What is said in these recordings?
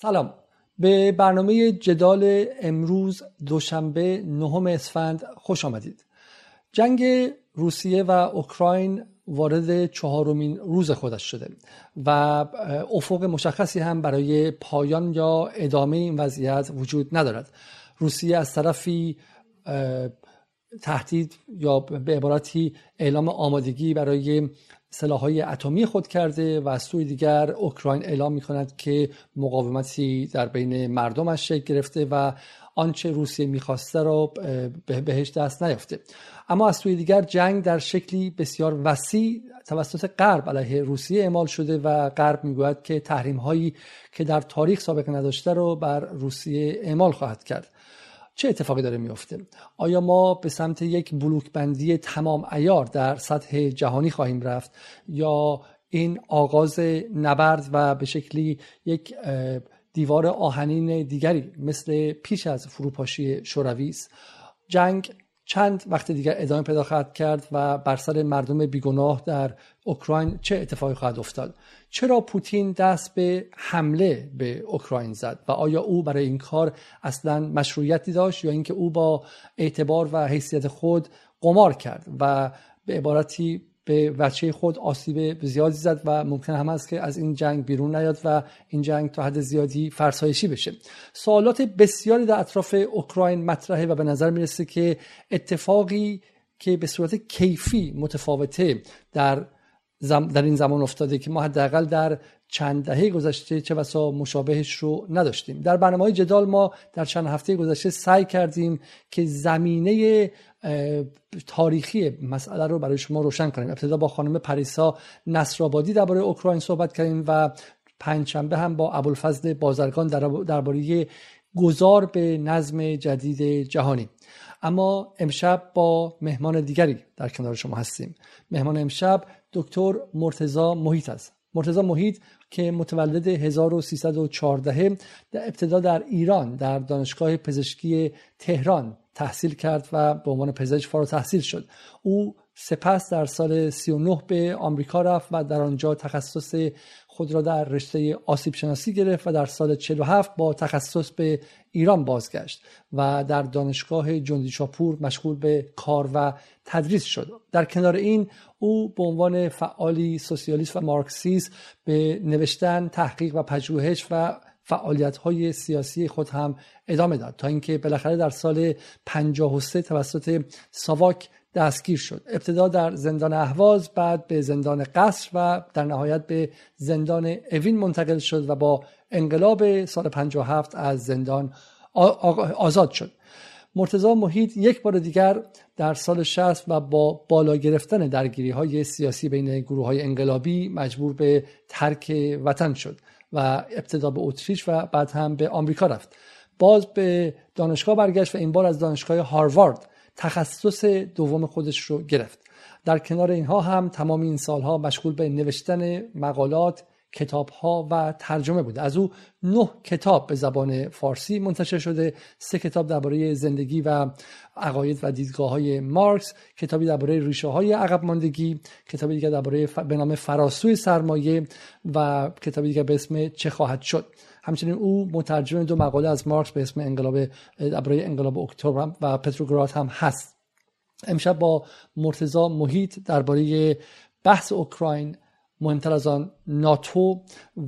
سلام. به برنامه جدال امروز دوشنبه نهم اسفند خوش آمدید. جنگ روسیه و اوکراین وارد چهارمین روز خودش شده و افق مشخصی هم برای پایان یا ادامه این وضعیت وجود ندارد. روسیه از طرفی تهدید یا به عبارتی اعلام آمادگی برای سلاحهای اتمی خود کرده و از سوی دیگر اوکراین اعلام می کند که مقاومتی در بین مردمش شکل گرفته و آنچه روسیه می‌خواسته را بهش دست نیافته. اما از سوی دیگر جنگ در شکلی بسیار وسیع توسط غرب علیه روسیه اعمال شده و غرب می‌گوید که تحریم هایی که در تاریخ سابقه نداشته را بر روسیه اعمال خواهد کرد. چه اتفاقی داره میفته؟ آیا ما به سمت یک بلوک بندی تمام ایار در سطح جهانی خواهیم رفت؟ یا این آغاز نبرد و به شکلی یک دیوار آهنین دیگری مثل پیش از فروپاشی شوروی است؟ جنگ چند وقت دیگر ادامه پیدا خواهد کرد و بر سر مردم بیگناه در اوکراین چه اتفاقی خواهد افتاد؟ چرا پوتین دست به حمله به اوکراین زد و آیا او برای این کار اصلا مشروعیتی داشت یا اینکه او با اعتبار و حیثیت خود قمار کرد و به عبارتی به بچه خود آسیب زیادی زد و ممکن هم است که از این جنگ بیرون نیاد و این جنگ تا حد زیادی فرسایشی بشه؟ سوالات بسیاری در اطراف اوکراین مطرحه و به نظر می‌رسه که اتفاقی که به صورت کیفی متفاوته در در این زمان افتاده که ما حداقل در چند دهه گذشته چه بسا مشابهش رو نداشتیم. در برنامه های جدال ما در چند هفته گذشته سعی کردیم که زمینه تاریخی مسئله رو برای شما روشن کنیم. ابتدا با خانم پریسا نصرآبادی درباره اوکراین صحبت کردیم و پنجشنبه هم با ابوالفضل بازرگان درباره گذار به نظم جدید جهانی. اما امشب با مهمان دیگری در کنار شما هستیم. مهمان امشب دکتر مرتزا محیط است. مرتزا محیط که متولد 1314 در ابتدا در ایران در دانشگاه پزشکی تهران تحصیل کرد و به عنوان پزشک فارغ تحصیل شد. او سپس در سال 39 به آمریکا رفت و در آنجا تخصص خود را در رشته آسیب شناسی گرفت و در سال 47 با تخصص به ایران بازگشت و در دانشگاه جندی شاپور مشغول به کار و تدریس شد. در کنار این او به عنوان فعالی سوسیالیست و مارکسیست به نوشتن تحقیق و پژوهش و فعالیت های سیاسی خود هم ادامه داد تا اینکه بالاخره در سال 53 توسط ساواک دستگیر شد. ابتدا در زندان اهواز بعد به زندان قصر و در نهایت به زندان اوین منتقل شد و با انقلاب سال 57 از زندان آزاد شد. مرتضا محیط یک بار دیگر در سال 60 و با بالا گرفتن درگیری های سیاسی بین گروه های انقلابی مجبور به ترک وطن شد و ابتدا به اتریش و بعد هم به آمریکا رفت. باز به دانشگاه برگشت و این بار از دانشگاه هاروارد تخصص دوم خودش رو گرفت. در کنار اینها هم تمام این سالها مشغول به نوشتن مقالات کتاب ها و ترجمه بوده از او نه کتاب به زبان فارسی منتشر شده سه کتاب درباره زندگی و عقاید و دیدگاه های مارکس کتابی درباره ریشه های عقب ماندگی کتابی دیگر درباره به نام فراسوی سرمایه و کتابی دیگر به اسم چه خواهد شد. همچنین او مترجم دو مقاله از مارکس به اسم انقلاب درباره انقلاب اکتبر و پتروگراد هم هست. امشب با مرتزا محیط درباره بحث اوکراین مهمتر از آن ناتو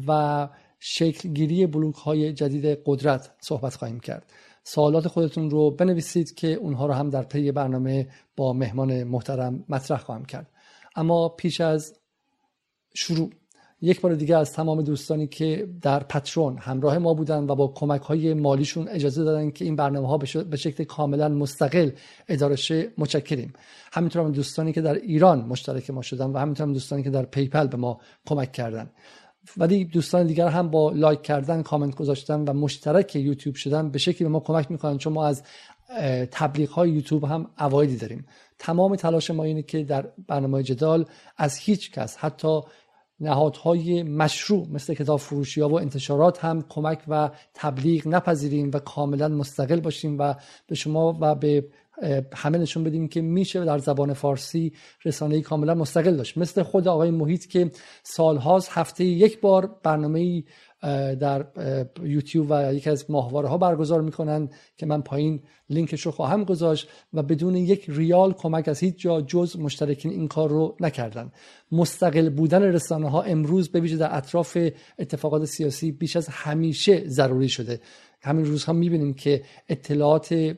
و شکلگیری بلوک های جدید قدرت صحبت خواهیم کرد. سوالات خودتون رو بنویسید که اونها رو هم در پی برنامه با مهمان محترم مطرح خواهم کرد. اما پیش از شروع یک بار دیگه از تمام دوستانی که در Patreon همراه ما بودن و با کمک های مالیشون اجازه دادن که این برنامه ها به شکل کاملا مستقل اداره شه متشکریم. همینطور هم دوستانی که در ایران مشترک ما شدن و همینطور هم دوستانی که در PayPal به ما کمک کردن. ولی دوستان دیگر هم با لایک کردن کامنت گذاشتن و مشترک یوتیوب شدن به شکلی به ما کمک می‌کنن. چون ما از تبلیغ های یوتیوب هم اوایدی داریم. تمام تلاش ما اینه که در برنامه جدال از هیچ کس حتی نهادهای مشروع مثل کتاب فروشی ها و انتشارات هم کمک و تبلیغ نپذیریم و کاملا مستقل باشیم و به شما و به همه نشون بدیم که میشه در زبان فارسی رسانه کاملا مستقل داشت. مثل خود آقای محیط که سالهاست هفته یک بار برنامه در یوتیوب و یکی از ماهواره ها برگزار می‌کنن که من پایین لینکش رو خواهم گذاشت و بدون یک ریال کمک از هیچ جا جز مشترکین این کار رو نکردن. مستقل بودن رسانه ها امروز به ویژه در اطراف اتفاقات سیاسی بیش از همیشه ضروری شده. همین روز هم می‌بینیم که اطلاعات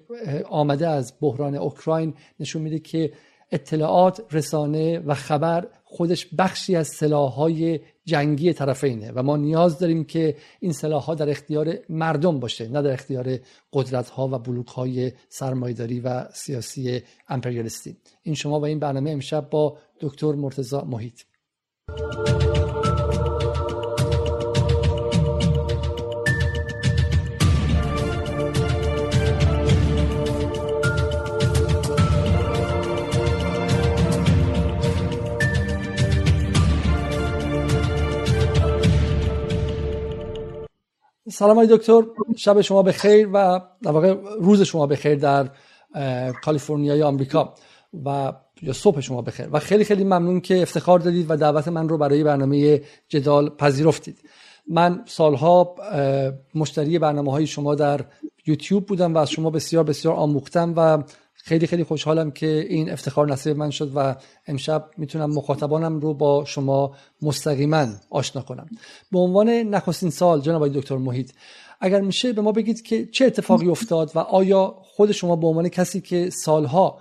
آمده از بحران اوکراین نشون میده که اطلاعات رسانه و خبر خودش بخشی از سلاحهای جنگی طرفینه و ما نیاز داریم که این سلاحها در اختیار مردم باشه نه در اختیار قدرت ها و بلوک های سرمایداری و سیاسی امپریالیستی. این شما و این برنامه امشب با دکتر مرتزا محیط. سلام های دکتر. شب شما بخیر و در واقع روز شما بخیر در کالیفرنیا آمریکا و یا صبح شما بخیر. و خیلی خیلی ممنون که افتخار دادید و دعوت من رو برای برنامه جدال پذیرفتید. من سالها مشتری برنامه های شما در یوتیوب بودم و از شما بسیار بسیار آموختم و خیلی خیلی خوشحالم که این افتخار نصیب من شد و امشب می‌تونم مخاطبانم رو با شما مستقیما آشنا کنم. به عنوان نخستین سال جناب دکتر محیط اگر میشه به ما بگید که چه اتفاقی افتاد و آیا خود شما به عنوان کسی که سالها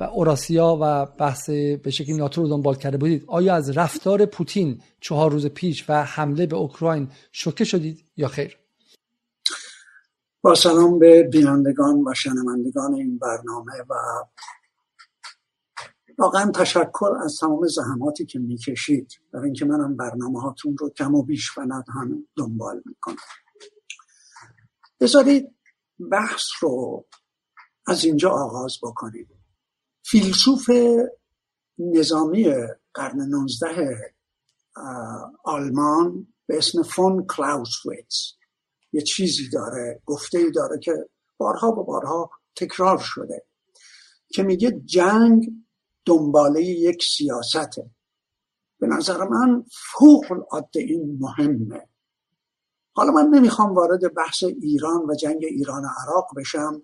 و اوراسیا و بحث به شکلی ناتو رو دنبال کرده بودید آیا از رفتار پوتین چهار روز پیش و حمله به اوکراین شوکه شدید یا خیر؟ با سلام به بینندگان و شنوندگان این برنامه و واقعا تشکر از تمام زحماتی که می‌کشید. برای اینکه منم برنامه هاتون رو کم و بیش و هم دنبال می‌کنم. بذارید بحث رو از اینجا آغاز بکنیم. فیلسوف نظامی قرن 19 آلمان به اسم فون کلاوسویتز یه چیزی داره گفته ای داره که بارها و بارها تکرار شده که میگه جنگ دنباله یک سیاسته. به نظر من فوق العاده این مهمه. حالا من نمی‌خوام وارد بحث ایران و جنگ ایران و عراق بشم.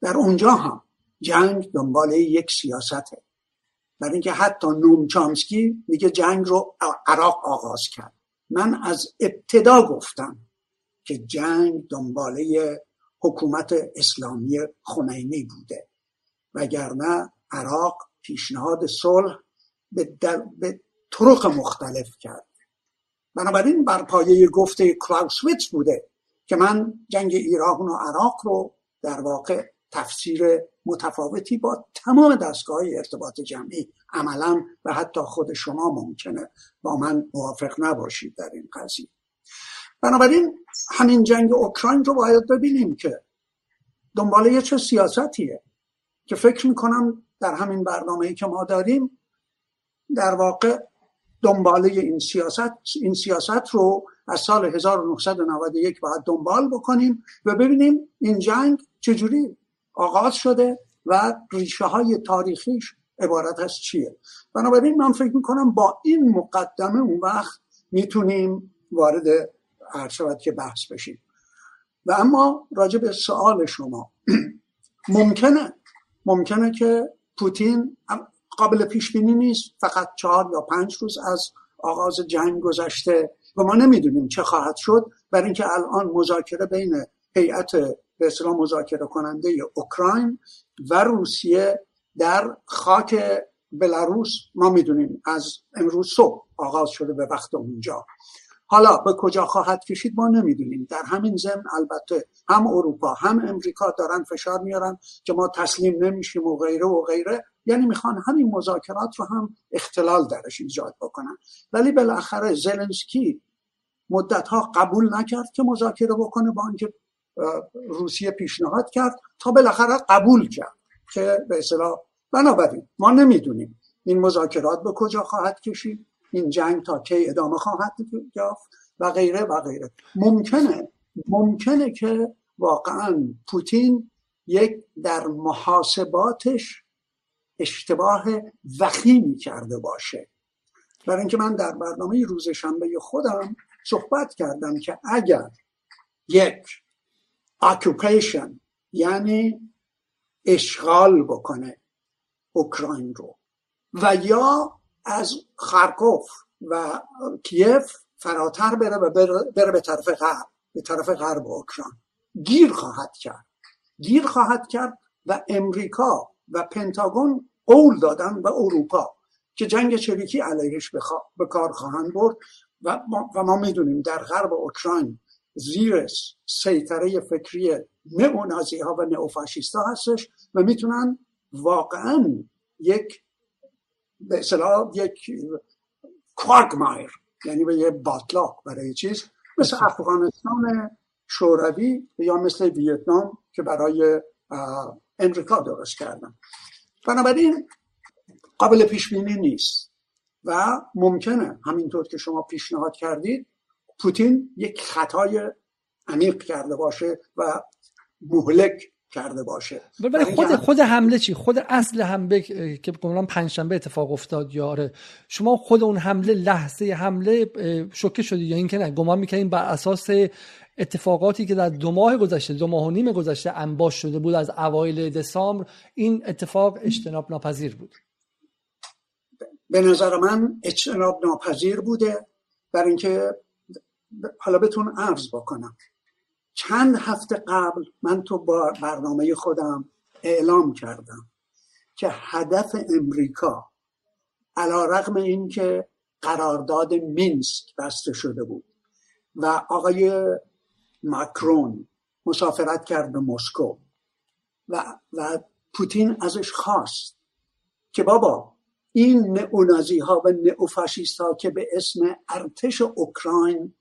در اونجا هم جنگ دنباله یک سیاسته. برای اینکه حتی نوم چامسکی میگه جنگ رو عراق آغاز کرد. من از ابتدا گفتم که جنگ دنباله حکومت اسلامی خمینی بوده. وگرنه عراق پیشنهاد صلح به, به طرق مختلف کرد. بنابراین بر پایه گفته کلاوسویتز بوده که من جنگ ایران و عراق رو در واقع تفسیر متفاوتی با تمام دستگاه ارتباط جمعی عملا و حتی خود شما ممکنه با من موافق نباشید در این قضیه. بنابراین همین جنگ اوکراین رو باید ببینیم که دنباله چه سیاستیه که فکر می‌کنم در همین برنامه که ما داریم در واقع دنباله این سیاست این سیاست رو از سال 1991 باید دنبال بکنیم و ببینیم این جنگ چجوری آغاز شده و ریشه های تاریخیش عبارت از چیه. بنابراین من فکر می‌کنم با این مقدمه اون وقت می‌تونیم وارد عرض شود که بحث بشیم. و اما راجع به سوال شما ممکنه ممکنه که پوتین قابل پیش بینی نیست فقط چهار یا پنج روز از آغاز جنگ گذشته و ما نمی‌دونیم چه خواهد شد. برای اینکه الان مذاکره بین هیئت به اصطلاح مذاکره کننده اوکراین و روسیه در خاک بلاروس ما می‌دونیم از امروز صبح آغاز شده به وقت اونجا. حالا به کجا خواهد کشید ما نمی‌دونیم. در همین ضمن البته هم اروپا هم امریکا دارن فشار میارن که ما تسلیم نمیشیم و غیره و غیره. یعنی می‌خوان همین مذاکرات رو هم اختلال درش ایجاد بکنن. ولی بالاخره زلنسکی مدت ها قبول نکرد که مذاکره بکنه با اینکه روسیه پیشنهاد کرد تا بالاخره قبول کرد که به اصطلاح بنابراین ما نمی‌دونیم این مذاکرات به کجا خواهد کشید. این جنگ تا کی ادامه خواهد یافت و غیره و غیره. ممکنه ممکنه که واقعا پوتین یک در محاسباتش اشتباه وخیمی کرده باشه. برای اینکه من در برنامه روز شنبه خودم صحبت کردم که اگر یک اکوپیشن یعنی اشغال بکنه اوکراین رو و یا از خارکوف و کیف فراتر بره و بره به طرف غرب به طرف غرب اوکراین. گیر خواهد کرد. گیر خواهد کرد و امریکا و پنتاگون قول دادن به اروپا که جنگ چریکی علیهش به کار خواهند برد و ما, و ما می‌دونیم در غرب اوکراین زیر سیطره فکری نئونازی ها و نئوفاشیست ها هستش و می‌تونن واقعا یک به اصطلاح یک کوارگمایر یعنی به یه باطلاق برای چیز. مثل افغانستان شوروی یا مثل ویتنام که برای امریکا درست کردن. بنابراین قابل پیش بینی نیست و ممکنه همینطور که شما پیشنهاد کردید پوتین یک خطای عمیق کرده باشه و مهلک کرده باشه. ولی خود خود حمله چی؟ خود اصل حمله که گمانم پنجشنبه اتفاق افتاد یاره شما خود اون حمله لحظه حمله شوکه شدید یا اینکه نه؟ گمان می‌کنین بر اساس اتفاقاتی که در دو ماه گذشته دو ماه و نیم گذشته انباش شده بود از اوایل دسامبر این اتفاق اجتناب ناپذیر بود. به نظر من اجتناب ناپذیر بوده. برای اینکه حالا بتون عرض بکنم. چند هفته قبل من تو با برنامه خودم اعلام کردم که هدف امریکا علا رقم این که قرارداد مینسک بسته شده بود و آقای ماکرون مسافرت کرد به مسکو و, و پوتین ازش خواست که بابا این نئونازی ها و نئوفاشیست ها که به اسم ارتش اوکراین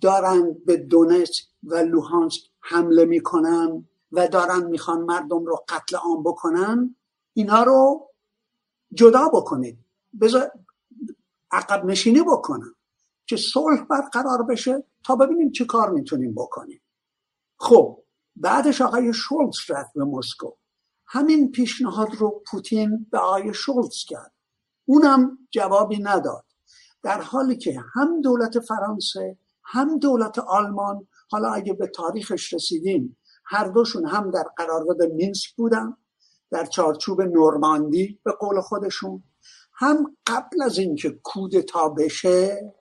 دارن به دونتسک و لوهانسک حمله می‌کنن و دارن می‌خوان مردم رو قتل عام بکنن اینا رو جدا بکنید بذار عقب نشینی بکنن که صلح برقرار بشه تا ببینیم چه کار می‌تونیم بکنیم. خب بعدش آقای شولز رفت به مسکو. همین پیشنهاد رو پوتین به آقای شولز کرد. اونم جوابی نداد. در حالی که هم دولت فرانسه هم دولت آلمان حالا اگه به تاریخش رسیدیم هر دوشون هم در قرارداد مینسک بودن در چارچوب نورماندی به قول خودشون. هم قبل از اینکه کودتا بشه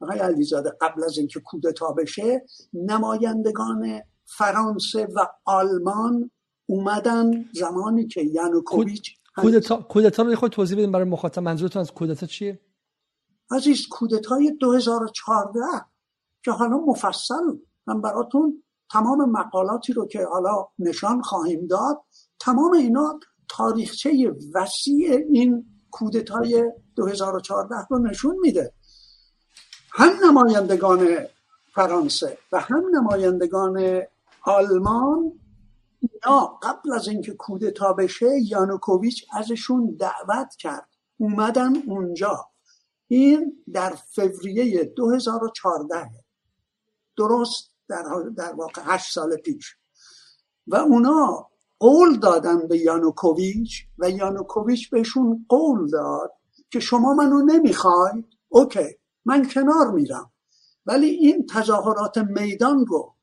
آقای علیزاده قبل از اینکه کودتا بشه نمایندگان فرانسه و آلمان اومدن زمانی که یانوکوویچ کودتا کودتا رو خود توضیح بدیم برای مخاطب منظورتون از کودتا چیه؟ عزیز کودتای 2014 که حالا مفصل من براتون تمام مقالاتی رو که حالا نشان خواهیم داد تمام اینا تاریخچه وسیع این کودتای 2014 رو نشون میده. هم نمایندگان فرانسه و هم نمایندگان آلمان اینا قبل از اینکه کودتا بشه یانوکوویچ ازشون دعوت کرد. اومدن اونجا. این در فوریه 2014 درست در, در واقع هشت سال پیش. و اونا قول دادن به یانوکوویچ و یانوکوویچ بهشون قول داد که شما منو نمی‌خوای اوکی من کنار میرم. ولی این تظاهرات میدان رو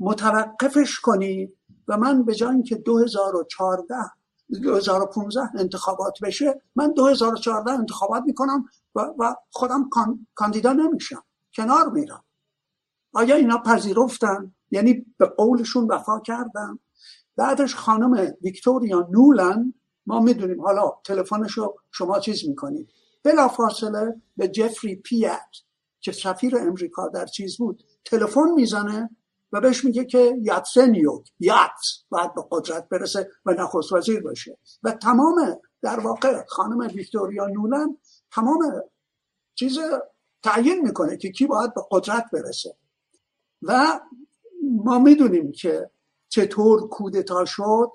متوقفش کنید و من به جای که 2014 2015 انتخابات بشه من 2014 انتخابات می‌کنم و, و خودم کاندیدا نمیشم. کنار میرم. آیا اینا پذیرفتن؟ یعنی به قولشون وفا کردن؟ بعدش خانم ویکتوریا نولن ما می‌دونیم حالا تلفنش رو شما چیز می‌کنید. بلا فاصله به جفری پیت که سفیر امریکا در چیز بود تلفن می‌زنه و بهش میگه که یاتسنیوک یات باید به قدرت برسه و نخست وزیر بشه و تمام در واقع خانم ویکتوریا نولن تمام چیز تعیین می‌کنه که کی باید به قدرت برسه. و ما می‌دونیم که چطور کودتا شد.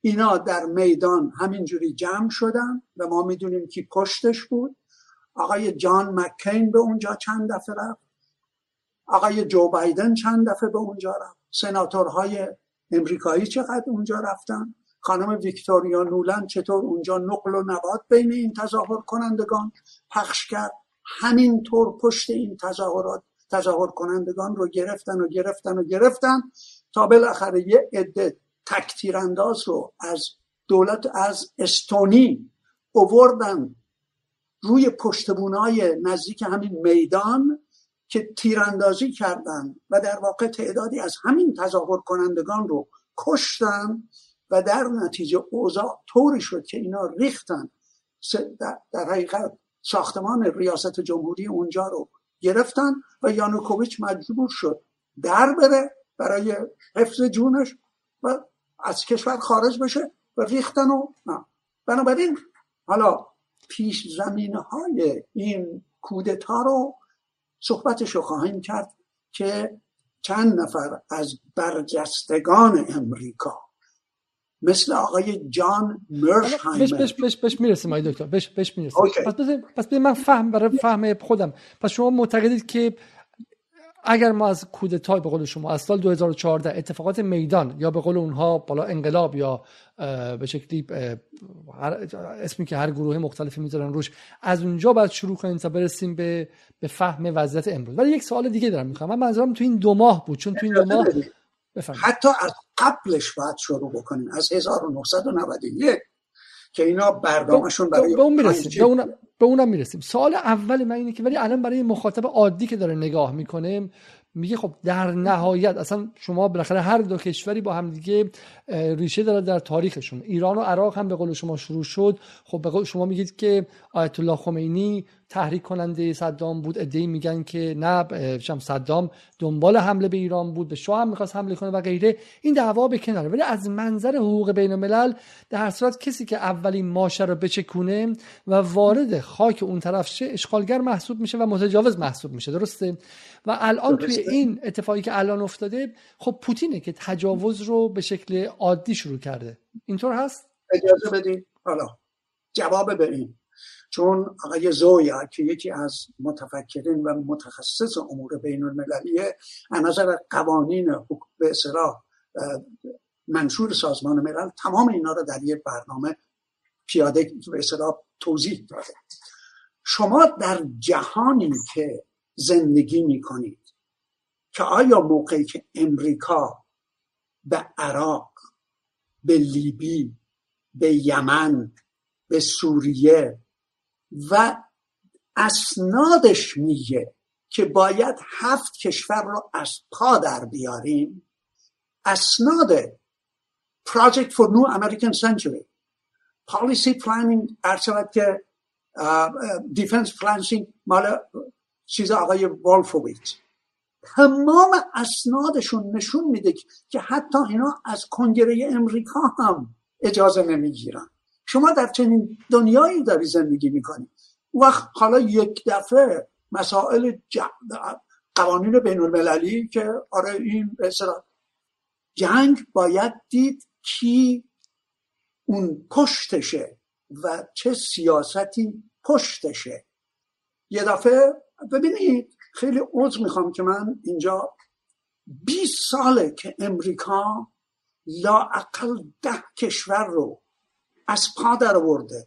اینا در میدان همینجوری جمع شدن و ما می‌دونیم که پشتش بود. آقای جان مکین به اونجا چند دفعه رفت. آقای جو بایدن چند دفعه به اونجا رفت. سناتورهای امریکایی چقدر اونجا رفتن؟ خانم ویکتوریا نولند چطور اونجا نقل و نبات بین این تظاهر کنندگان پخش کرد؟ همینطور پشت این تظاهرات تظاهر کنندگان رو گرفتن و گرفتن و گرفتن تا بالاخره یه عده تکتیرانداز رو از دولت از استونی اووردن روی پشتبونای نزدیک همین میدان که تیراندازی کردن و در واقع تعدادی از همین تظاهر کنندگان رو کشتن و در نتیجه اوضاع طوری شد که اینا ریختن. در حقیقت ساختمان ریاست جمهوری اونجا رو گرفتن و یانوکوویچ مجبور شد در بره برای حفظ جونش و از کشور خارج بشه و ریختن و نه. بنابراین حالا پیش زمینه های این کودتا رو صحبتش رو خواهیم کرد که چند نفر از برجستگان امریکا مثل آقای جان مرشهایمر بش بش بش بش می‌رسیم آقای دکتر. بش بش می‌رسیم. پس بذار پس من فهم برای فهم خودم. پس شما معتقدید که اگر ما از کودتای به قول شما از سال 2014 اتفاقات میدان یا به قول اونها بالا انقلاب یا به شکلی اسمی که هر گروه مختلفی می‌ذارن روش از اونجا باید شروع کنیم تا برسیم به به فهم وضعیت امروز. ولی یک سوال دیگه دارم می‌خوام. من منظورم تو این دو ماه بود. چون تو این دو ماه حتی از قبلش باید شروع بکنیم از 1991 که اینا برنامهشون برای به اون می‌رسیم به اونم به اونم می‌رسیم. سوال اول من اینه که ولی الان برای مخاطب عادی که داره نگاه می‌کنه میگه خب در نهایت اصلا شما بالاخره هر دو کشوری با هم دیگه ریشه داره در تاریخشون. ایران و عراق هم به قول شما شروع شد. خب به قول شما میگید که آیت الله خمینی تحریک کننده صدام بود. ادعی میگن که نه صدام دنبال حمله به ایران بود به شاه هم می‌خواست حمله کنه و غیره. این دعوا به کناره. ولی از منظر حقوق بین الملل در هر صورت کسی که اولین ماشه رو بچکونه و وارد خاک اون طرف شه اشغالگر محسوب میشه و متجاوز محسوب میشه. درسته؟ و الان توی این اتفاقی که الان افتاده خب پوتینه که تجاوز رو به شکل عادی شروع کرده. اینطور هست؟ اجازه بدین. حالا جواب به این چون آقای زویا که یکی از متفکرین و متخصص امور بین المللیه از نظر قوانین به اصطلاح منشور سازمان ملل تمام اینا رو در یک برنامه پیاده به اصطلاح توضیح داده. شما در جهانی که زندگی می‌کنید که آیا موقعی که امریکا به عراق به لیبی به یمن به سوریه و اسنادش میگه که باید هفت کشور رو از پا در بیاریم. اسناد Project for New American Century Policy Planning ارشد که دیفنس پلانسینگ مال چیز آقای والفویت تمام اسنادشون نشون میده که حتی اینا از کنگره امریکا هم اجازه نمی‌گیرن. شما در چنین دنیایی داری زندگی می‌کنی. وقت حالا یک دفعه مسائل قوانین بین المللی که آره این جنگ باید دید کی اون پشتشه و چه سیاستی پشتشه یه دفعه ببینید خیلی عوض می‌خوام که من اینجا 20 ساله که امریکا لااقل ده کشور رو از پا در ورده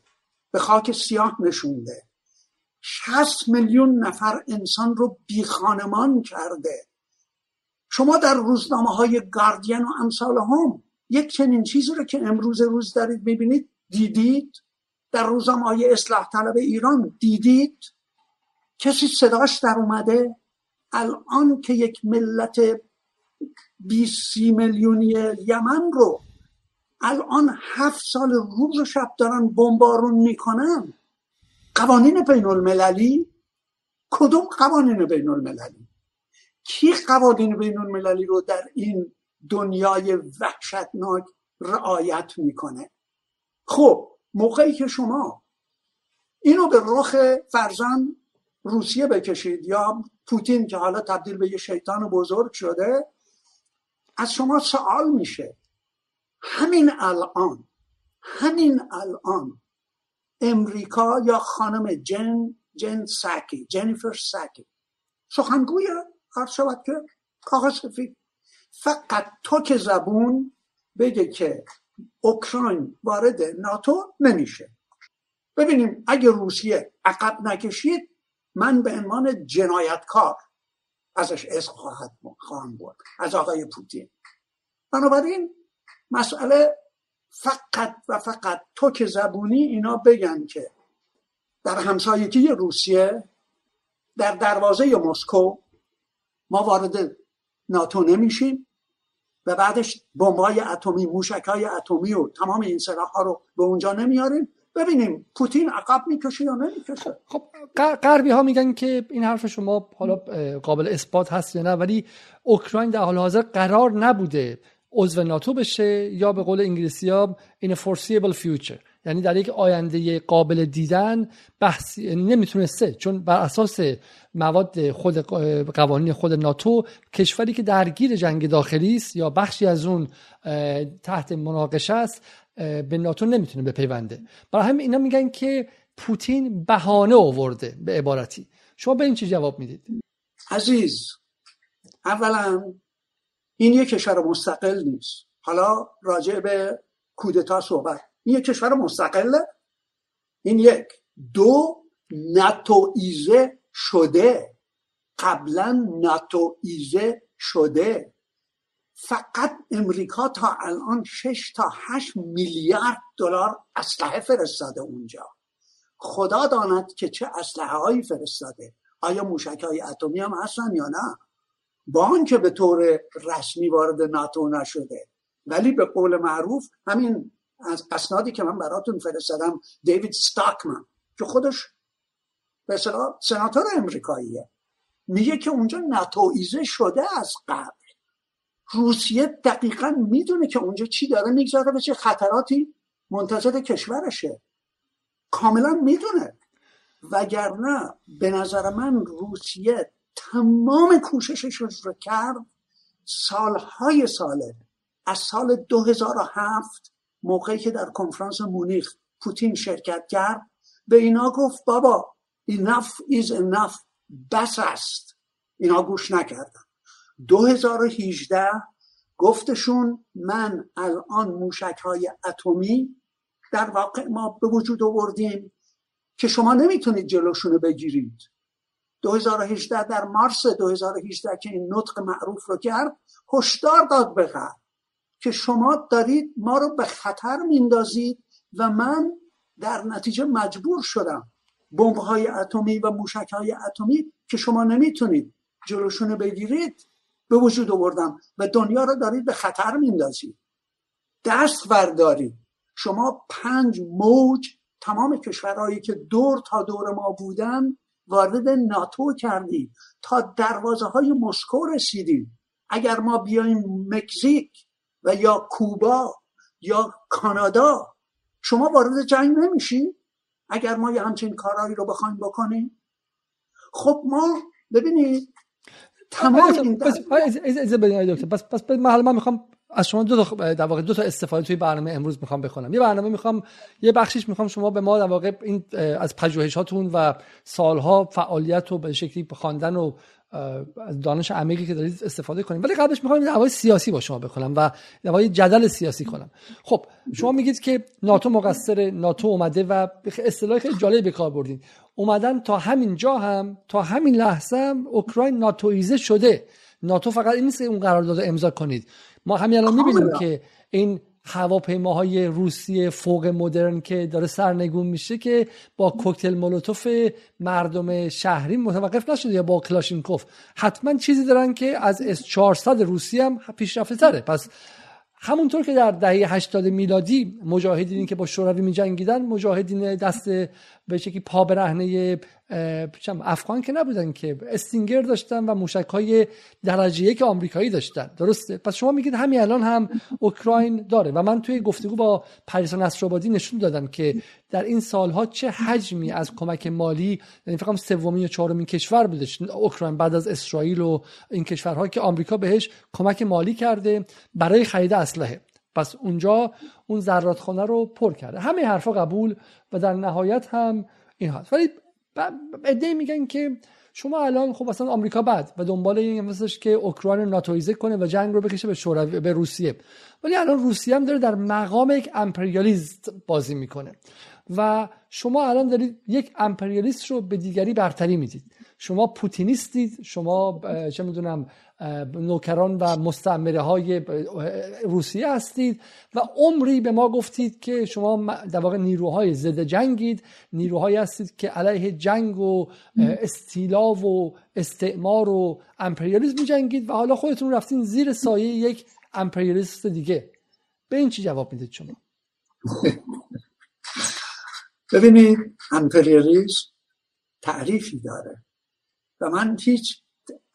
به خاک سیاه نشونده. 60 میلیون نفر انسان رو بی خانمان کرده. شما در روزنامه های گاردین و امثال هم یک چنین چیزی رو که امروز روز دارید ببینید دیدید؟ در روزنامه های اصلاح طلب ایران دیدید؟ کسی صداش در اومده؟ الان که یک ملت 20 میلیونی یمن رو الان هفت سال روز و شب دارن بمبارون می‌کنن. قوانین بین المللی کدوم قوانین بین المللی کی قوانین بین المللی رو در این دنیای وحشتناک رعایت می‌کنه؟ خب موقعی که شما اینو به رخ فرزن روسیه بکشید یا پوتین که حالا تبدیل به یه شیطان بزرگ شده از شما سوال میشه. همین الان همین الان امریکا یا خانم جن جن ساکی جنیفر ساکی سخنگوی هر شود که کاغذ سفید. فقط تو که زبون بگه که اوکراین وارد ناتو نمیشه. ببینیم اگه روسیه عقب نکشید من به عنوان جنایتکار ازش اسم خواهد خواهم بود از آقای پوتین. بنابراین مسئله فقط و فقط تو که زبونی اینا بگن که در همسایگی روسیه در دروازه مسکو ما وارد ناتو نمیشیم و بعدش بمبای اتمی موشک های اتمی و تمام این ها رو به اونجا نمیاریم. ببینیم پوتین عقب می‌کشه یا نمی‌کشه. خب غربی ها میگن که این حرف شما حالا قابل اثبات هست یا نه ولی اوکراین در حال حاضر قرار نبوده عضو ناتو بشه یا به قول انگلیسی ها in a foreseeable future. یعنی در یک آینده قابل دیدن بحث نمی‌تونسته چون بر اساس مواد خود قوانین خود ناتو کشوری که درگیر جنگ داخلی است یا بخشی از اون تحت مناقشه است به ناتو نمی‌تونه بپیونده. برای همین اینا میگن که پوتین بهانه آورده به عبارتی. شما به این چی جواب می‌دید؟ عزیز اولا این یک کشور مستقل نیست. حالا راجع به کودتا صحبت. این یک کشور مستقله. این یک. دو ایزه شده. قبلا ایزه شده. فقط امریکا تا الان 6 تا 8 میلیارد دلار اسلحه فرستاده اونجا. خدا داند که چه اسلحه هایی فرستاده. آیا موشک های اتمی هم هستن یا نه؟ با آنکه به طور رسمی وارد ناتو نشده. ولی به قول معروف همین از اسنادی که من براتون فرستادم دیوید ستاکمن که خودش به سناتور امریکاییه. میگه که اونجا ایزه شده از قبل. روسیه دقیقا می‌دونه که اونجا چی داره می‌گذاره به چه خطراتی منتظر کشورشه. کاملا می‌دونه. وگرنه به نظر من روسیه تمام کوششش رو کرد. سالهای ساله از سال 2007 موقعی که در کنفرانس مونیخ پوتین شرکت کرد به اینا گفت بابا enough is enough بس است. اینا گوش نکردن. 2018 گفتشون من الان موشک های اتمی در واقع ما به وجود آوردیم که شما نمی‌تونید جلوشونو بگیرید. 2018 در مارس 2018 که این نطق معروف رو کرد هشدار داد به که شما دارید ما رو به خطر میندازید و من در نتیجه مجبور شدم بمب های اتمی و موشک های اتمی که شما نمی‌تونید جلوشون بگیرید به وجود آوردم و دنیا رو دارید به خطر میندازید دست بردارید. شما پنج موج تمام کشورهایی که دور تا دور ما بودن وارد ناتو کردید تا دروازه های مسکو رسیدیم. اگر ما بیایم مکزیک و یا کوبا یا کانادا شما وارد جنگ نمیشین؟ اگر ما یه همچین کارهایی رو بخوایم بکنیم؟ خب ما ببینید تمام این بس بس بس من می‌خوام از شما دو در واقع دو تا استفاده توی برنامه امروز می‌خوام بکنم یه برنامه می‌خوام یه بخشیش می‌خوام شما به ما در واقع این از پژوهشاتون و سالها فعالیت و به شکلی خواندن و از دانش عمیقی که دارید استفاده کنیم. ولی قبلش می‌خوام دعوای سیاسی با شما بکنم و دعوای جدل سیاسی کنم. خب شما میگید که ناتو مقصر ناتو اومده و اصطلاح خیلی جالب به کار بردین. اومدن تا همین جا هم تا همین لحظه هم اوکراین ناتویزه شده. ناتو فقط این نیست اون قرارداد امضا کنید. ما همین الان می‌بینیم که این هواپیماهای روسی فوق مدرن که داره سرنگون میشه که با کوکتل مولوتوف مردم شهری متوقف نشده یا با کلاشینکوف. حتما چیزی دارن که از S 400 روسی هم پیشرفته تره. پس همونطور که در دهه 80 میلادی مجاهدینی که با شوروی میجنگیدن مجاهدین دست به شکلی پا برهنه افغان که نبودن که استینگر داشتن و موشک های درجه یک آمریکایی داشتن. درسته؟ پس شما میگید همین الان هم اوکراین داره. و من توی گفتگو با پریسا نصرآبادی نشون دادم که در این سالها چه حجمی از کمک مالی یعنی فقط سومین یا چهارمین کشور بودش اوکراین بعد از اسرائیل و این کشورها که آمریکا بهش کمک مالی کرده برای خرید اسلحه. پس اونجا اون زراتخانه رو پر کرده. همه حرفا قبول و در نهایت هم این هست ولی ایده میگن که شما الان خب اصلا آمریکا بعد و دنبال این مثلش که اوکراین ناتویزه کنه و جنگ رو بکشه به شوروی به روسیه. ولی الان روسیه هم داره در مقام یک امپریالیست بازی می‌کنه. و شما الان دارید یک امپریالیست رو به دیگری برتری می‌دید. شما پوتینیستید شما چه می‌دونم نوکران و مستعمره های روسیه هستید و عمری به ما گفتید که شما در واقع نیروهای ضد جنگید. نیروهایی هستید که علیه جنگ و استیلا و استعمار و امپریالیسم جنگید و حالا خودتون رفتین زیر سایه یک امپریالیست دیگه. به این چی جواب می‌دید شما؟ ببینید امپریالیسم تعریفی داره و من هیچ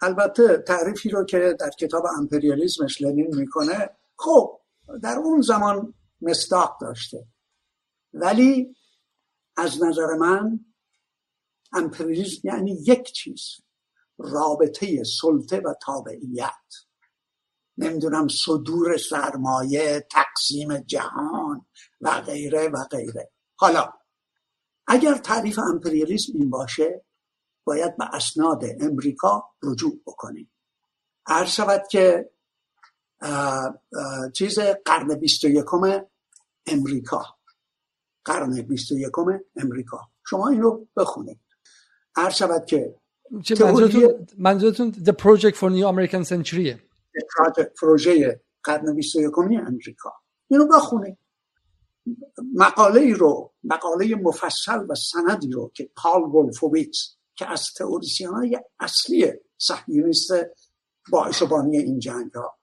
البته تعریفی رو که در کتاب امپریالیزمش لنین می‌کنه خب در اون زمان مستاق داشته. ولی از نظر من امپریالیزم یعنی یک چیز رابطه سلطه و تابعیت. نمی‌دونم صدور سرمایه تقسیم جهان و غیره و غیره. حالا اگر تعریف امپریالیسم این باشه باید به اسناد امریکا رجوع بکنیم. عرض شود که چیز قرن بیست و یکم امریکا. قرن بیست و یکم امریکا. شما این رو بخونید. عرض شود که منظورتون The Project for New American Century پروژه قرن بیست و یکمی امریکا. اینو بخونید. مقاله ای رو مقاله مفصل و سندی رو که پال ولفوویتس که از تئوریسین های اصلی صهیونیست باعث بانی این جنگ ها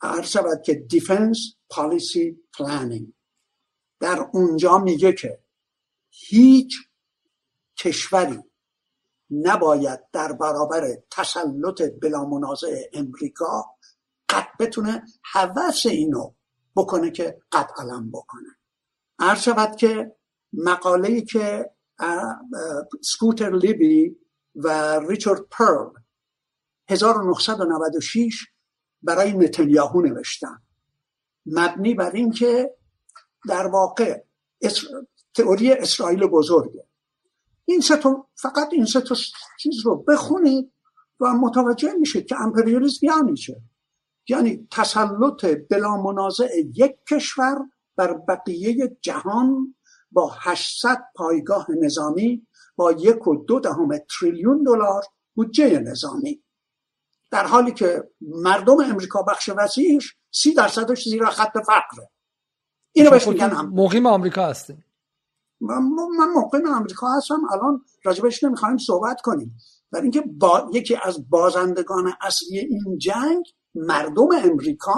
عرض شود که defense policy planning در اونجا میگه که هیچ کشوری نباید در برابر تسلط بلا منازع امریکا قد بتونه هوس اینو بکنه که قد علم بکنه. عرض شود که مقاله که سکوتر لیبی و ریچارد پرل 1996 برای نتانیاهو نوشتن. مبنی بر اینکه در واقع تئوری اسرائیل بزرگه. این سه فقط این سه چیز رو بخونید و متوجه میشه که امپریالیسم یعنی چه. یعنی تسلط بلا منازع یک کشور بر بقیه جهان با 800 پایگاه نظامی با یک و دو دهم تریلیون دلار بودجه نظامی. در حالی که مردم امریکا بخش وسیعش سی درصدش زیر خط فقره. اینو بهش میگن هم. مقیم آمریکا هستیم. من, من مقیم آمریکا هستم. الان راجبش نمی‌خوایم صحبت کنیم. برای اینکه با یکی از بازندگان اصلی این جنگ مردم امریکا.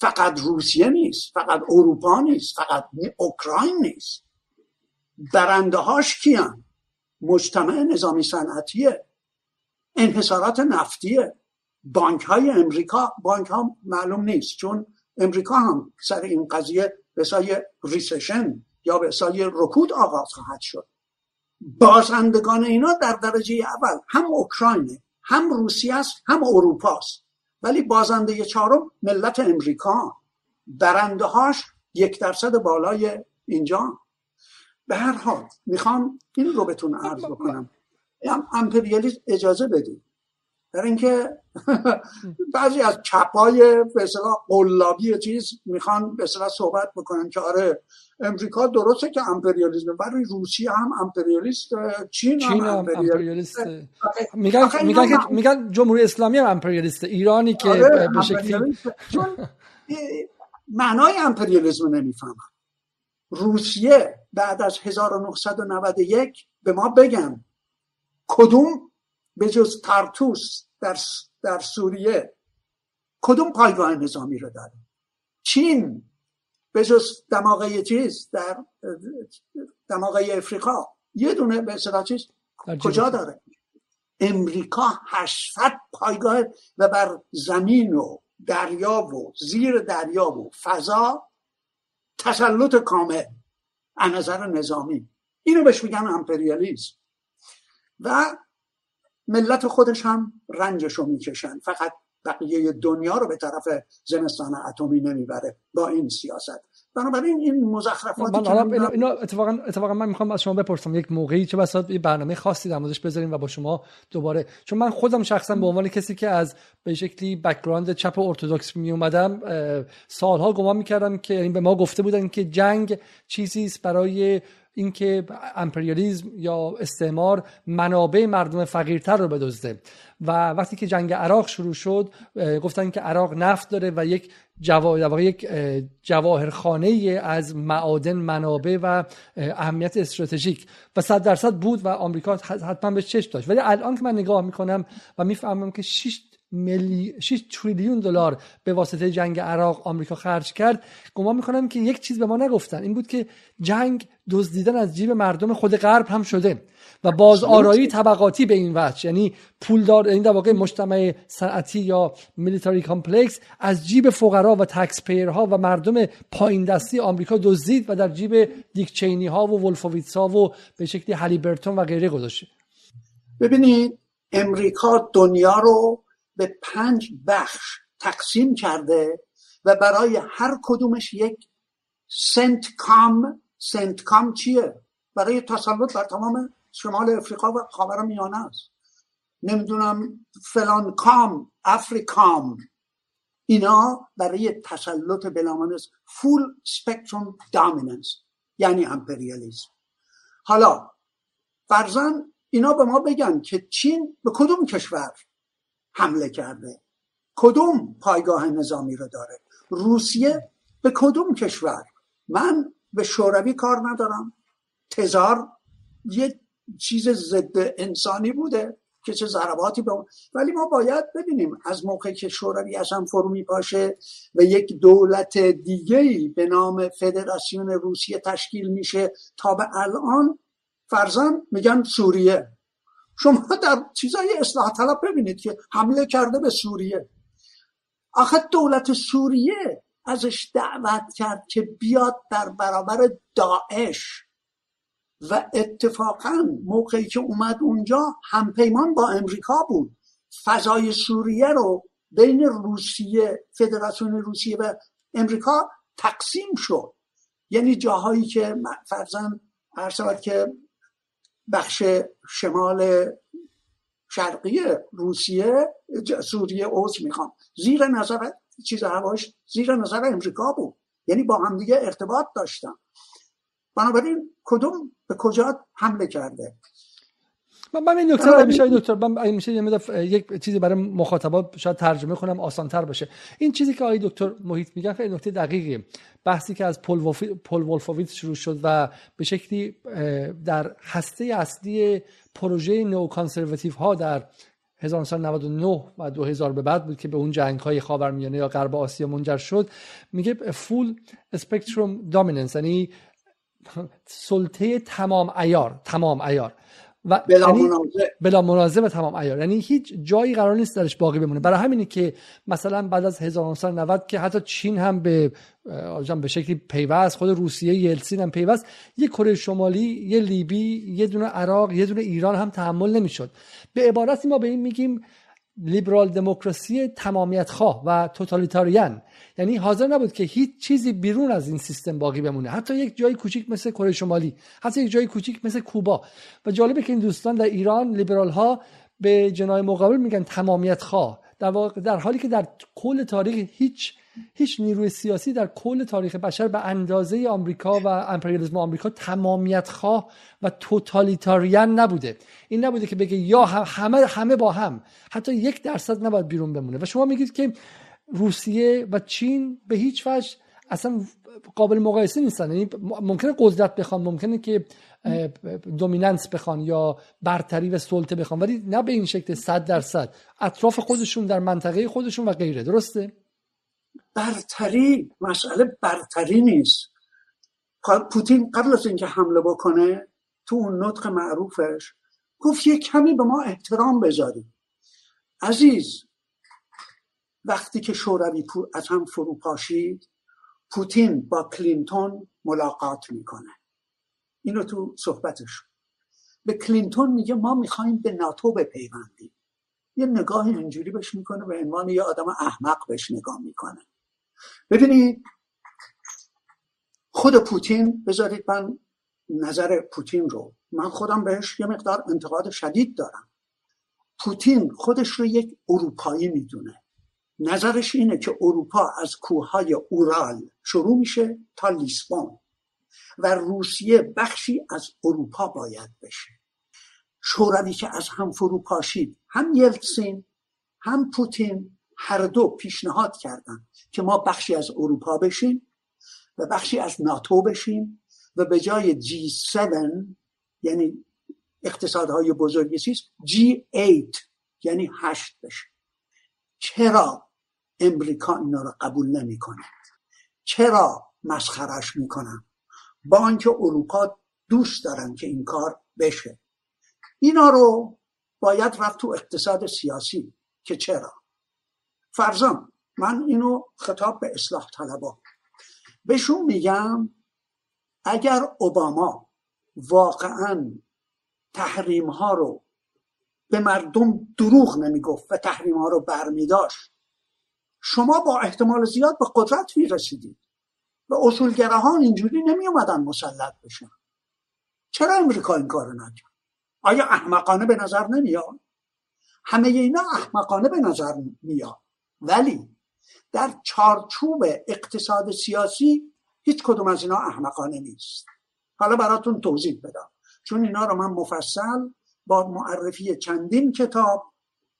فقط روسیه نیست فقط اروپا نیست فقط اوکراین نیست. برنده هاش کیان؟ مجتمع نظامی صنعتیه. انحصارات نفتیه. بانک های امریکا بانک ها معلوم نیست چون امریکا هم سر این قضیه به سای ریسشن یا به سای رکود آغاز خواهد شد. بازندگان اینا در درجه اول هم اوکراینه هم روسیه است هم اروپاست ولی بازنده چهارم ملت امریکا. برنده هاش یک درصد بالای اینجا. به هر حال می‌خوام این رو بهتون عرض بکنم. امپریالیسم اجازه بدید. در اینکه بعضی از چپای به قلابی چیز می‌خوان به صحبت بکنن که آره امریکا درسته که امپریالیسم ولی روسیه هم امپریالیست چین, چین هم امپریالیست. میگن میگن میگن جمهوری اسلامی هم امپریالیست ایرانی که آره به شکلی معنای امپریالیسم نمی‌فهمم. روسیه بعد از 1991 به ما بگن کدوم به جز ترتوس در, در سوریه کدوم پایگاه نظامی رو داره؟ چین به جز دماغه چیز در دماغه افریقا. یه دونه به اصطلاح چیز کجا داره؟ امریکا 800 پایگاه و بر زمین و دریا و زیر دریا و فضا تسلط کامل از نظر نظامی. اینو بهش میگن امپریالیسم. و ملت خودش هم رنجشو می‌کشن. فقط بقیه دنیا رو به طرف زمستان اتمی نمی‌بره با این سیاست. بنابراین این مزخرفاتی که من اینو اتفاقا اتفاقا من می‌خوام از شما بپرسم. یک موقعی چه بسا یه برنامه خاصی در موردش بذاریم و با شما دوباره چون من خودم شخصا به عنوان کسی که از به شکلی background چپ ارتدوکس می اومدم سالها گمان می‌کردم که این به ما گفته بودن که جنگ چیزی است برای اینکه امپریالیزم یا استعمار منابع مردم فقیرتر رو بدزده. و وقتی که جنگ عراق شروع شد گفتن که عراق نفت داره و یک جوا... یک جواهرخانه از معادن منابع و اهمیت استراتژیک. و صد درصد بود و آمریکا حتما به چش داشت. ولی الان که من نگاه می‌کنم و می‌فهمم که 6 ملی 6 تریلیون دلار به واسطه جنگ عراق آمریکا خرج کرد. گمان می‌کنم که یک چیز به ما نگفتن. این بود که جنگ دزدیدن از جیب مردم خود غرب هم شده و باز آرایی طبقاتی به این وجه یعنی پولدار این در واقع مجتمع صنعتی یا military complex از جیب فقرا و tax ها و مردم پایین دستی آمریکا دزدید و در جیب دیک چنی ها و ولفوویتز ها و به شکلی هالیبرتون و غیره گذاشته. ببینید امریکا دنیا رو به پنج بخش تقسیم کرده و برای هر کدومش یک CENTCOM CENTCOM چیه؟ برای تسلط بر تمام شمال افریقا و خاور میانه است. نمی‌دونم فلان کام افریکام. اینا برای تسلط بلامانس فول سپکتروم دامیننس یعنی امپریالیزم حالا فرزن اینا به ما بگن که چین به کدوم کشور؟ حمله کرده. کدوم پایگاه نظامی رو داره؟ روسیه به کدوم کشور؟ من به شوروی کار ندارم. تزار یه چیز ضد انسانی بوده که چه ضرباتی به ولی ما باید ببینیم از موقعی که شوروی اصلا فرو میپاشه و یک دولت دیگه به نام فدراسیون روسیه تشکیل میشه تا به الان فرزن میگن سوریه. شما در چیزای اصلاح طلب ببینید که حمله کرده به سوریه. آخه دولت سوریه ازش دعوت کرد که بیاد در برابر داعش و اتفاقا موقعی که اومد اونجا همپیمان با امریکا بود. فضای سوریه رو بین روسیه فدراسیون روسیه و امریکا تقسیم شد. یعنی جاهایی که فرزن هر که بخش شمال شرقی روسیه سوریه اوز می‌خوام. زیر نظر چیز هواش زیر نظر امریکا بود. یعنی با همدیگه ارتباط داشتن بنابراین کدوم به کجا حمله کرده؟ من این دکتر میشه دکتر من میشه یک چیزی برای مخاطبات شاید ترجمه کنم آسانتر باشه. این چیزی که آقای دکتر محیط میگن خیلی نکته دقیقیه. بحثی که از پل, پل ولفوویتس شروع شد و به شکلی در هسته اصلی پروژه نو کانسرواتیو ها در 1999 و 2000 به بعد بود که به اون جنگ های خاورمیانه یا غرب آسیا منجر شد میگه فول اسپکتروم دامیننس یعنی سلطه تمام ایار تمام ایار. و بلا یعنی منازع بلا منازع و تمام ایار یعنی هیچ جایی قرار نیست درش باقی بمونه. برای همینه که مثلا بعد از 1990 که حتی چین هم به به شکلی پیوست خود روسیه یلسین هم پیوست یه کره شمالی یه لیبی یه دونه عراق یه دونه ایران هم تحمل نمی‌شد. به عبارتی ما به این میگیم لیبرال دموکراسی تمامیت خواه و توتالیتاریان. یعنی حاضر نبود که هیچ چیزی بیرون از این سیستم باقی بمونه. حتی یک جای کوچیک مثل کره شمالی حتی یک جای کوچیک مثل کوبا. و جالبه که این دوستان در ایران لیبرال ها به جنای مقابل میگن تمامیت خواه در, در حالی که در کل تاریخ هیچ هیچ نیروی سیاسی در کل تاریخ بشر به اندازه آمریکا و امپریالیسم آمریکا تمامیت خواه و توتالیتاریان نبوده. این نبوده که بگه یا همه همه با هم. حتی یک درصد نباید بیرون بمونه. و شما میگید که روسیه و چین به هیچ وجه اصلا قابل مقایسه نیستن. یعنی ممکنه قدرت بخوان ممکنه که دومیننس بخوان یا برتری و سلطه بخوان ولی نه به این شکل صد درصد. اطراف خودشون در منطقه خودشون و غیره. درسته؟ برتری مسئله برتری نیست. پوتین قبل از اینکه حمله بکنه تو اون نطق معروفش گفت یه کمی به ما احترام بذاریم. عزیز وقتی که شوروی از هم فرو پاشید پوتین با کلینتون ملاقات می‌کنه. اینو تو صحبتش. به کلینتون میگه ما می‌خوایم به ناتو بپیوندیم. یه نگاه اینجوری بهش می‌کنه به عنوان یه آدم احمق بهش نگاه می‌کنه. ببینید خود پوتین بذارید من نظر پوتین رو من خودم بهش یه مقدار انتقاد شدید دارم. پوتین خودش رو یک اروپایی می‌دونه. نظرش اینه که اروپا از کوههای اورال شروع میشه تا لیسبون و روسیه بخشی از اروپا باید بشه. شوروی که از هم فرو پاشید هم یلتسین هم پوتین هر دو پیشنهاد کردن که ما بخشی از اروپا بشیم و بخشی از ناتو بشیم و به جای جی 7 یعنی اقتصادهای بزرگی چیز جی 8 یعنی هشت بشه. چرا امریکا اینا رو قبول نمی چرا مسخرش می‌کنن با آنکه اروپا دوست دارن که این کار بشه. اینا رو باید رفت تو اقتصاد سیاسی که چرا؟ فرزان من اینو خطاب به اصلاح طلبا. بهشون میگم اگر اوباما واقعا تحریم ها رو به مردم دروغ نمی‌گفت و تحریم ها رو برمیداشت شما با احتمال زیاد به قدرت می‌رسیدید و اصولگراهان اینجوری نمی اومدن مسلط بشن. چرا امریکا این کارو نکرد؟ آیا احمقانه به نظر نمیاد؟ همه اینا احمقانه به نظر میاد. ولی در چارچوب اقتصاد سیاسی هیچ کدوم از اینا احمقانه نیست. حالا براتون توضیح بدم. چون اینا رو من مفصل با معرفی چندین کتاب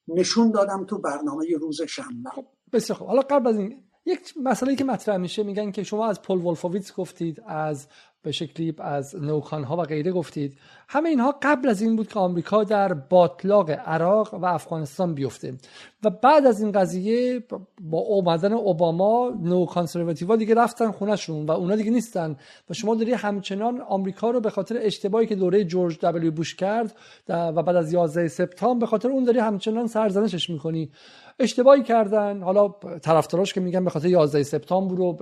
نشون دادم تو برنامه روز شنبه. خب، بسیار خوب. حالا قبل از این یک مسئله که مطرح میشه میگن که شما از پل ولفوویتس گفتید از به شکلی از نوکان ها و غیره گفتید. همه اینها قبل از این بود که آمریکا در باطلاق عراق و افغانستان بیفته. و بعد از این قضیه با اومدن اوباما نو کانسرواتیوا دیگه رفتن خونهشون و اونا دیگه نیستن. و شما داری همچنان آمریکا رو به خاطر اشتباهی که دوره جورج دبلیو بوش کرد و بعد از 11 سپتامبر به خاطر اون داری همچنان سرزنشش می‌کنی. اشتباهی کردن. حالا طرفداراش که میگن به خاطر 11 سپتامبر رو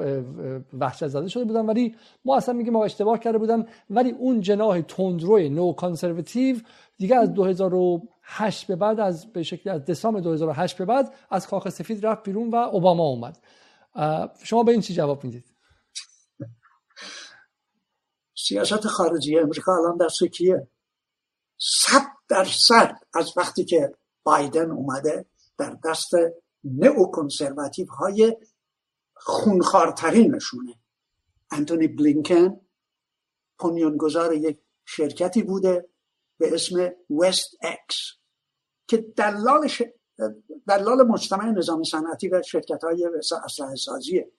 وحشت زده شده بودن. ولی ما اصلا میگیم ما اشتباه کرده بودن ولی اون جناح تندروی نو کانسرواتیو دیگه از 2008 به بعد از به شکلی از دسامبر 2008 به بعد از کاخ سفید رفت بیرون و اوباما اومد. شما به این چی جواب می‌دید؟ سیاست خارجی امریکا الان دست کیه صد درصد از وقتی که بایدن اومده در دست نئو کنسرواتیو های خونخارترینشونه انتونی بلینکن پونیونگذار یک شرکتی بوده به اسم وست اکس که دلال, ش... دلال مجتمع نظام صنعتی و شرکت های اسلحه سازیه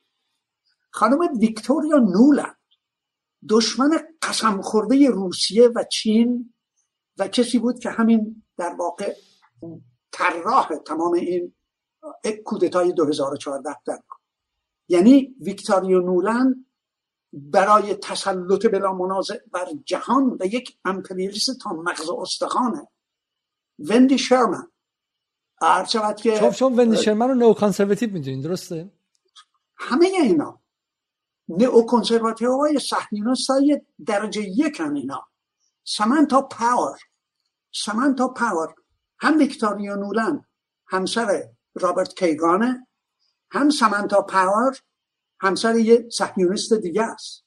خانم ویکتوریا نولند دشمن قسم خورده روسیه و چین و کسی بود که همین در واقع طراح تمام این کودتای 2014 در یعنی ویکتوریو نولند برای تسلط بلا منازع بر جهان و یک امپریالیست تا مغز استخانه وندی شرمن. شود که چون وندی شرمن رو نو کانسرواتیو می‌دونین درسته؟ همه اینا. neo conservative های صهیونیست های درجه یک هم اینا. سمنتا پاور. سمنتا پاور. هم ویکتوریا نولند همسر رابرت کیگانه هم سمنتا پاور همسر یه صهیونیست دیگه است.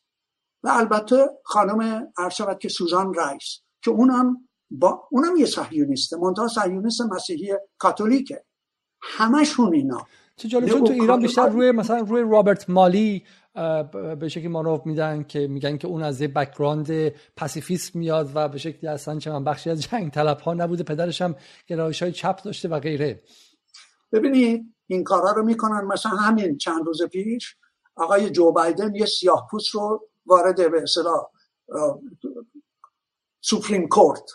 و البته خانم عرض که سوزان رایس که اونم با اونم یه صهیونیسته منتها صهیونیست مسیحی کاتولیکه. همشون اینا. چه جالب تو ایران بیشتر روی مثلا روی رابرت مالی به شکلی مانور میدن که میگن که اون از یه background پاسیفیسم میاد و به شکلی اصلا چه من بخشی از جنگ طلب ها نبوده پدرش هم گرایش های چپ داشته و غیره. ببینید این کارا رو می‌کنن مثلا همین چند روز پیش. آقای جو بایدن یه سیاه پوست رو وارد به اصطلاح Supreme Court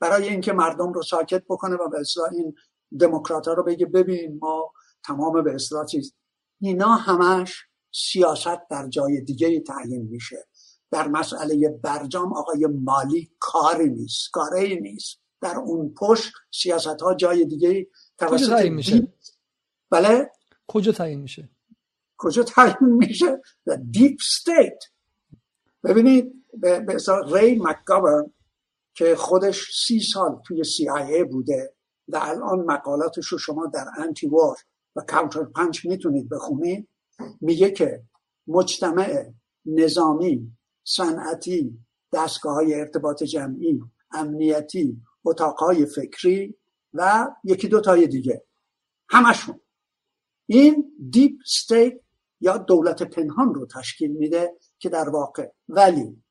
برای اینکه مردم رو ساکت بکنه و به اصطلاح این دموکرات رو بگه ببین ما تمام به اصطلاح چیز. اینا همش سیاست در جای دیگه تعیین میشه. در مسئله برجام آقای مالی کاره‌ای نیست کاره‌ای نیست. در اون پشت سیاست ها جای دیگه توسط تعیین میشه؟ بله؟ کجا تعیین میشه؟ کجا تعیین میشه؟ Deep State ببینید به ری مکگاورن که خودش سی سال توی CIA بوده و الان مقالاتش رو شما در Antiwar و CounterPunch می‌تونید بخونید میگه که مجتمع نظامی صنعتی دستگاه های ارتباط جمعی امنیتی اتاقهای فکری و یکی دو تای دیگه. همشون. این Deep State یا دولت پنهان رو تشکیل میده که در واقع. ولی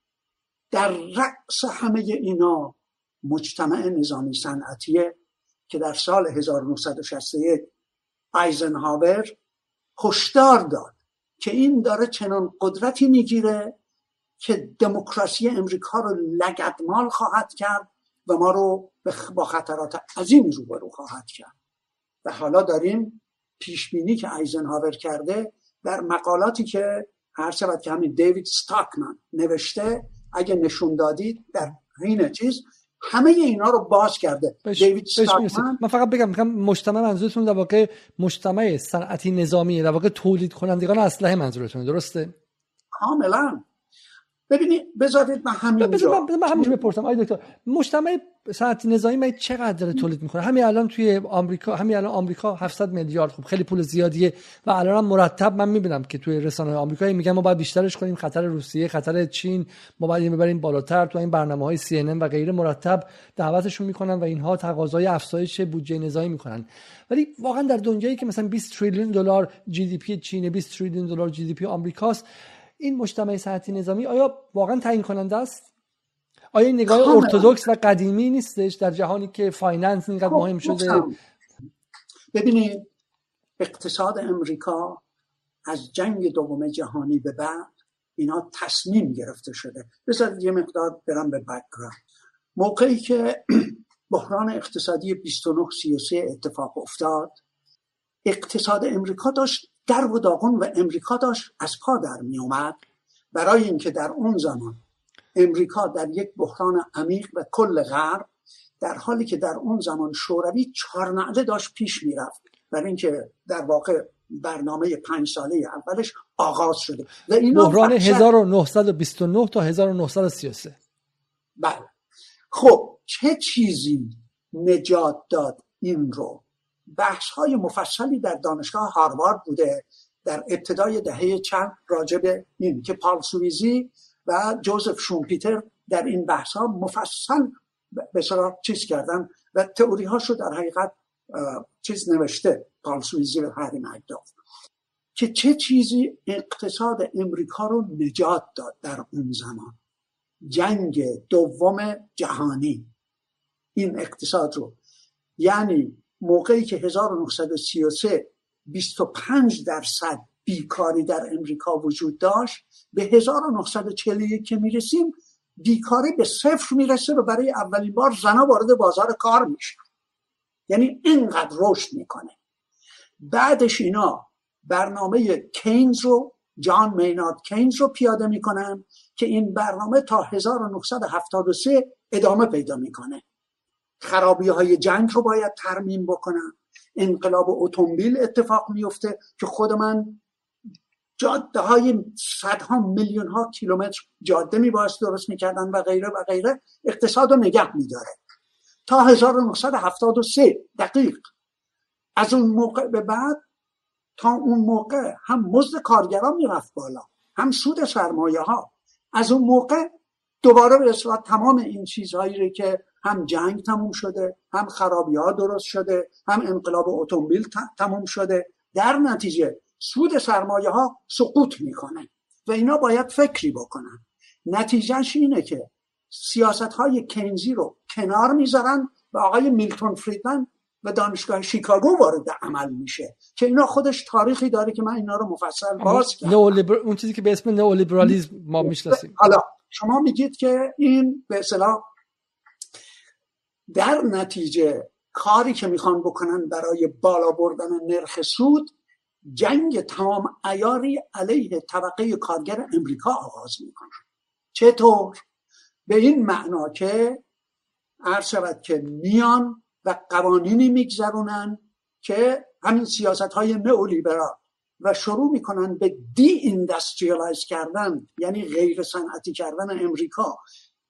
در رأس همه اینا مجتمع نظامی صنعتیه که در سال 1961 آیزنهاور هشدار داد که این داره چنان قدرتی می‌گیره که دموکراسی امریکا رو لگدمال خواهد کرد و ما رو با خطرات عظیمی روبرو خواهد کرد. و حالا داریم پیش بینی که ایزنهاور کرده در مقالاتی که هر شود که همین دیوید ستاکمن نوشته اگه نشون دادید در این چیز همه اینا رو باز کرده. دیوید من فقط بگم میگم مجتمع منظورتون در واقع مجتمع صنعتی نظامی در واقع تولید کنندگان اسلحه منظورتون درسته؟ کاملا. ببینید بذارید من همینجا. من همینجا بپرسم. آی دکتر مجتمع صنعتی نظامی من چقدر داره تولید می‌کنه؟ همین الان توی آمریکا همین الان آمریکا 700 میلیارد. خب خیلی پول زیادیه و الان مرتب من می‌بینم که توی رسانه آمریکایی میگن ما باید بیشترش کنیم. خطر روسیه خطر چین ما باید ببریم بالاتر. تو این برنامه های سی و غیره مرتب دعوتشون می‌کنن و اینها تقاضای افزایش بودجه نظامی می‌کنن. ولی واقعا در دنیایی که مثلا 20 تریلیون دلار GDP چین 20 تریلیون دلار GDP آمریکاست این مجتمع صنعتی نظامی آیا واقعا تعیین کننده است؟ آیا این نگاه orthodox و قدیمی نیستش در جهانی که finance اینقدر خب، مهم شده؟ ببینید اقتصاد امریکا از جنگ دوم جهانی به بعد اینا تصمیم گرفته شده. بذارید یه مقدار برم به background موقعی که بحران اقتصادی 29 33 اتفاق افتاد اقتصاد امریکا داشت در و داغون و امریکا داشت از پا در می اومد برای اینکه در اون زمان امریکا در یک بحران عمیق و کل غرب در حالی که در اون زمان شوروی چهار داشت پیش می‌رفت. برای اینکه در واقع برنامه پنج ساله اولش آغاز شده. و اینا بحران 1929 تا 1933 بله. خب چه چیزی نجات داد این رو؟ بحث های مفصلی در دانشگاه هاروارد بوده. در ابتدای دهه چند راجب این که پال سویزی و جوزف شومپیتر در این بحث ها مفصل به چیز کردن و تئوری هاشو در حقیقت چیز نوشته پال سویزی و هری مکداف که چه چیزی اقتصاد امریکا رو نجات داد در اون زمان؟ جنگ دوم جهانی. این اقتصاد رو. یعنی موقعی که 1933 25 درصد بیکاری در امریکا وجود داشت به 1941 که می‌رسیم بیکاری به صفر می‌رسه و برای اولین بار زنها وارد بازار کار میشن یعنی اینقدر رشد می‌کنه. بعدش اینا برنامه کینز رو جان مینارد کینز رو پیاده می‌کنن که این برنامه تا 1973 ادامه پیدا می‌کنه. خرابی های جنگ رو باید ترمیم بکنن انقلاب اتومبیل اتفاق میفته که خود من جاده های صدها میلیون ها کیلومتر جاده میبایست درست می‌کردن و غیره و غیره اقتصاد رو نگه میداره. تا 1973 دقیق. از اون موقع به بعد تا اون موقع هم مزد کارگران می‌رفت بالا هم سود سرمایه ها از اون موقع دوباره به تمام این چیزهایی که هم جنگ تموم شده هم خرابی ها درست شده هم انقلاب اتومبیل تموم شده. در نتیجه سود سرمایه ها سقوط می‌کنه و اینا باید فکری بکنن. نتیجهش اینه که سیاست های کنزی رو کنار می‌ذارن و آقای میلتون فریدمن و دانشگاه شیکاگو وارد عمل میشه که اینا خودش تاریخی داره که من اینا رو مفصل باز کردم. اون چیزی که به اسم نئولیبرالیسم ما می‌شناسیم. حالا شما میگید که این به اصطلاح در نتیجه کاری که می‌خوان بکنن برای بالا بردن نرخ سود جنگ تمام ایاری علیه طبقه کارگر امریکا آغاز می‌کنن چطور؟ به این معنا که عرض شود که میان و قوانینی میگذرونن که همین سیاست های نئولیبرال و شروع می‌کنن به deindustrialize کردن یعنی غیر صنعتی کردن امریکا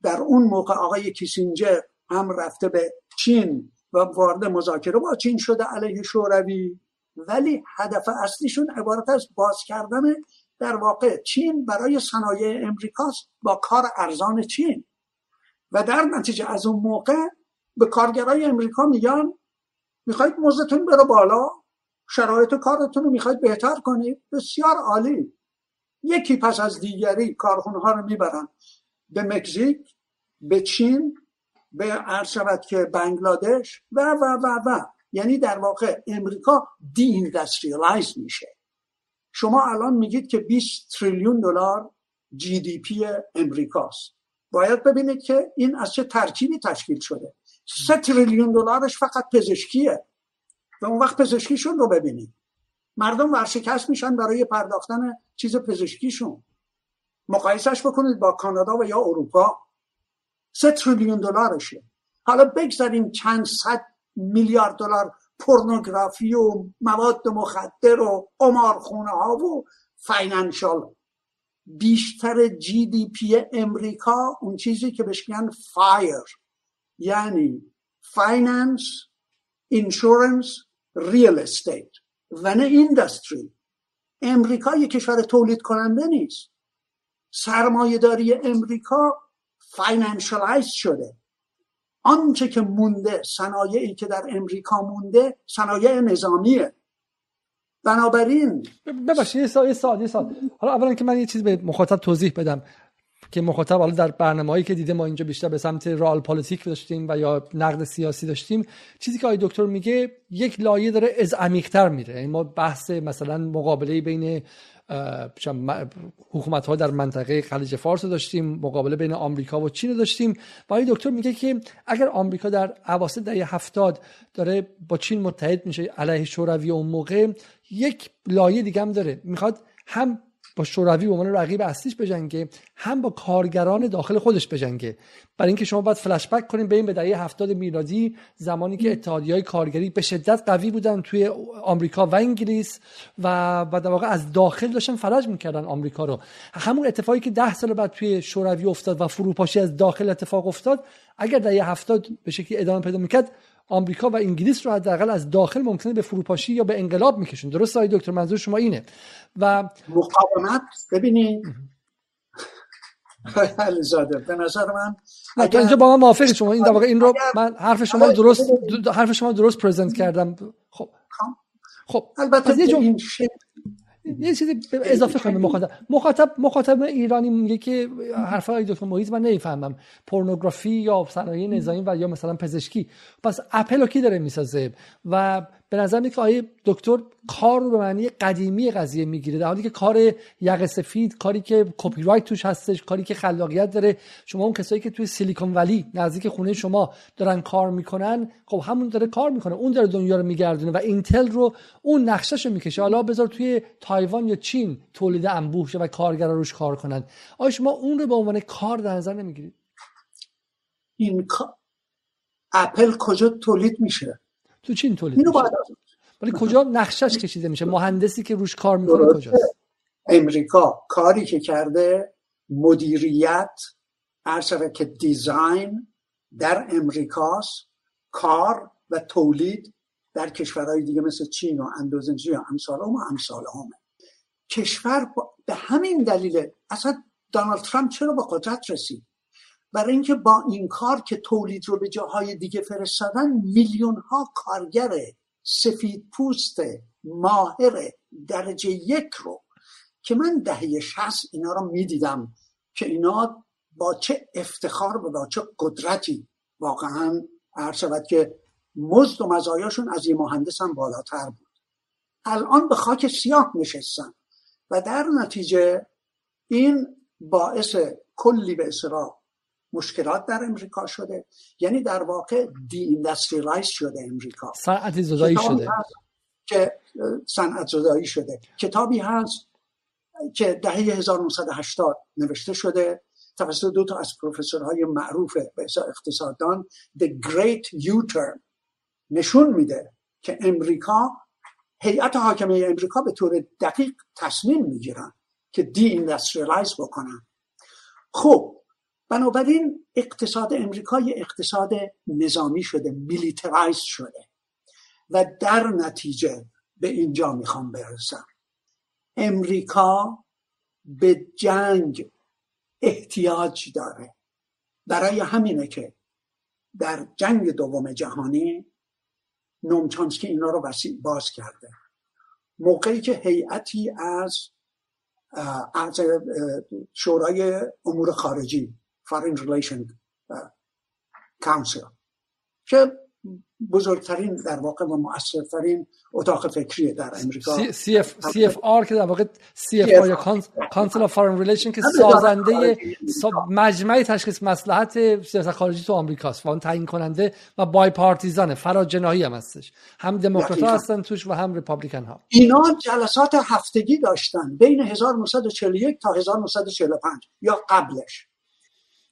در اون موقع آقای کیسینجر هم رفته به چین و وارد مذاکره با چین شده علیه شوروی. ولی هدف اصلیشون عبارت از باز کردن در واقع چین برای صنایع امریکاست با کار ارزان چین. و در نتیجه از اون موقع به کارگرای امریکا میگن می‌خواید مزدتون بره بالا شرایط کارتون رو می‌خواید بهتر کنید. بسیار عالی. یکی پس از دیگری کارخونه ها رو می‌برن. به مکزیک به چین به عرض شود که بنگلادش و و و و. یعنی در واقع امریکا deindustrialize میشه. شما الان میگید که 20 تریلیون دلار GDP امریکاست. باید ببینید که این از چه ترکیبی تشکیل شده. سه تریلیون دلارش فقط پزشکیه. و اون وقت پزشکیشون رو ببینید. مردم ورشکست میشن برای پرداختن چیز پزشکیشون. مقایسش بکنید با کانادا و یا اروپا. سه تریلیون دلارشه. حالا بگذاریم چند صد میلیارد دلار پورنوگرافی و مواد مخدر و قمارخونه ها و financial. بیشتر GDP امریکا اون چیزی که بهش میگن FIRE. یعنی finance insurance real estate. و نه industry امریکا یک کشور تولید کننده نیست. سرمایه‌داری امریکا financialize شده. آنچه که مونده صنایعی که در امریکا مونده صنایع نظامیه. بنابراین ببخشید یه سال یه سال حالا اولا که من یه چیز به مخاطب توضیح بدم که مخاطب حالا در برنامه‌ای که دیده ما اینجا بیشتر به سمت de: Realpolitik داشتیم و یا نقد سیاسی داشتیم چیزی که آقای دکتر میگه یک لایه داره از عمیق‌تر میره. یعنی ما بحث مثلا مقابله بین حکومت ها در منطقه خلیج فارس داشتیم مقابله بین آمریکا و چین داشتیم. و آقای دکتر میگه که اگر آمریکا در اواسط دهه هفتاد داره با چین متحد میشه علیه شوروی اون موقع یک لایه دیگه هم داره. می‌خواد هم با شوروی به عنوان رقیب اصلیش بجنگه هم با کارگران داخل خودش بجنگه. برای اینکه شما باید فلش بک کنیم به این به دهه 70 میلادی زمانی که های کارگری به شدت قوی بودن توی آمریکا و انگلیس و و در واقع از داخل داشتن فلج می‌کردن آمریکا رو. همون اتفاقی که ده سال بعد توی شوروی افتاد و فروپاشی از داخل اتفاق افتاد اگر دهه 70 به شکلی ادامه پیدا می‌کرد آمریکا و انگلیس رو حداقل از داخل ممکنه به فروپاشی یا به انقلاب میکشون درست آقای دکتر منظور شما اینه. و مقاومت؟ ببینید. زاده به نظر من اگر... اینجا با من موافق شما. این این رو من حرف شما درست حرف شما درست پرزنت کردم. خب. خب, خب. البته این یه چیزی اضافه کنم مخاطب. مخاطب مخاطب ایرانی میگه که حرفای دکتر محیط من نمی‌فهمم. پورنوگرافی یا صنایع نظامی و یا مثلا پزشکی. پس اپل رو کی داره می‌سازه؟ و به نظر میاد که آیه دکتر کار رو به معنی قدیمی قضیه می‌گیره در حالی که کار یق سفید کاری که کپی رایت توش هستش کاری که خلاقیت داره. شما اون کسایی که توی سیلیکون ولی نزدیک خونه شما دارن کار می‌کنن خب همون داره کار می‌کنه اون داره دنیا رو میگردونه و اینتل رو اون نقشهشو می‌کشه. حالا بذار توی تایوان یا چین تولید انبوه شه و کارگرا روش کار کنن. آیا شما اون رو به عنوان کار در نظر نمی‌گیرید؟ این اپل کجا تولید میشه؟ تو چین تولید میشه؟ ولی کجا نقشش کشیده میشه؟ مهندسی که روش کار می‌کنه کجاست؟ امریکا کاری که کرده مدیریت ارشبه که design در امریکاست کار و تولید در کشورهای دیگه مثل چین و اندونزی و امثال هم و امثال همه کشور به همین دلیل اصلا دانالد ترامپ چرا به قدرت رسید؟ برای اینکه با این کار که تولید رو به جاهای دیگه فرستادن میلیون ها کارگر سفید پوست ماهر درجه یک رو که من دهه شست اینا رو می‌دیدم که اینا با چه افتخار و با چه قدرتی واقعا هر شود که مزد و مزایاشون از یه مهندس هم بالاتر بود. الان به خاک سیاه نشستن و در نتیجه این باعث کلی به اصراح مشکلات در امریکا شده. یعنی در واقع deindustrialize شده امریکا. صنعت زدایی شده. که صنعت زدایی شده. کتابی هست که دهه 1980 نوشته شده. توسط دو تا از پروفسورهای معروف به اقتصاددان The Great U-Turn نشون میده که امریکا هیئت حاکمه امریکا به طور دقیق تصمیم می‌گیرن که deindustrialize بکنن. خب بنابراین اقتصاد امریکا یه اقتصاد نظامی شده میلیترایز شده و در نتیجه به اینجا می‌خوام برسم. امریکا به جنگ احتیاج داره. برای همینه که در جنگ دوم جهانی نومچانسکی اینا رو وسیع باز کرده. موقعی که هیئتی از شورای امور خارجی Foreign Relation Council. که بزرگترین در واقع و مؤثرترین اتاق فکری در امریکا. آر که در واقع CFR. یا Council of Foreign Relation که سازنده مجمع تشخیص مصلحت سیاست خارجی تو آمریکاست و اون تعیین کننده و bipartisan ه فراجناحی هم هستش. هم دموکرات ها هستن توش و هم Republican ها. اینا جلسات هفتگی داشتن بین 1941 تا 1945 یا قبلش.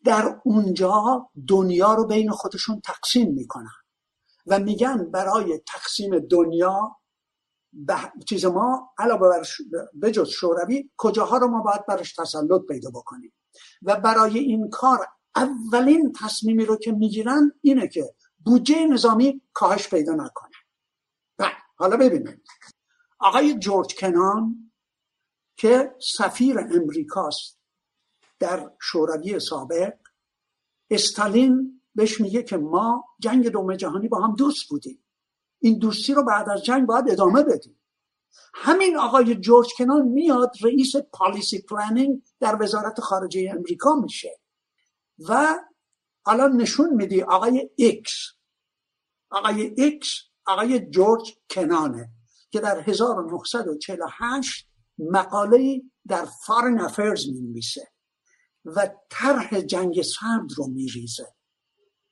در اونجا دنیا رو بین خودشون تقسیم می‌کنن. و میگن برای تقسیم دنیا به چیز ما علاوه بر بجز شوروی کجاها رو ما باید برش تسلط پیدا بکنیم. و برای این کار اولین تصمیمی رو که می‌گیرن اینه که بودجه نظامی کاهش پیدا نکنه. بله حالا ببینید آقای جورج کنان که سفیر امریکاست در شوروی سابق استالین بهش میگه که ما جنگ دوم جهانی با هم دوست بودیم. این دوستی رو بعد از جنگ باید ادامه بدیم. همین آقای جورج کنان میاد رئیس Policy Planning در وزارت خارجه امریکا میشه و الان نشون میدی آقای X آقای X آقای جورج کنانه که در 1948 مقاله در Foreign Affairs می و طرح جنگ سرد رو میریزه.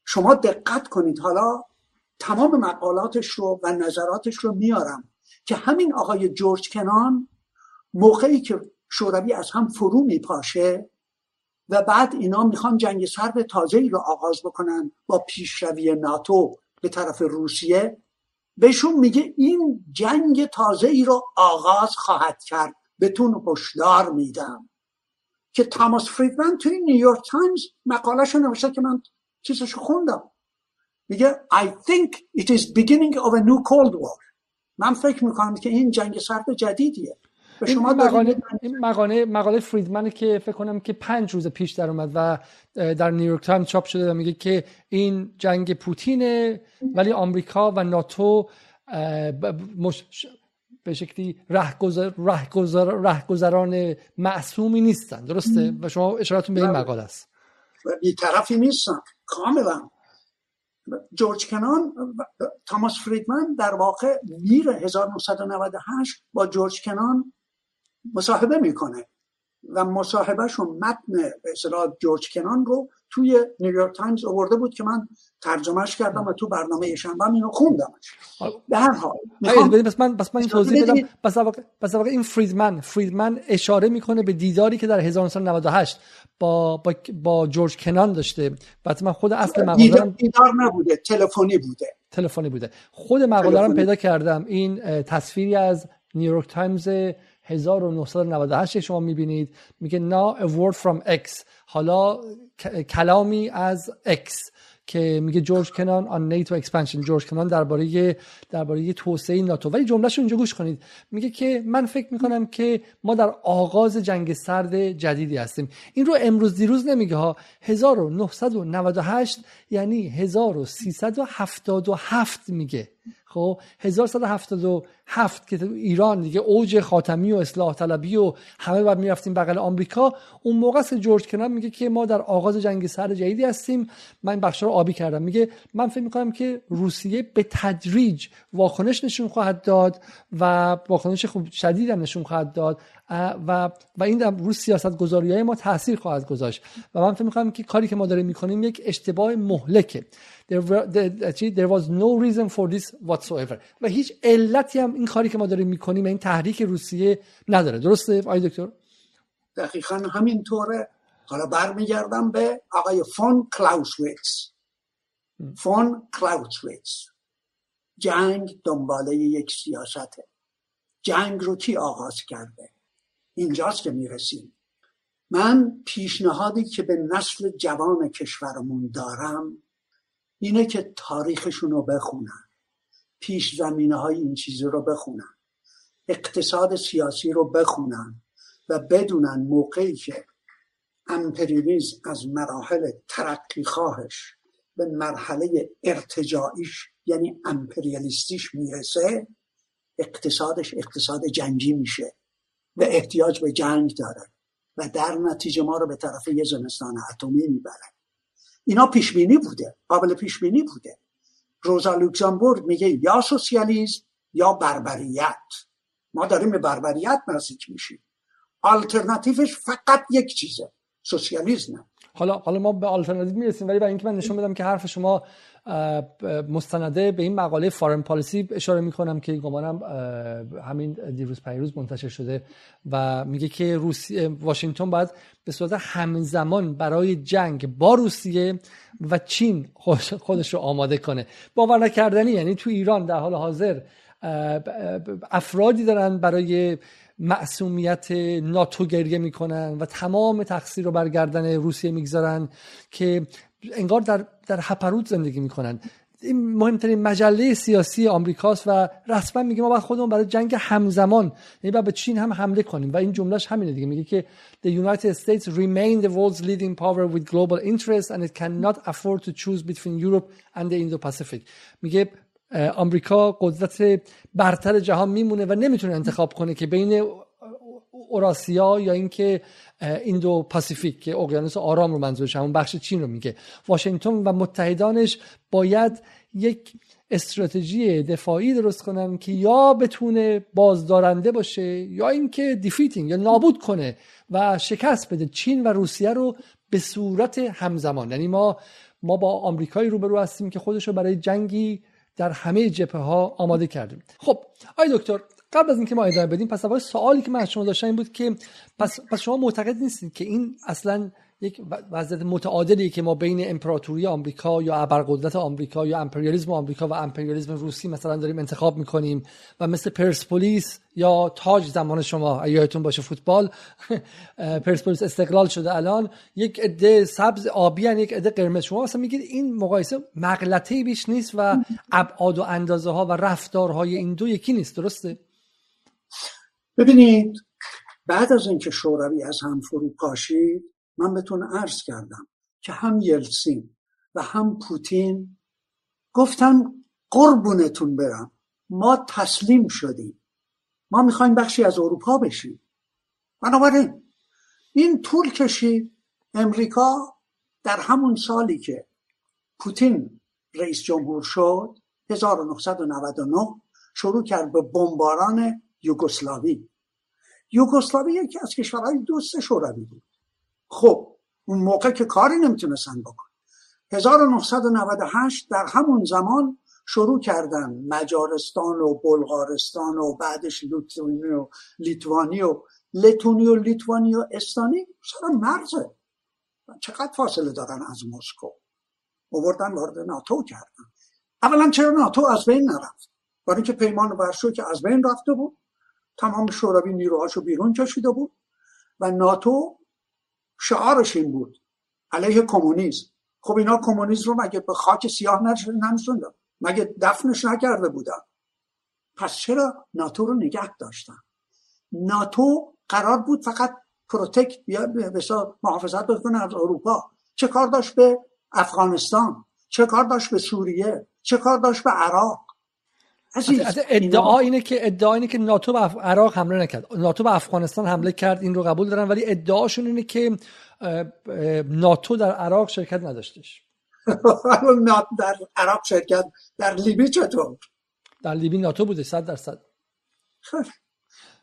شما دقت کنید حالا تمام مقالاتش رو و نظراتش رو میارم که همین آقای جورج کنان موقعی که شوروی از هم فرو میپاشه و بعد اینا می‌خوان جنگ سرد تازه ای رو آغاز بکنن با پیشروی ناتو به طرف روسیه بهشون میگه این جنگ تازه ای رو آغاز خواهد کرد. بهتون هشدار میدم. که تاماس فریدمن توی نیویورک تایمز مقالش نوشته که من چیزش خوندم. میگه I think it is beginning of a new cold war. من فکر می‌کنم که این جنگ سرد جدیدیه. این مقاله این مقاله مقاله فریدمن که فکر کنم که پنج روز پیش در اومد و در نیویورک تایمز چاپ شده و میگه که این جنگ پوتینه ولی آمریکا و ناتو به شکلی رهگذر رهگذر رهگذران معصومی نیستن درسته؟ و شما اشارتون به این بله. مقاله است. طرفی نیستن کاملا. جورج کنان تاماس فریدمن در واقع میر 1998 با جورج کنان مصاحبه می‌کنه و مصاحبهشون متن به جورج کنان رو توی نیویورک تایمز آورده بود که من ترجمهش کردم و تو برنامه شنبه اینو خوندمش. به هر حال بس من بس من این توضیح بدم. بس واقع بس واقع این فریدمن فریدمن اشاره می‌کنه به دیداری که در 1998 با با, با جورج کنان داشته. بعد من خود اصل مقاله دیدار نبوده تلفنی بوده. تلفنی بوده. خود مقاله رو پیدا کردم. این تصویری از نیویورک تایمز 1998 شما می‌بینید. میگه Now a word from X. حالا کلامی از X که میگه جورج کنان on NATO expansion جورج کنان درباره درباره توسعه ناتو. ولی جملهش اینجا گوش کنید. میگه که من فکر می‌کنم که ما در آغاز جنگ سرد جدیدی هستیم. این رو امروز دیروز نمیگه ها. 1998 یعنی 1377 میگه. خب 1177 که ایران دیگه اوج خاتمی و اصلاح طلبی و همه بعد می‌رفتیم بغل آمریکا اون موقع است جورج کنان میگه که ما در آغاز جنگ سرد جدیدی هستیم من بخش رو آبی کردم. میگه من فکر می‌کنم که روسیه به تدریج واکنش نشون خواهد داد و واکنش خوب شدید نشون خواهد داد. و و این در روی سیاست گذاری های ما تاثیر خواهد گذاشت. و من فکر می‌کنم که کاری که ما داریم می‌کنیم یک اشتباه مهلکه. There, was no reason for this whatsoever. و هیچ علتی هم این کاری که ما داریم می‌کنیم این تحریک روسیه نداره. درسته آقای دکتر؟ دقیقا همینطوره. حالا برمیگردم به آقای فون کلاوسویتس فون کلاوسویتس جنگ دنباله یک سیاسته. جنگ رو کی آغاز کرده؟ اینجاست که می‌رسیم. من پیشنهادی که به نسل جوان کشورمون دارم اینه که تاریخشون رو بخونن. پیش زمینه های این چیزی رو بخونن. اقتصاد سیاسی رو بخونن و بدونن موقعی که امپریالیزم از مراحل ترقی خواهش به مرحله ارتجاعیش یعنی امپریالیستیش می‌رسه اقتصادش اقتصاد جنگی میشه. و احتیاج به جنگ داره و در نتیجه ما رو به طرف یه زمستان اتمی می‌بره اینا پیش بینی بوده قابل پیش بینی بوده. روزا لوکزامبورگ میگه یا سوسیالیسم یا بربریت. ما داریم به بربریت نزدیک میشیم. آلترناتیوش فقط یک چیزه سوسیالیسم. حالا حالا ما به آلترناتیو می‌رسیم ولی برای اینکه من نشون بدم که حرف شما مستنده به این مقاله فارن پالیسی اشاره می‌کنم که گمانم همین دیروز پیروز منتشر شده و میگه که روسیه واشنگتن باید به صورت همزمان برای جنگ با روسیه و چین خودش رو آماده کنه. باور نکردنی یعنی تو ایران در حال حاضر افرادی دارن برای معصومیت ناتو گریه می‌کنن و تمام تقصیر رو برگردن روسیه می‌گذارن که انگار در, در هپروت زندگی می‌کنن. این مهمترین مجله سیاسی آمریکاست و رسما میگه ما باید خودمون برای جنگ همزمان یعنی باید به چین هم حمله کنیم. و این جملهش همینه دیگه. میگه که the United States remain the world's leading power with global interests and it cannot afford to choose between Europe and the Indo-Pacific. میگه آمریکا قدرت برتر جهان میمونه و نمی‌تونه انتخاب کنه که بین اوراسیا یا اینکه ایندو پاسیفیک که اقیانوس آرام رو منظورش همون بخش چین رو میگه. واشنگتن و متحدانش باید یک استراتژی دفاعی درست کنن که یا بتونه بازدارنده باشه یا اینکه defeating یا نابود کنه و شکست بده. چین و روسیه رو به صورت همزمان. یعنی ما ما با آمریکایی روبرو هستیم که خودش رو برای جنگی در همه جبهه ها آماده کرده. خب آقای دکتر قبل از اینکه ما ادامه بدیم پس اول سوالی که من از شما داشتم این بود که پس, پس شما معتقد نیستید که این اصلا یک وضعیت متعادلی که ما بین امپراتوری آمریکا یا ابرقدرت آمریکا یا امپریالیسم آمریکا و امپریالیسم روسی مثلا داریم انتخاب می‌کنیم و مثل پرسپولیس یا تاج زمان شما یادتون باشه فوتبال پرسپولیس استقلال شده الان یک عده سبز آبی هن یک عده قرمز. شما مثلا میگید این مقایسه مغلطه بیش نیست و ابعاد و اندازه ها و رفتارهای این دو یکی نیست درسته؟ ببینید بعد از اینکه شوروی از هم فرو پاشید من بهتون عرض کردم که هم یلسین و هم پوتین گفتن قربونتون برم ما تسلیم شدیم. ما می‌خوایم بخشی از اروپا بشیم. بنابراین این طول کشید. امریکا در همون سالی که پوتین رئیس جمهور شد 1999 شروع کرد به بمباران یوگسلاوی. یوگسلاوی یکی از کشورهای دوست شوروی بود. خب اون موقع که کاری نمی‌تونستن بکن 1998 در همون زمان شروع کردن مجارستان و بلغارستان و بعدش لیتوانی و لیتوانی و لتونی و لیتوانی و استانی سر مرزه چقدر فاصله دارن از مسکو؟ اووردن وارد ناتو کردن. اولا چرا ناتو از بین نرفت؟ برای اینکه پیمان ورشو که از بین رفته بود. تمام شوروی نیروهاشو بیرون کشیده بود و ناتو شعارش این بود علیه کمونیسم. خب اینا کمونیسم رو مگه به خاک سیاه نرسوندن مگه دفنش نکرده بودن؟ پس چرا ناتو رو نگه داشتن؟ ناتو قرار بود فقط protect یا محافظت بکنه از اروپا. چه کار داشت به افغانستان؟ چه کار داشت به سوریه؟ چه کار داشت به عراق؟ ادعا اینه که ادعا اینه که ناتو به عراق حمله نکرد. ناتو به افغانستان حمله کرد این رو قبول دارن ولی ادعاشون اینه که ناتو در عراق شرکت نداشتش. در عراق شرکت در لیبی چطور؟ در لیبی ناتو بوده صد درصد.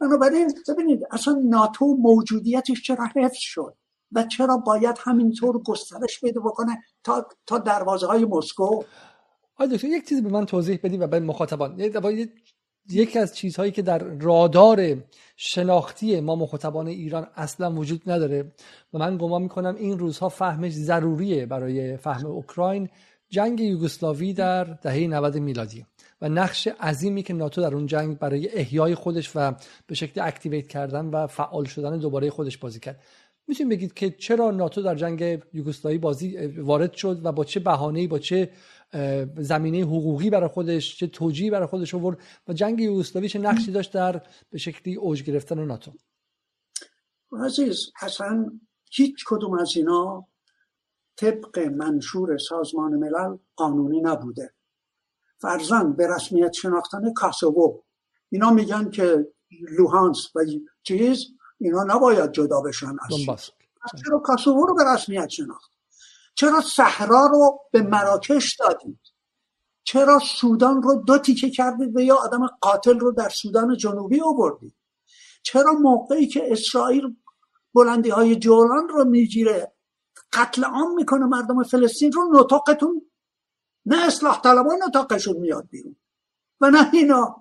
بنابراین ببینید اصلا ناتو موجودیتش چرا حفظ شد؟ و چرا باید همینطور گسترش پیدا بکنه تا تا دروازه های مسکو؟ آقای دکتر یک چیزی به من توضیح بدید و به مخاطبان. یکی از چیزهایی که در رادار شناختی ما مخاطبان ایران اصلا وجود نداره و من گمان می‌کنم این روزها فهمش ضروریه برای فهم اوکراین جنگ یوگسلاوی در دهه 90 میلادی و نقش عظیمی که ناتو در اون جنگ برای احیای خودش و به شکل اکتیویت کردن و فعال شدن دوباره خودش بازی کرد. می‌تونید بگید که چرا ناتو در جنگ یوگسلاوی بازی وارد شد و با چه بهانه‌ای با چه زمینه حقوقی برای خودش چه توجیهی برای خودش آورد و جنگ یوگسلاوی چه نقشی داشت در به شکلی اوج گرفتن ناتو. عزیز اصلا هیچ کدوم از اینا طبق منشور سازمان ملل قانونی نبوده. فرزن به رسمیت شناختن کاسوو. اینا میگن که لوهانس و چیز اینا نباید جدا بشن از چرا کاسوو رو به رسمیت شناخت. چرا صحرا رو به مراکش دادید چرا سودان رو دو تیکه کردید و یا آدم قاتل رو در سودان جنوبی آوردید چرا موقعی که اسرائیل بلندی های جولان رو می‌گیره قتل عام می‌کنه مردم فلسطین رو نطاقتون نه اصلاح طلبان نطاقشون میاد بیرون. و نه اینا.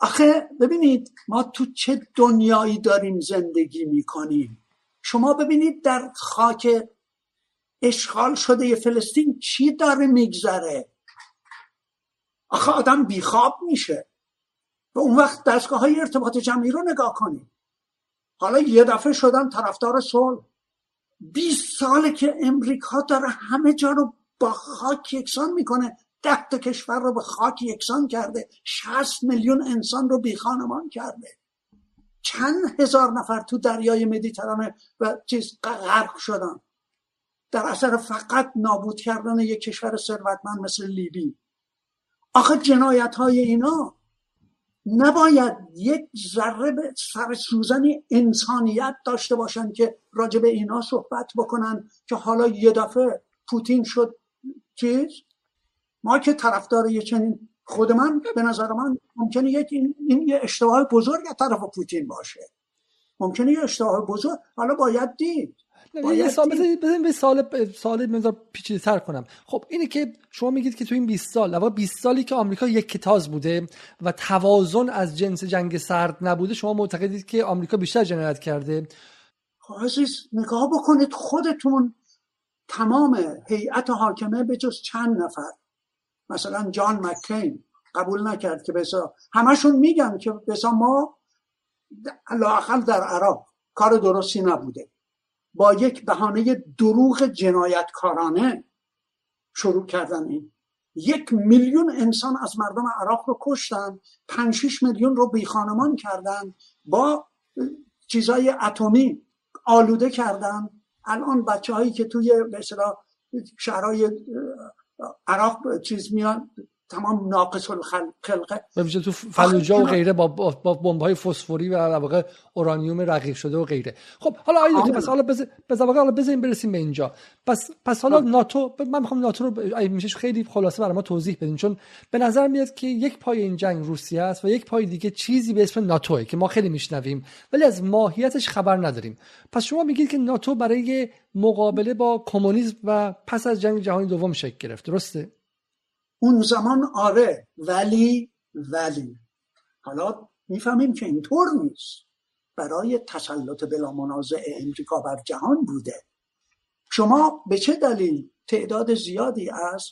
آخه ببینید ما تو چه دنیایی داریم زندگی می‌کنیم؟ شما ببینید در خاک اشغال شده فلسطین چی داره میگذره؟ آخه آدم بیخواب میشه. و اون وقت دستگاه های ارتباط جمعی رو نگاه کنید حالا یه دفعه شدن طرفدار صلح. 20 ساله که امریکا داره همه جا رو با خاک یکسان می‌کنه. ده تا کشور رو به خاک یکسان کرده. 60 میلیون انسان رو بی خانمان کرده. چند هزار نفر تو دریای مدیترانه و چیز غرق شدن. در اثر فقط نابود کردن یک کشور ثروتمند مثل لیبی. آخه جنایت های اینا نباید یک ذره به سر سوزنی انسانیت داشته باشن که راجع به اینا صحبت بکنن که حالا یه دفعه پوتین شد. چیز؟ ما که طرفدار یه چنین خود من به نظر من ممکنه یک این, این یه اشتباه بزرگ از طرف پوتین باشه. ممکنه یه اشتباه بزرگ حالا باید دید. یه سال به سال سال مقدار پیچیده تر کنم. خب اینه که شما میگید که تو این 20 سال لوا 20 سالی که آمریکا یک کتاز بوده و توازن از جنس جنگ سرد نبوده شما معتقدید که آمریکا بیشتر جنایت کرده؟ خب عزیز نگاه بکنید خودتون تمام هیئت حاکمه به جز چند نفر. مثلا جان مکین قبول نکرد که بسا همشون میگن که بسا ما لاقل در عراق کار درستی نبوده. با یک بهانه دروغ جنایتکارانه شروع کردن این یک میلیون انسان از مردم عراق رو کشتن پنج میلیون رو بی خانمان کردن با چیزای اتمی آلوده کردن. الان بچه هایی که توی مثلا شهرهای عراق چیز میان تمام ناقص الخلقه ببینید تو فلوجا و غیره با با بمب های فسفوری و واقع اورانیوم رقیق شده و غیره. خب حالا آیه دکتر پس حالا بز حالا بزنیم برسیم به اینجا. پس پس حالا ناتو من می‌خوام ناتو رو میشه خیلی خلاصه برای ما توضیح بدین چون به نظر میاد که یک پای این جنگ روسیه است و یک پای دیگه چیزی به اسم ناتوه که ما خیلی میشنویم ولی از ماهیتش خبر نداریم. پس شما میگید که ناتو برای مقابله با کمونیسم و پس از جنگ جهانی دوم شکل گرفت. درسته؟ اون زمان آره ولی ولی. حالا می‌فهمیم که اینطور نیست. برای تسلط بلا منازع امریکا بر جهان بوده. شما به چه دلیل تعداد زیادی از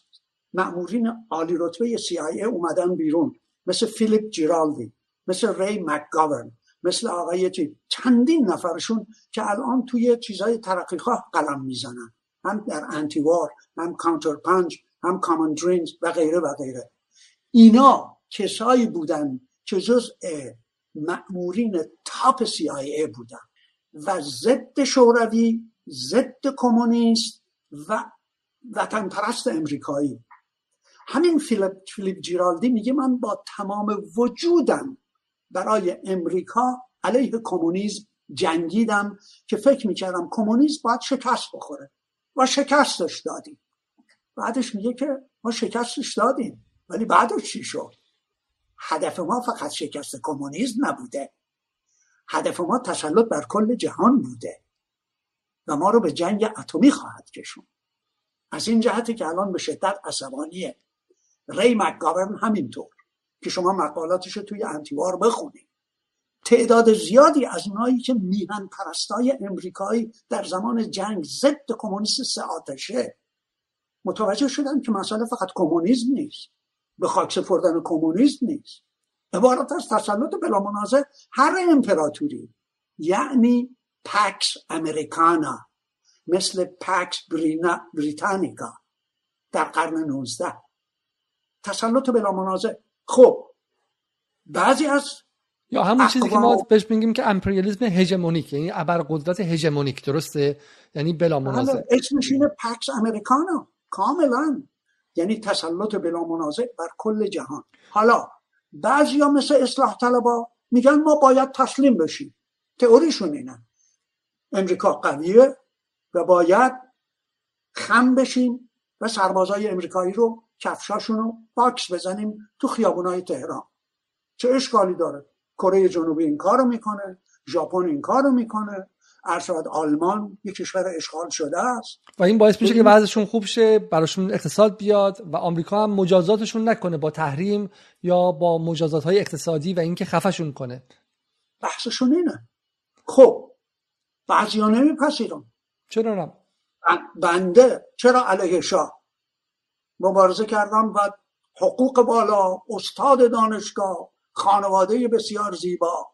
مأمورین عالی رتبه CIA اومدن بیرون؟ مثل فیلیپ جیرالدی مثل ری مکگاورن مثل آقای چندین نفرشون که الان توی چیزهای ترقیخواه قلم می‌زنن. هم در انتیوار هم کانتر پنج هم کامن درینز و غیره و غیره. اینا کسایی بودن که جزء مأمورین تاپ CIA بودن و ضد شوروی ضد کمونیست و وطن پرست امریکایی. همین فیلیپ, فیلیپ جیرالدی میگه من با تمام وجودم برای امریکا علیه کمونیسم جنگیدم که فکر می‌کردم کمونیسم باید شکست بخوره و شکستش دادیم. بعدش میگه که ما شکستش دادیم ولی بعدش چی شد؟ هدف ما فقط شکست کمونیسم نبوده. هدف ما تسلط بر کل جهان بوده و ما رو به جنگ اتمی خواهد کشون از این جهتی که الان به شدت عصبانیه ری مکگاورن همینطور که شما مقالاتش رو توی انتیوار بخونید. تعداد زیادی از اونایی که میهن پرستای امریکایی در زمان جنگ ضد کمونیست سه آتشه متوجه شدن که مسئله فقط کمونیسم نیست. به خاک سپردن کمونیسم نیست. عبارت از تسلط بلا منازع هر امپراتوری یعنی پکس امریکانا مثل پکس بریتانیکا در قرن 19 تسلط بلا منازع خب بعضی از یا همون چیزی که ما بهش میگیم که امپریالیسم هژمونیک یعنی ابرقدرت هژمونیک درسته؟ یعنی بلا منازع اسمش اینه پکس امریکانا کاملا یعنی تسلط بلا منازع بر کل جهان. حالا بعضی ها مثل اصلاح طلبا میگن ما باید تسلیم بشیم. تئوریشون اینه. امریکا قویه و باید خم بشیم و سربازای امریکایی رو کفشاشون رو واکس بزنیم تو خیابونای تهران. چه اشکالی داره؟ کره جنوبی این کارو می‌کنه ژاپن این کارو می‌کنه. ارشاد آلمان یک کشور اشغال شده است. و این باعث میشه که وضعشون خوب شه براشون اقتصاد بیاد و آمریکا هم مجازاتشون نکنه با تحریم یا با مجازات های اقتصادی و اینکه خفشون کنه. بحثشون اینه. خب بعضیا نمیپذیرن. چرا نه؟ بنده چرا علیه شاه؟ مبارزه کردم و حقوق بالا استاد دانشگاه خانواده بسیار زیبا.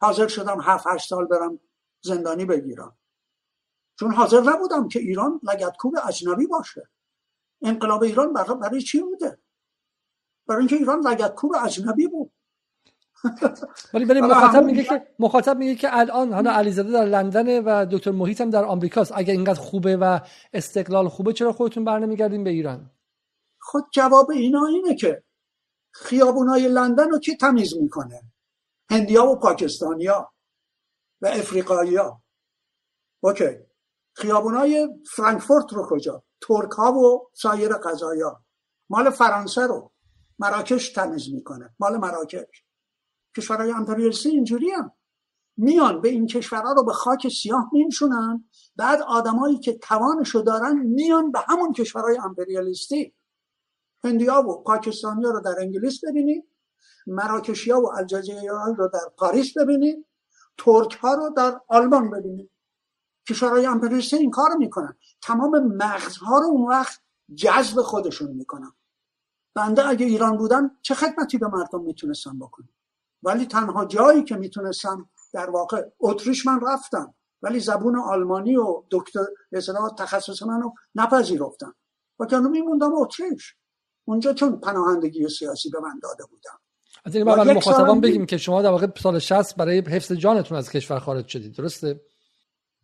حاضر شدم هفت هشت سال برم زندانی بگیرم. چون حاضر نبودم که ایران لگتکوب اجنبی باشه. انقلاب ایران برای چی بوده؟ برای اینکه ایران لگتکوب اجنبی بود. ولی ولی مخاطب میگه که مخاطب میگه که الان حالا علیزاده در لندن و دکتر محیط هم در آمریکاست. اگر اینقدر خوبه و استقلال خوبه چرا خودتون برنمیگردین به ایران؟ خود جواب اینا اینه که خیابونای لندن رو کی تمیز می‌کنه؟ هندیا و پاکستانیا. و افریقاییا اوکی. خیابونای فرانکفورت رو کجا؟ ترک ها و سایر قضایا مال فرانسه رو. مراکش تمیز می‌کنه. مال مراکش. کشورهای امپریالیستی اینجوری هم. میان به این کشورها رو به خاک سیاه میشونن بعد آدمایی که توانشو دارن میان به همون کشورهای امپریالیستی هندیا و پاکستانیا رو در انگلیس ببینید. مراکشیا و الجزایر رو در پاریس ببینید. ترک ها رو در آلمان ببینید کشورهای امپریالیستی این کار می‌کنن. تمام مغزها رو اون وقت جذب خودشون می‌کنن. بنده اگه ایران بودن چه خدمتی به مردم می‌تونستم بکنم ولی تنها جایی که می‌تونستم در واقع اتریش من رفتم ولی زبون آلمانی و دکتر اصلاح تخصص منو نپذیرفتم. و کنو میموندم اتریش. اونجا چون پناهندگی سیاسی به من داده بودم از این برای مخاطبان بگیم که شما در واقع سال 60 برای حفظ جانتون از کشور خارج شدید. درسته؟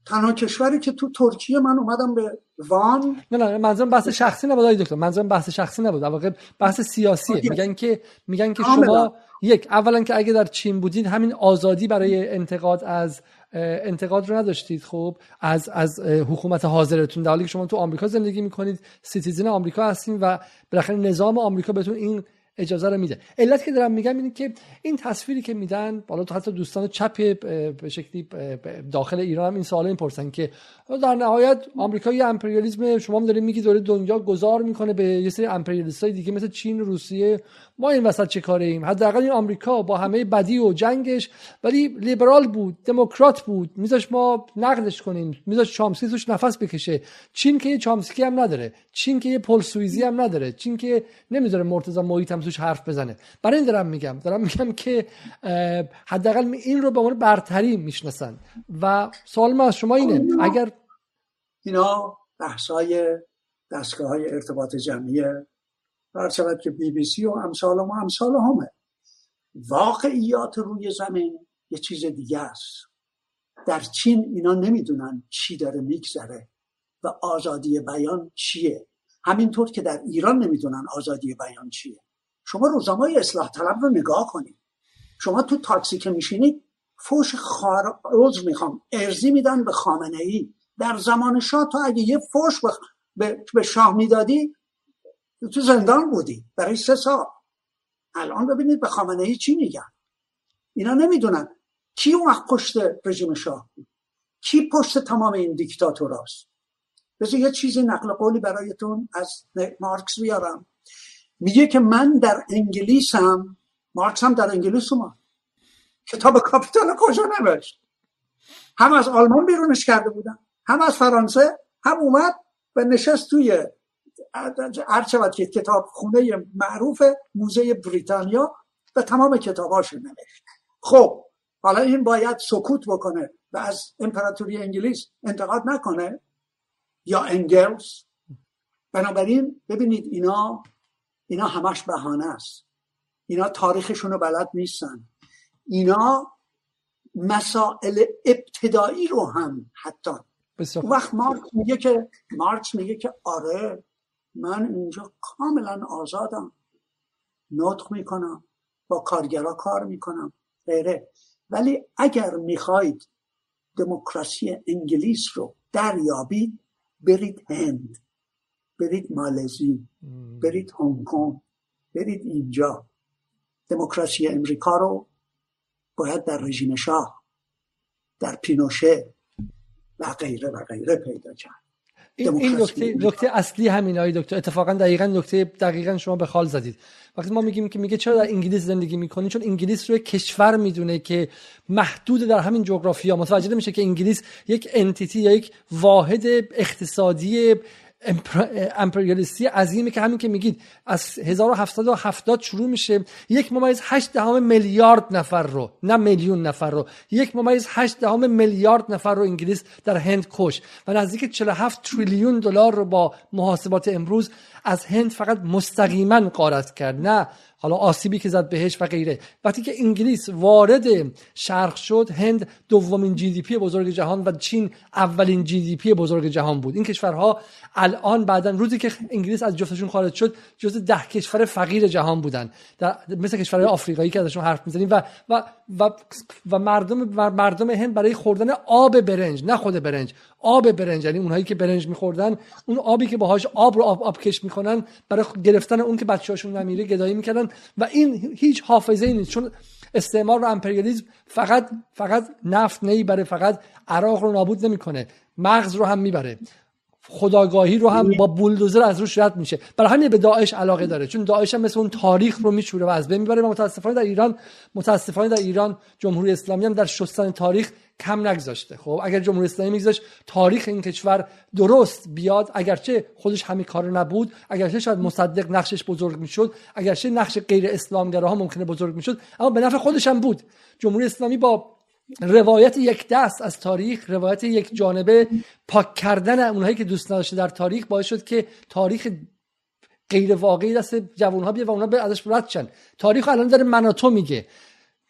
تنها کشوری که تو ترکیه من اومدم به وان. نه نه منظورم بحث شخصی نبود دکتر. منظورم بحث شخصی نبود. در واقع بحث سیاسیه میگن که میگن که شما یک اولا که اگه در چین بودید همین آزادی برای انتقاد از انتقاد رو نداشتید. خب از از حکومت حاضرتون. در حالی که شما تو آمریکا زندگی می‌کنید citizen آمریکا هستین و بالاخره نظام آمریکا بهتون این اجازه رو میده. علت که دارم میگم اینه که این تصویری که میدن بالا تو حتی دوستان چپ به شکلی داخل ایران هم این سوال می‌پرسن که در نهایت آمریکا یه امپریالیسم شما دارید میگی داره دنیا گذار می‌کنه به یه سری امپریالیست های دیگه مثل چین روسیه ما این وسط چه کاره ایم حداقل این آمریکا با همه بدی و جنگش ولی لیبرال بود دموکرات بود. میذاش ما نقدش کنیم. میذاش چامسکی توش نفس بکشه. چین که یه چامسکی هم نداره. چین که یه پل سویزی هم نداره. چین که نمی‌ذاره مرتضی محیط هم توش حرف بزنه. برای این دارم میگم. دارم میگم که حداقل این رو به عنوان برتری می‌شناسن. و سوال ما از شما اینه اگر اینا بحثای دستگاه های ارتباط جمعیه برشود که بی بی سی و امثال ما امثال همه. واقعیات روی زمین یه چیز دیگه است. در چین اینا نمی‌دونن چی داره میگذره و آزادی بیان چیه. همینطور که در ایران نمی‌دونن آزادی بیان چیه. شما روزنامه اصلاح طلب رو نگاه کنید. شما تو تاکسی که میشینید فوش خار عذر می‌خوام ارزی میدن به خامنه ای در زمان شاه تو اگه یه فوش به, به شاه می‌دادی تو زندان بودی. برای سه سال. الان ببینید به خامنه ای چی میگن. اینا نمی‌دونن کی اون وقت پشت رژیم شاه بود. کی پشت تمام این دیکتاتوراست. بذار یه چیزی نقل قولی برایتون از مارکس بیارم. میگه که من در انگلیسم مارکس هم در انگلیس اومد. کتاب کاپیتال کجا نوشت؟ هم از آلمان بیرونش کرده بودن هم از فرانسه هم اومد و نشست توی هر شود که کتاب خونه معروف موزه بریتانیا و تمام کتاباش نوشت خب حالا این باید سکوت بکنه و از امپراتوری انگلیس انتقاد نکنه؟ یا انگلز بنابراین ببینید اینا اینا همش بهانه است. اینا تاریخشون رو بلد نیستن. اینا مسائل ابتدایی رو هم حتی وقت مارکس میگه که مارکس میگه که آره من اینجا کاملا آزادم. نطق می‌کنم با کارگرا کار می‌کنم غیره. ولی اگر می‌خواید دموکراسی انگلیس رو دریابید برید هند برید مالزی برید هنگ کنگ برید اینجا. دموکراسی امریکا رو باید در رژیم شاه در پینوشه و غیره و غیره پیدا کرد. این نکته نکته اصلی همین های دکتر. اتفاقا دقیقا نکته دقیقا شما به خال زدید. وقتی ما میگیم که میگه چرا در انگلیس زندگی می‌کنی؟ چون انگلیس رو کشور می‌دونه که محدود در همین جغرافیا. متوجه نمیشه که انگلیس یک انتیتی یا یک واحد اقتصادی امپریالیستی عظیمی که همین که میگید از 1770 شروع میشه. یک ممیز 8 دهم میلیارد نفر رو نه میلیون نفر رو. یک ممیز 8 دهم میلیارد نفر رو انگلیس در هند کش. و نزدیک 47 تریلیون دلار رو با محاسبات امروز از هند فقط مستقیما غارت کرد. نه حالا آسیبی که زد بهش و غیره. وقتی که انگلیس وارد شرق شد هند دومین GDP بزرگ جهان و چین اولین GDP بزرگ جهان بود. این کشورها الان بعدا روزی که انگلیس از جفتشون خارج شد جز ده کشور فقیر جهان بودن. در مثل کشورهای آفریقایی که ازشون حرف می‌زنیم و و و, و مردم مردم هند برای خوردن آب برنج نه خود برنج. آب برنج یعنی اونهایی که برنج میخوردن اون آبی که باهاش آب رو آب, آب کش می‌کنن برای گرفتن اون که بچه‌هاشون نمیره گدایی می‌کردن و این هیچ حافظه ای نیست. چون استعمار و امپریالیسم فقط فقط نفت نمی‌بره فقط عراق رو نابود نمی‌کنه مغز رو هم می‌بره خداگاهی رو هم با بولدوزر از روش رد میشه. برای همین به داعش علاقه داره. چون داعش هم مثل اون تاریخ رو میچوره و از بین می‌بره و متاسفانه در ایران متاسفانه در ایران جمهوری اسلامی هم در شستن تاریخ کم نگذاشته. خب اگر جمهوری اسلامی میگذاشت تاریخ این کشور درست بیاد. اگرچه خودش همین کار نبود اگرچه شاید مصدق نقشش بزرگ می‌شد اگرچه نقش غیر اسلامگراها ممکنه بزرگ می‌شد اما به نفع خودش هم بود. جمهوری اسلامی با روایت یک دست از تاریخ روایت یک جانبه پاک کردن اونهایی که دوست نداشته در تاریخ باعث شد که تاریخ غیر واقعی دست جوانها بیاد و اونها ازش رد شن. تاریخ الان داره مناتو میگه.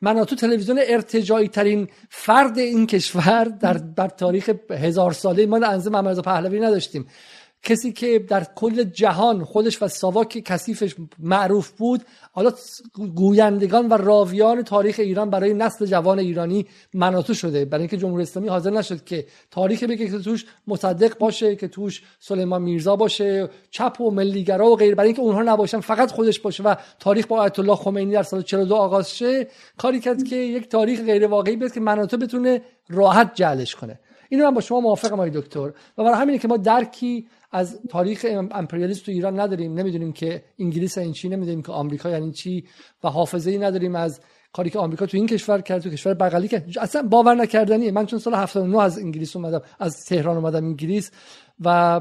مناتو تلویزیون ارتجایی ترین فرد این کشور در بر تاریخ هزار ساله ما انزه محمد پهلوی نداشتیم. کسی که در کل جهان خودش و ساواک کثیفش معروف بود حالا گویندگان و راویان تاریخ ایران برای نسل جوان ایرانی مناتو شده. برای اینکه جمهوری اسلامی حاضر نشد که تاریخ بگه که توش مصدق باشه که توش سلیمان میرزا باشه چپ و ملیگرا و غیر برای اینکه اونها نباشن فقط خودش باشه و تاریخ با آیت الله خمینی در سال 42 آغاز شه کاری کرد که یک تاریخ غیر واقعی بیاد که مناتو بتونه راحت جعلش کنه. اینو من با شما موافقم آقای دکتر. و برای همینه که ما درکی از تاریخ امپریالیسم تو ایران نداریم. نمی‌دونیم که انگلیس این چی نمی‌دونیم که آمریکا یعنی چی و حافظه ای نداریم از کاری که آمریکا تو این کشور کرد تو کشور بغلی که اصلا باور نکردنیه. من چون سال 79 از انگلیس اومدم از تهران اومدم انگلیس و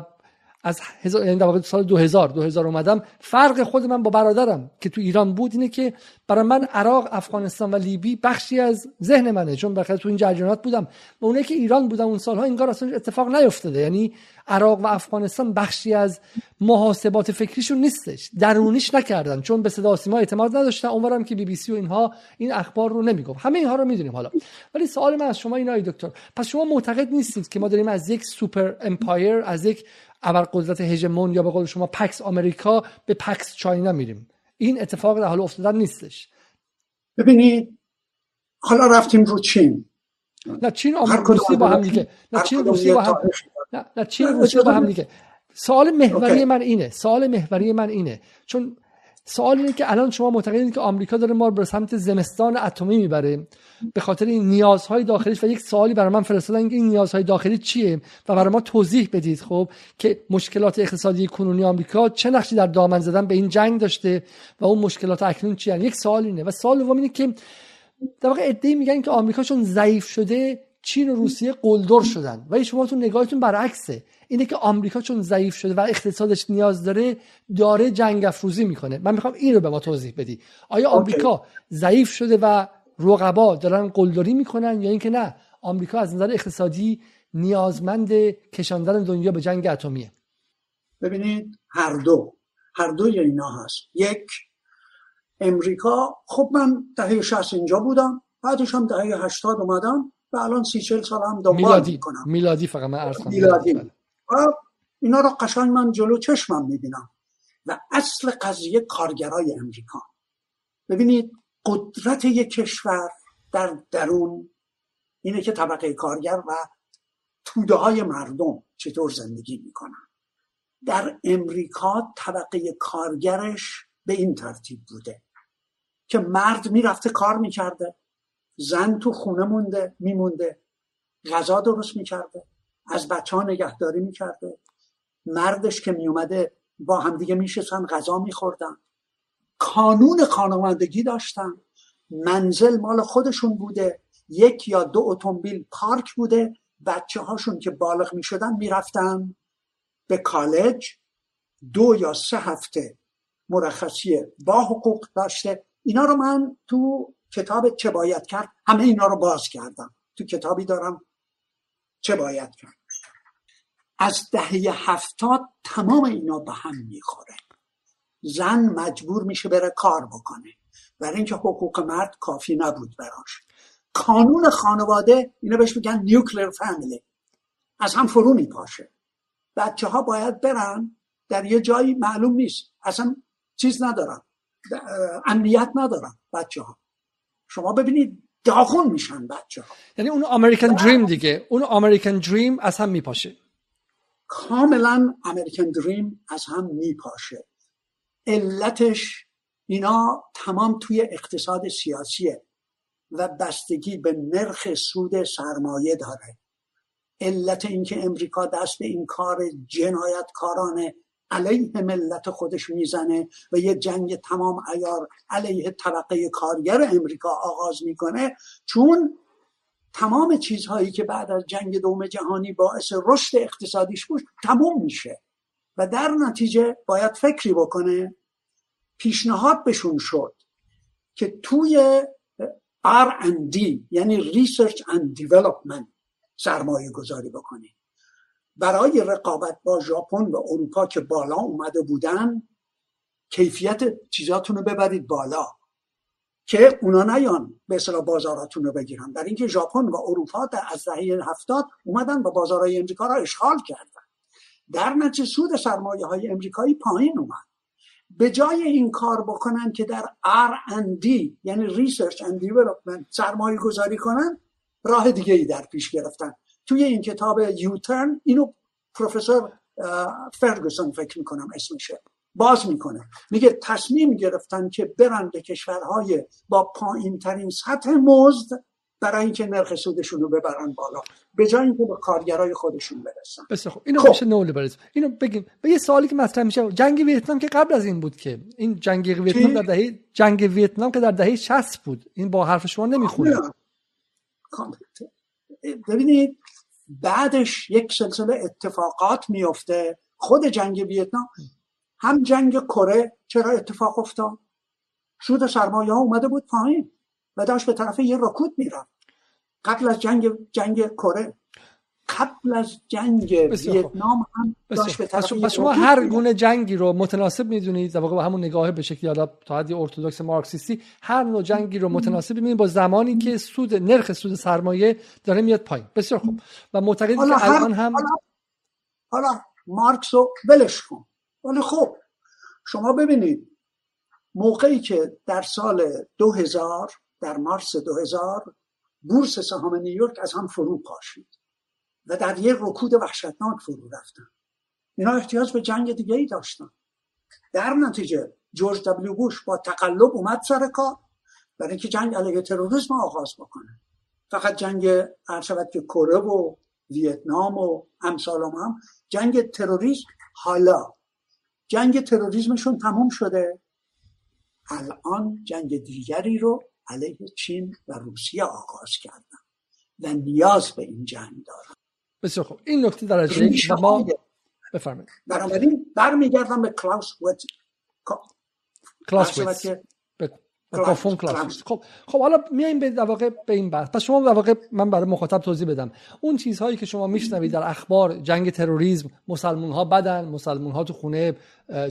از هزار یعنی در سال 2000 2000 اومدم. فرق خود من با برادرم که تو ایران بود اینه که برای من عراق افغانستان و لیبی بخشی از ذهن منه. چون بخاطر تو این جریانات بودم. و اونایی که ایران بودن اون سالها انگار اصلا اتفاق نیفتاده. یعنی عراق و افغانستان بخشی از محاسبات فکریشون نیستش. درونیش نکردن. چون به صدا سیما اعتماد نداشتن. اونورم که بی بی سی و اینها این اخبار رو نمی‌گفت. همه اینها رو می‌دونیم حالا. ولی سوال من از شما اینه آقای دکتر. پس شما معتقد نیستید که ما داریم از یک super empire از یک ابرقدرت هژمون یا به قول شما Pax America به Pax China میریم. این اتفاق در حال افتادن نیستش. ببینید حالا رفتیم رو چین. نه چین روسیه با هم دیگه. نه چین روسیه با هم نه, نه چین روسیه با هم دیگه. سوال محوری من اینه. سوال محوری من اینه. چون سوال اینه که الان شما معتقدید که آمریکا داره ما به سمت زمستان اتمی می‌بره. به خاطر این نیازهای داخلیش و یک سوالی برای من فرستادن که این نیازهای داخلی چیه و برای ما توضیح بدید خب که مشکلات اقتصادی کنونی آمریکا چه نقشی در دامن زدن به این جنگ داشته و اون مشکلات اکنون چیه یک سوال اینه و سوال دوم اینه که در واقع ادعی میگن که آمریکا چون ضعیف شده چین و روسیه قلدر شدن و شما تو نگاهتون برعکسه. اینه که آمریکا چون ضعیف شده و اقتصادش نیاز داره داره جنگ افروزی می‌کنه. من می‌خوام این رو به ما توضیح بدی. آیا آمریکا ضعیف شده و رقبا دارن قلدری می‌کنن یا اینکه نه؟ آمریکا از نظر اقتصادی نیازمند کشاندن دنیا به جنگ اتمیه. ببینید هر دو. هر دو اینا هست. یک امریکا خب من دهه 60 اینجا بودم بعدش هم دهه 80 اومدم. و الان سی چل سال هم دنبال میلادی. می‌کنم. میلادی فقط من میلادی. و اینا رو قشنگ من جلو چشمم می‌بینم. و اصل قضیه کارگرای امریکا. ببینید قدرت یک کشور در درون اینه که طبقه کارگر و توده های مردم چطور زندگی می‌کنن. در امریکا طبقه کارگرش به این ترتیب بوده که مرد می‌رفته کار می‌کرده. زن تو خونه مونده میمونده. غذا درست می‌کرده. از بچه ها نگهداری می‌کرده. مردش که میومده با همدیگه میشستن غذا میخوردن. کانون خانوادگی داشتن. منزل مال خودشون بوده. یک یا دو اتومبیل پارک بوده. بچه هاشون که بالغ می شدن می رفتن به کالج. دو یا سه هفته مرخصی با حقوق داشته. اینا رو من تو کتاب چه باید کرد؟ همه اینا رو باز کردم. تو کتابی دارم چه باید کرد. از دهه هفتاد تمام اینا به هم می‌خوره. زن مجبور میشه بره کار بکنه. برای اینکه حقوق مرد کافی نبود براش. کانون خانواده اینا بهش میگن نیوکلیر فامیلی از هم فرو میپاشه. بچه ها باید برن. در یه جایی معلوم نیست. اصلا چیز ندارن. امنیت ندارن بچه ها شما ببینید داغون میشن بچه ها یعنی اون امریکن دریم دیگه اون امریکن دریم از هم میپاشه. کاملا امریکن دریم از هم میپاشه. علتش اینا تمام توی اقتصاد سیاسیه و بستگی به نرخ سود سرمایه داره. علت اینکه امریکا دست به این کار جنایتکارانه علیه ملت خودش می‌زنه و یه جنگ تمام ایار علیه طبقه کارگر امریکا آغاز می‌کنه. چون تمام چیزهایی که بعد از جنگ دوم جهانی باعث رشد اقتصادیش بود تموم میشه. و در نتیجه باید فکری بکنه پیشنهاد بشون شد که توی R&D یعنی Research and Development سرمایه گذاری بکنید. برای رقابت با ژاپن و اروپا که بالا اومده بودن کیفیت چیزاتون رو ببرید بالا که اونا نیان به اصطلاح بازاراتون رو بگیرن. در اینکه ژاپن و اروپا در از دهه هفتاد اومدن و بازارهای امریکا را اشغال کردن. در نتیجه سود سرمایه های امریکایی پایین اومد. به جای این کار بکنن که در R&D یعنی Research and Development سرمایه گذاری کنن راه دیگه ای در پیش گرفتن. توی این کتاب یوترن اینو پروفسور فرگوسون فکر می‌کنم اسمشه. باز می‌کنه. میگه تصمیم گرفتن که برن به کشورهای با پایین ترین سطح مزد برای اینکه نرخ سودشون رو ببرن بالا. به جای اینکه به کارگرای خودشون برسن. بسیار خوب. اینو خب. میشه نولیبرالیسم اینو بگیم. به یه سوالی که مطرح میشه. جنگ ویتنام که قبل از این بود که. این جنگ ویتنام در دهه جنگ ویتنام که در دهه 60 بود. این با حرف شما نمی‌خونه. ببینید بعدش یک سلسله اتفاقات میفته خود جنگ ویتنام. هم جنگ کره چرا اتفاق افتاد؟ سود سرمایه ها اومده بود پایین و داشت به طرف یه رکود می‌رفت. قبل از جنگ جنگ کره. قبل از جنگ ویتنام هم داشت به طرف پس شما هر گونه جنگی رو متناسب می‌دونید در واقع با همون نگاه به شکلی حالا تا حدی ارتدوکس مارکسیستی هر نوع جنگی رو متناسب می‌دونید با زمانی که سود نرخ سود سرمایه داره میاد پایین. بسیار خوب. و معتقدید که الان هم حالا, حالا مارکس رو ولش کن. ولی خب شما ببینید موقعی که در سال 2000 در مارس 2000 بورس سهام نیویورک از هم فرو پاشید. و در یک رکود وحشتناک فرو رفتن. اینا احتیاج به جنگ دیگه ای داشتن. در نتیجه جورج دبلیو بوش با تقلب اومد سر کار برای اینکه جنگ علیه تروریسم آغاز بکنه. فقط جنگ هر که کره و ویتنام و امثال هم جنگ تروریسم حالا. جنگ تروریسمشون تموم شده. الان جنگ دیگری رو علیه چین و روسیه آغاز کردن و نیاز به این جنگ دارن. بسیار خوب. این نکته درجه یک ما بفرمایید. بنابراین برمیگردم به کلاس ویت. کلاس ویت. کافون کلاس خب خب حالا میایم به در واقع به این بحث. پس شما در واقع من برای مخاطب توضیح بدم. اون چیزهایی که شما میشنوید در اخبار جنگ تروریسم مسلمون ها بدن مسلمون ها تو خونه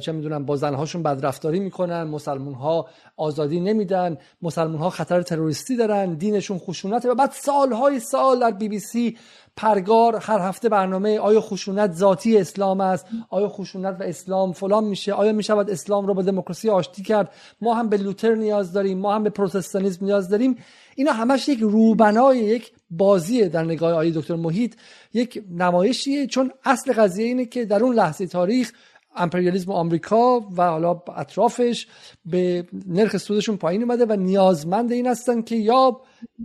چه می‌دونم با زنهاشون بدرفتاری می‌کنن مسلمون ها آزادی نمیدن مسلمون ها خطر تروریستی دارن دینشون خشونته. و بعد سالهای سال در بی بی سی پرگار هر هفته برنامه آیا خشونت ذاتی اسلام است؟ آیا خشونت و اسلام فلان میشه؟ آیا می‌شود اسلام رو با دموکراسی آشتی کرد؟ ما هم به لوتر نیاز داریم ما هم به پروتستانیسم نیاز داریم. اینا همش یک روبنای یک بازیه در نگاه آقای دکتر محیط. یک نمایشیه چون اصل قضیه اینه که در اون لحظه تاریخ امپریالیسم آمریکا و حالا اطرافش به نرخ سودشون پایین اومده و نیازمند این هستن که یا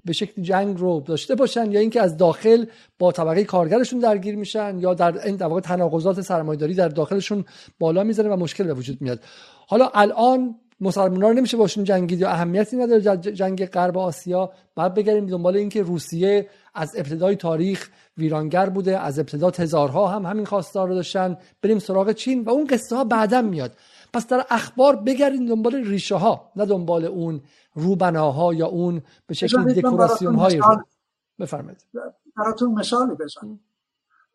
به شکل جنگ رو داشته باشن یا اینکه از داخل با طبقه کارگرشون درگیر میشن یا در این واقع تناقضات سرمایه‌داری در داخلشون بالا می‌زنه و مشکل به وجود میاد. حالا الان مسلمان رو نمیشه باشون جنگید یا اهمیتی نداره جنگ غرب آسیا. بعد بگردیم دنبال اینکه روسیه از ابتدای تاریخ ویرانگر بوده از ابتدا تزارها هم همین خواستار رو داشتن. بریم سراغ چین و اون قصه ها بعدا میاد. پس در اخبار بگردیم دنبال ریشه ها نه دنبال اون روبناها یا اون به شکل دکوراسیون های رو. بفرمایید. براتون مثالی بزن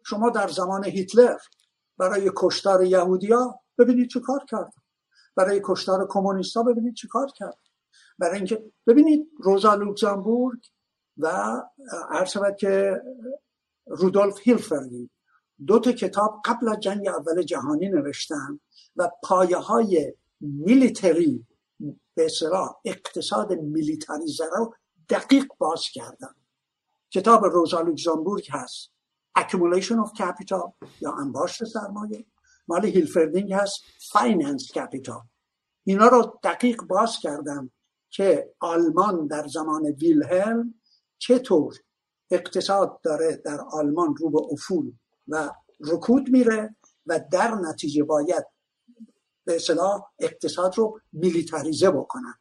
شما در زمان هیتلر برای کشتار یهودیا ببینید چه کار کرد. برای کشتار کمونیستا ببینید چه کار کرد. برای اینکه ببینید روزا لوکزامبورگ و عرض شود که رودولف هیلفردی دو تا کتاب قبل از جنگ اول جهانی نوشتن و پایه های میلیتری به اصطلاح اقتصاد میلیتریزه رو دقیق باز کردن کتاب روزا لوکزامبورگ هست. Accumulation of capital یا انباشت سرمایه. مال هیلفردینگ هست. Finance capital اینا رو دقیق باز کردن که آلمان در زمان ویلهلم چطور اقتصاد داره در آلمان رو به افول و رکود میره و در نتیجه باید به اصطلاح اقتصاد رو میلیتاریزه بکنن.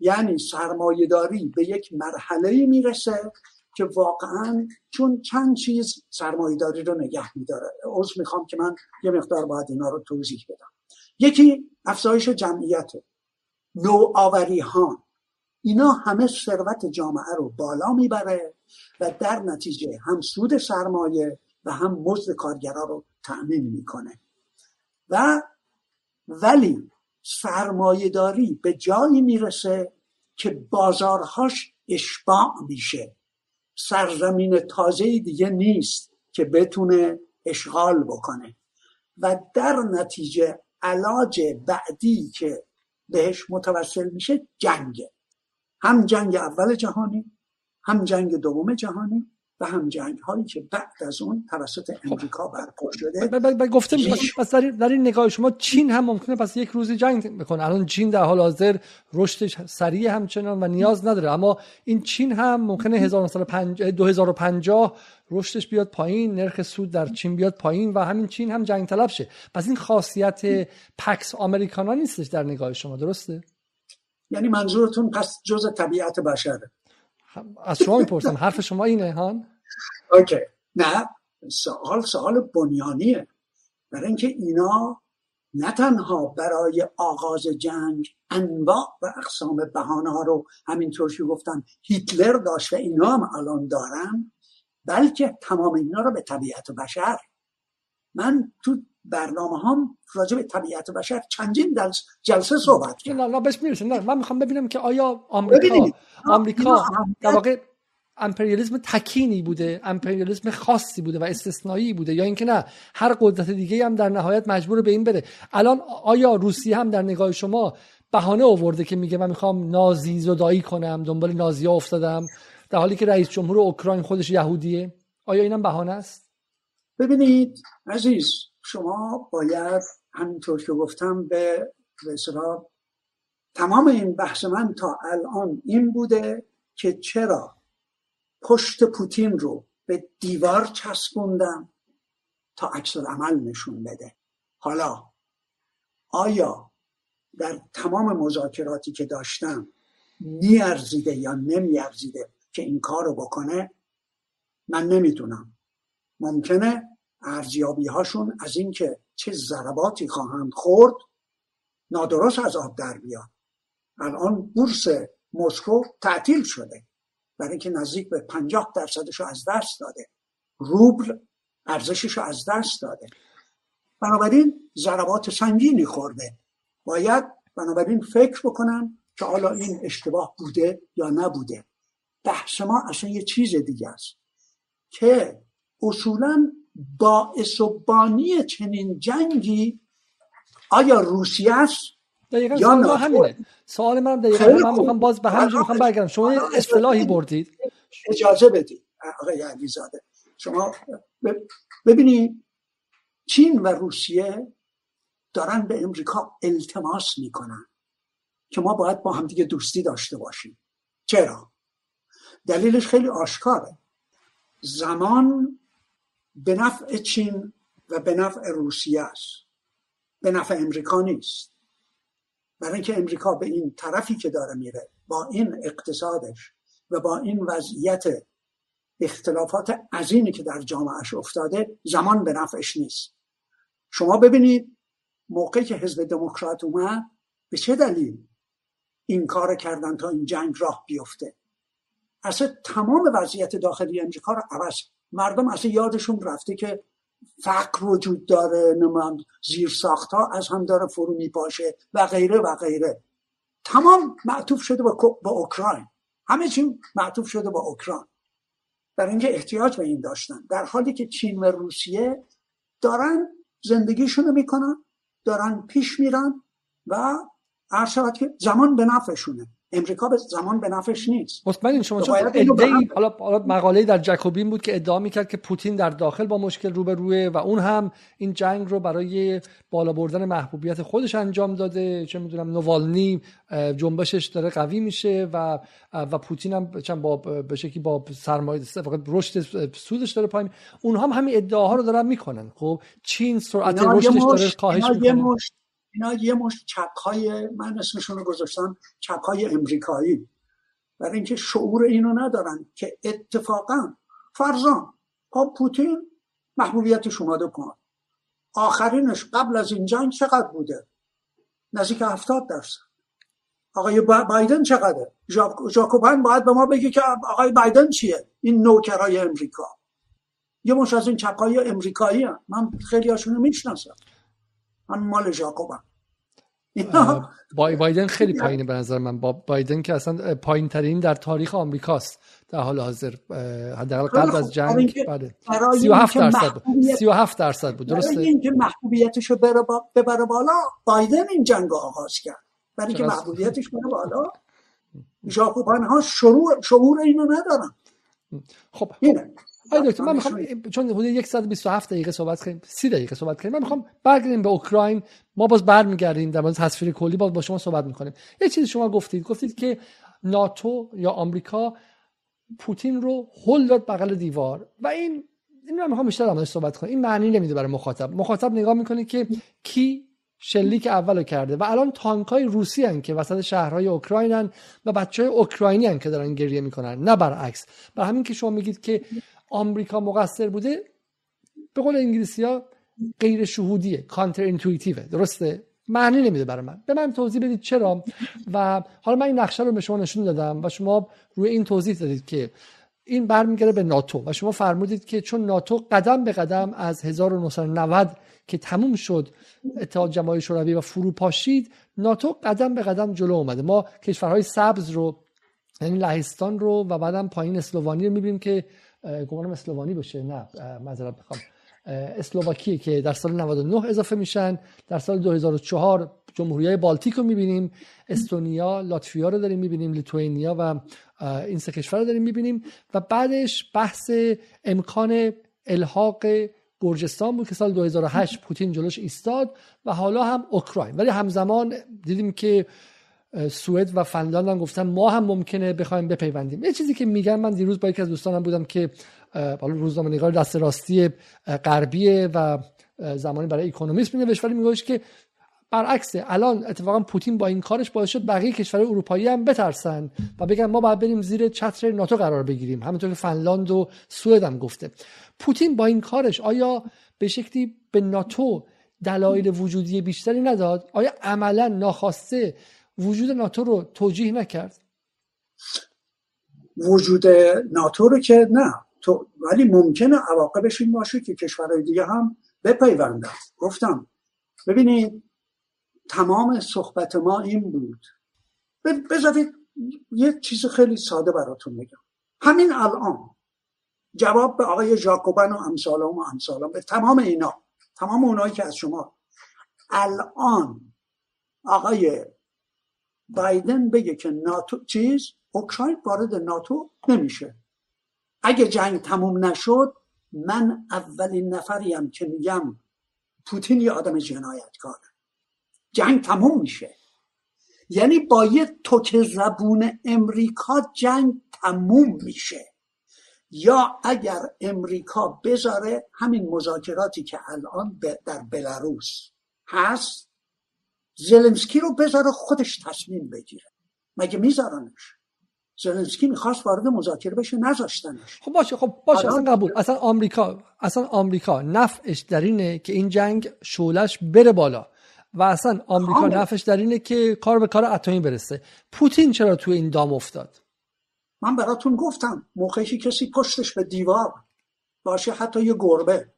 یعنی سرمایهداری به یک مرحله می‌رسه که واقعا چون چند چیز سرمایهداری رو نگه میداره. عضو می‌خوام که من یه مقدار باید اینا رو توضیح بدم. یکی افزایش جمعیت نوآوری ها اینا همه ثروت جامعه رو بالا می‌بره و در نتیجه هم سود سرمایه و هم مزد کارگرا رو تأمین می‌کنه. و ولی سرمایه داری به جایی می‌رسه که بازارهاش اشباع میشه. سرزمین تازه دیگه نیست که بتونه اشغال بکنه. و در نتیجه علاج بعدی که بهش متوسل میشه جنگه. هم جنگ اول جهانی هم جنگ دوم جهانی و هم جنگ هایی که بعد از اون توسط امریکا برپا شده. گفته پس در این نگاه شما چین هم ممکنه پس یک روزی جنگ بکنه الان چین در حال حاضر رشدش سریع همچنان و نیاز نداره. اما این چین هم ممکنه 2050 رشدش بیاد پایین نرخ سود در چین بیاد پایین و همین چین هم جنگ طلب شه. پس این خاصیت پکس آمریکانا نیستش در نگاه شما درسته؟ یعنی منظورتون پس جز طبیعت بشره از شما می‌پرسم حرف شما اینه هان؟ اوکی. نه سوال سوال بنیانیه. برای اینکه اینا نه تنها برای آغاز جنگ انواع و اقسام بهانه ها رو همینطور که گفتن هیتلر داشت و اینا هم الان دارن بلکه تمام اینا رو به طبیعت بشر. من تو برنامه هم راجع به طبیعت بشر چندین جلسه صحبت کردم نه بهش می‌رسیم نه من می‌خوام ببینم که آیا آمریکا آمریکا در واقع امپریالیسم تکینی بوده امپریالیسم خاصی بوده و استثنایی بوده یا اینکه نه هر قدرت دیگه هم در نهایت مجبور به این بره. الان آیا روسیه هم در نگاه شما بهانه آورده که میگه من می‌خوام نازی زدایی کنم دنبال نازی افتادم در حالی که رئیس جمهور اوکراین خودش یهودیه؟ آیا اینم بهانه است؟ ببینید عزیز شما باید همینطور که گفتم به رسرا تمام این بحث من تا الان این بوده که چرا پشت پوتین رو به دیوار چسبوندم تا عکس عمل نشون بده. حالا آیا در تمام مذاکراتی که داشتم میارزیده یا نمیارزیده که این کار رو بکنه؟ من نمی‌دونم. ممکنه؟ ارزیابی هاشون از اینکه چه ضرباتی خواهند خورد نادرست از آب در بیاد. الان بورس مسکو تعطیل شده. برای اینکه نزدیک به پنجاه درصدش رو از دست داده. روبل ارزشش رو از دست داده. بنابراین ضربات سنگینی خورده. باید بنابراین فکر بکنم که حالا این اشتباه بوده یا نبوده. بحث ما اصلا یه چیز دیگه است. که اصولا باعث و بانی چنین جنگی آیا روسیه است دقیقا سوال همینه. سوال من دقیقا من می‌خوام باز به همینجا می‌خوام برگردم. شما اصطلاحی بردید. اجازه بدید آقای علیزاده شما ببینید چین و روسیه دارن به امریکا التماس می‌کنن که ما باید با همدیگه دوستی داشته باشیم. چرا؟ دلیلش خیلی آشکاره. زمان به نفع چین و به نفع روسیه است. به نفع امریکا نیست. برای اینکه امریکا به این طرفی که داره میره با این اقتصادش و با این وضعیت اختلافات عظیمی که در جامعهش افتاده زمان به نفعش نیست. شما ببینید موقعی که حزب دموکرات اومد به چه دلیل این کار کردن تا این جنگ راه بیفته؟ اصلا تمام وضعیت داخلی امریکا رو عوض مردم اصلا یادشون رفته که فقر وجود داره نمان زیر ساخت ها از هم داره فرو میپاشه و غیره و غیره. تمام معطوف شده با, با اوکراین. همه چی معطوف شده با اوکراین. برای اینکه احتیاج به این داشتن. در حالی که چین و روسیه دارن زندگیشونو می‌کنن دارن پیش میرن و شود که زمان به نفعشونه. امریکا به زمان به نفعش نیست. مطمئن شما چون حالا حالا مقاله در جکوبین بود که ادعا می‌کرد که پوتین در داخل با مشکل روبروه و اون هم این جنگ رو برای بالا بردن محبوبیت خودش انجام داده. چه می‌دونم نوالنی جنبشش داره قوی میشه و و پوتین هم چند با به شکلی با سرمایه فقط رشد سودش داره پایین. اونها هم همین ادعاها رو دارن می‌کنن. خب چین سرعت رشدش داره کاهش می‌کنه. اینا یه مش چپ های من اسمشون رو گذاشتم چپ های امریکایی. برای اینکه شعور اینو ندارن که اتفاقا فرزان پا پوتین محبوبیتش اومده کن. آخرینش قبل از این جنگ چقدر بوده؟ نزدیک هفتاد درصد. آقای بایدن چقدره؟ جاکوبن باید به ما بگه که آقای بایدن چیه؟ این نوکرای امریکا. یه مش از این چپهای امریکایی هم. من خیلی هاشون می‌شناسم. من مال ژاکوبم. با بایدن خیلی پایینه به نظر من. با بایدن که اصلا پایین ترین در تاریخ آمریکاست. در حال حاضر حداقل قبل از جنگ بله. 37 درصد بود. 37 درصد بود. درسته؟ اینکه محبوبیتش رو ببره بالا بایدن این جنگ آغاز کرد. برای اینکه محبوبیتش بره بالا ژاکوبان ها شعور شعور اینو ندارن. خب. اینه. آی دکتر من می‌خوام چون حدود 127 دقیقه صحبت کردیم 30 دقیقه صحبت کردیم من می‌خوام برگردیم به اوکراین ما باز برمیگردیم در مورد تصویر کلی باز با شما صحبت می‌کنیم. یه چیزی شما گفتید گفتید که ناتو یا آمریکا پوتین رو هل داد بغل دیوار. و این این رو می‌خوام بیشتر در صحبت کنم. این معنی نمیده برای مخاطب. مخاطب نگاه می‌کنه که کی شلیک اول کرده. و الان تانک های روسی هن که وسط شهرهای اوکراینن و بچه های اوکراینی هن که دارن گریه می‌کنن نه برعکس. بر همین که شما میگید که آمریکا مقصر بوده به قول انگلیسی ها غیر شهودیه کانتر انتویتیوه درسته؟ معنی نمیده برای من. به من توضیح بدید چرا. و حالا من این نقشه رو به شما نشون دادم و شما روی این توضیح دادید که این برمیگرده به ناتو و شما فرمودید که چون ناتو قدم به قدم از 1990 که تموم شد اتحاد جماهیر شوروی و فروپاشید ناتو قدم به قدم جلو اومده. ما کشورهای سبز رو یعنی لهستان رو و بعدم پایین اسلوانی رو می‌بینیم که گمانم اسلوانی باشه. نه معذرت می‌خوام. اسلوواکی که در سال 99 اضافه میشن. در سال 2004 جمهوری های بالتیک رو می‌بینیم. استونیا لاتویا رو داریم می‌بینیم. لیتوانیا و این سه کشور رو داریم می‌بینیم. و بعدش بحث امکان الحاق گرجستان بود که سال 2008 پوتین جلوش ایستاد و حالا هم اوکراین. ولی همزمان دیدیم که سوئد و فنلاند هم گفتن ما هم ممکنه بخوایم بپیوندیم. یه چیزی که میگن من دیروز با یکی از دوستانم بودم که حالا روزنامه نگار دست راستی غربیه و زمانی برای اکونومیست مینوشت ولی میگوش که برعکسه. الان اتفاقا پوتین با این کارش باعث شد بقیه کشورهای اروپایی هم بترسن و بگن ما باید بریم زیر چتر ناتو قرار بگیریم. همونطور که فنلاند و سوئد هم گفته. پوتین با این کارش آیا به شکلی به ناتو دلایل وجودی بیشتری نداد؟ آیا عملا ناخواسته وجود ناتو رو توجیه نکرد. وجود ناتو رو که نه. تو ولی ممکنه عواقبش این باشه که کشورهای دیگه هم بپیوندم گفتم ببینید تمام صحبت ما این بود. بذارید یه چیز خیلی ساده براتون میگم همین الان جواب به آقای جاکوبن و امثالام و امثالام به تمام اینا تمام اونایی که از شما الان آقای بایدن بگه که ناتو چیز اوکراین وارد ناتو نمیشه. اگه جنگ تموم نشد من اولین نفریم که میگم پوتین یه آدم جنایتکاره جنگ تموم میشه. یعنی با یه توک زبون امریکا جنگ تموم میشه. یا اگر امریکا بذاره همین مذاکراتی که الان در بلاروس هست زلنسکی رو بذاره خودش تصمیم بگیره. مگه میذارنش؟ زلنسکی می‌خواست وارد مذاکره بشه نذاشتنش. خب باشه خب باشه اصلا قبول. اصلا آمریکا اصلا آمریکا نفعش در اینه که این جنگ شولش بره بالا. و اصلا آمریکا نفعش در اینه که کار به کار اتمی برسه. پوتین چرا تو این دام افتاد؟ من براتون گفتم موقعی کسی پشتش به دیوار باشه حتی یه گربه.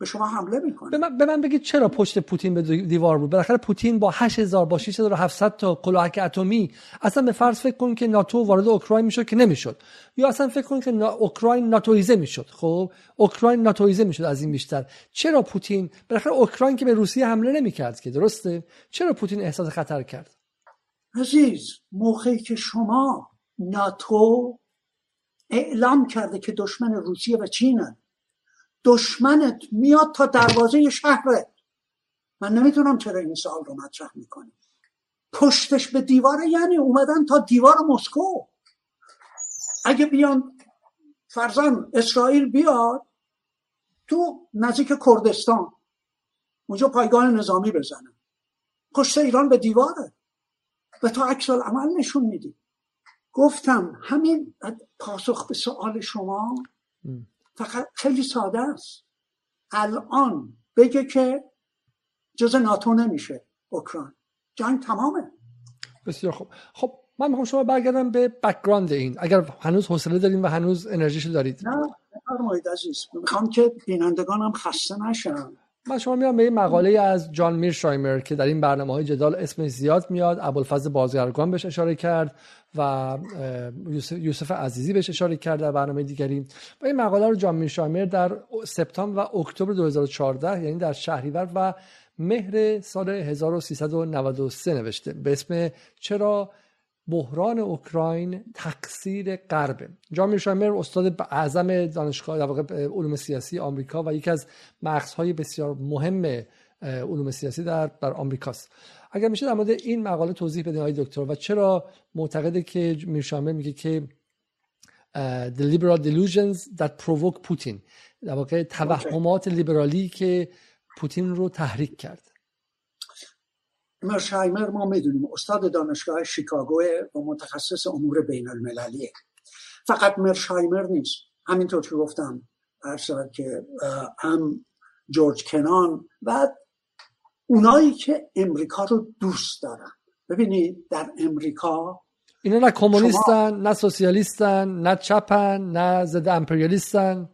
به شما حمله می‌کنه. به من, به من بگید چرا پشت پوتین به دیوار بود؟ بالاخره پوتین با 8000 با 6700 تا کلاهک اتمی اصلا به فرض فکر کن که ناتو وارد اوکراین می‌شد که نمی‌شد. یا اصلا فکر کن که اوکراین ناتویزه می‌شد. خب؟ اوکراین ناتویزه می‌شد از این بیشتر. چرا پوتین بالاخره اوکراین که به روسیه حمله نمی‌کرد که درسته؟ چرا پوتین احساس خطر کرد؟ عزیز موقعی که شما ناتو اعلام کرده که دشمن روسیه و چینه دشمنت میاد تا دروازه شهرت من نمی‌تونم چرا این سال رو مطرح می‌کنی. پشتش به دیوار یعنی اومدن تا دیوار مسکو. اگه بیان فرزن اسرائیل بیاد تو نزدیک کردستان اونجا پایگاه نظامی بزنن. پشت ایران به دیواره. و تا عکس عمل نشون میدی. گفتم همین پاسخ به سوال شما فقط خیلی ساده است. الان بگه که جز ناتو نمیشه اوکراین. جنگ تمامه. بسیار خوب. خب من می‌خوام شما برگردم به background این. اگر هنوز حوصله داریم و هنوز انرژیش دارید. نه بفرمایید عزیز. می‌خوام که بینندگانم خسته نشن. من شما میام به این مقاله از جان میرشایمر که در این برنامه های جدال اسمش زیاد میاد ابوالفضل بازرگان بهش اشاره کرد و یوسف عزیزی بهش اشاره کرد در برنامه دیگری. و این مقاله رو جان میرشایمر در سپتامبر و اکتبر 2014 یعنی در شهریور و مهر سال 1393 نوشته. به اسم چرا بحران اوکراین تقصیر غربه. جان شامر استاد اعظم دانشگاه در واقع علوم سیاسی آمریکا و یکی از مغزهای بسیار مهم علوم سیاسی در در آمریکاست. اگر میشه در مورد این مقاله توضیح بدین های دکتر و چرا معتقده که میرشامر میگه که the liberal delusions that provoke Putin. در واقع توهمات لیبرالی که پوتین رو تحریک کرد. مرشایمر ما می‌دونیم استاد دانشگاه شیکاگو و متخصص امور بین المللیه فقط مرشایمر نیست. همینطور که گفتم که هم جورج کنان و اونایی که امریکا رو دوست دارن. ببینید در امریکا اینا نه کمونیستن نه سوسیالیستن نه چپن نه ضد امپریالیستن.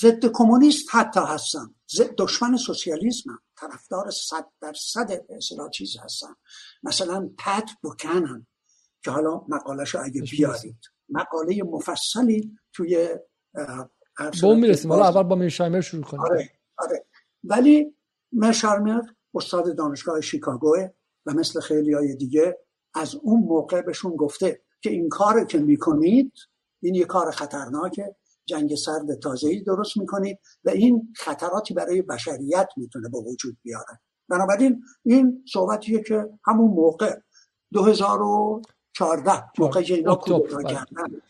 ضد کمونیست حتی هستن. دشمن سوسیالیسم طرفدار صد درصد اصلا چیز هستن. مثلا پت بکنن که حالا مقالش رو اگه بیارید. مقاله مفصلی توی با اون می‌رسیم. حالا اول با میرشایمر شروع کنیم. آره آره. ولی میرشایمر استاد دانشگاه شیکاگوه و مثل خیلی های دیگه از اون موقع بهشون گفته که این کار که می‌کنید این یه کار خطرناکه. جنگ سرد تازه‌ای درست می‌کنید و این خطراتی برای بشریت می‌تونه به وجود بیاره. بنابراین این صحبتیه که همون موقع 2014 موقع اینا بله. کردن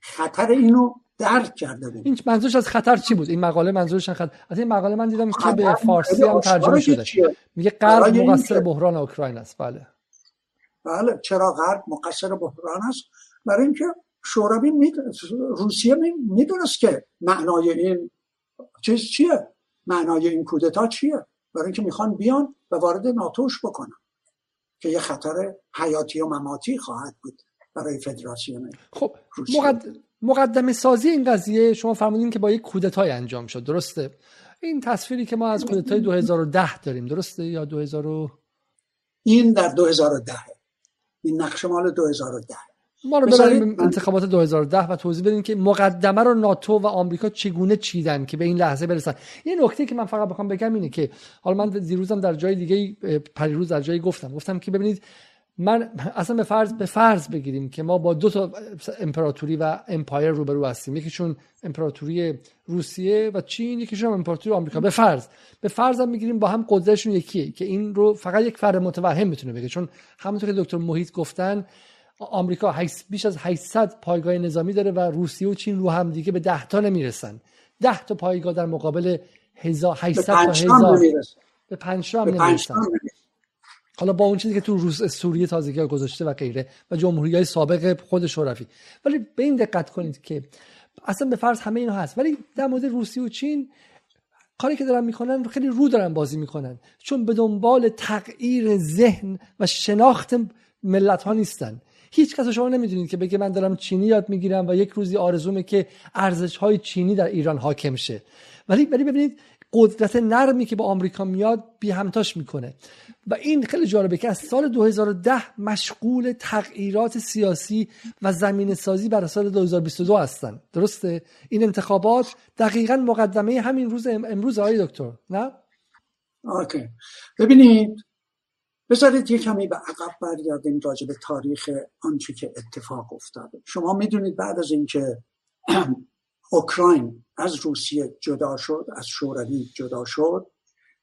خطر اینو درک کرده بود. این منظورش از خطر چی بود؟ این مقاله منظورش خطر از این مقاله من دیدم که به فارسی هم ترجمه شده. میگه غرب مقصر بحران اوکراین است. بله. بله چرا غرب مقصر بحران است؟ برای اینکه شوروی می‌دونست روسیه می‌دونست که معنای این چیز چیه؟ معنای این کودتا چیه؟ برای اینکه می‌خوان بیان و وارد ناتوش بکنن که یه خطر حیاتی و مماتی خواهد بود برای فدراسیون خب مقدمه سازی این قضیه شما فرمودین که با یک کودتای انجام شد درسته؟ این تصویری که ما از کودتای 2010 داریم درسته؟ یا 2000 این در 2010 این نقشه مال 2010 ما رو ببریم انتخابات 2010 و توضیح بدین که مقدمه رو ناتو و آمریکا چگونه چیدن که به این لحظه برسن. یه نکته که من فقط بخوام بگم اینه که حالا من دیروزم در جای دیگه پریروز در جایی گفتم. گفتم که ببینید من اصلا به فرض به فرض بگیریم که ما با دو تا امپراتوری و امپایر روبرو هستیم. یکیشون امپراتوری روسیه و چین یکیشون امپراتوری آمریکا. به فرض به فرض هم می‌گیریم با هم قدرتشون یکیه که این رو فقط یک فرد متوهم می‌تونه بگه. چون همونطور که دکتر محیط گفتن آمریکا بیش از 800 پایگاه نظامی داره و روسیه و چین رو هم دیگه به 10 تا نمی‌رسن. 10 تا پایگاه در مقابل 800 تا 1000 به 5 هم نمی‌رسن. حالا با اون چیزی که تو روس سوریه تازگی گذاشته و غیره و جمهوری های سابق خود شوروی. ولی به این دقت کنید که اصلا به فرض همه اینا هست. ولی در مورد روسیه و چین کاری که دارن می‌کنن خیلی رو دارن بازی می‌کنن. چون به دنبال تغییر ذهن و شناخت ملت ها نیستن. هیچ کس شما نمی‌دونید که بگه من دارم چینی یاد می‌گیرم و یک روزی آرزومه که ارزش های چینی در ایران حاکم شه. ولی ولی ببینید قدرت نرمی که با آمریکا میاد بی همتاش می‌کنه. و این خیلی جالبه که از سال 2010 مشغول تغییرات سیاسی و زمین سازی برای سال 2022 هستن. درسته؟ این انتخابات دقیقا مقدمه همین روز امروز آقای دکتر نه؟ اوکی. ببینید بذارید یه کمی به عقب برگردیم راجع به تاریخ آنچه که اتفاق افتاده. شما می‌دونید بعد از اینکه اوکراین از روسیه جدا شد از شوروی جدا شد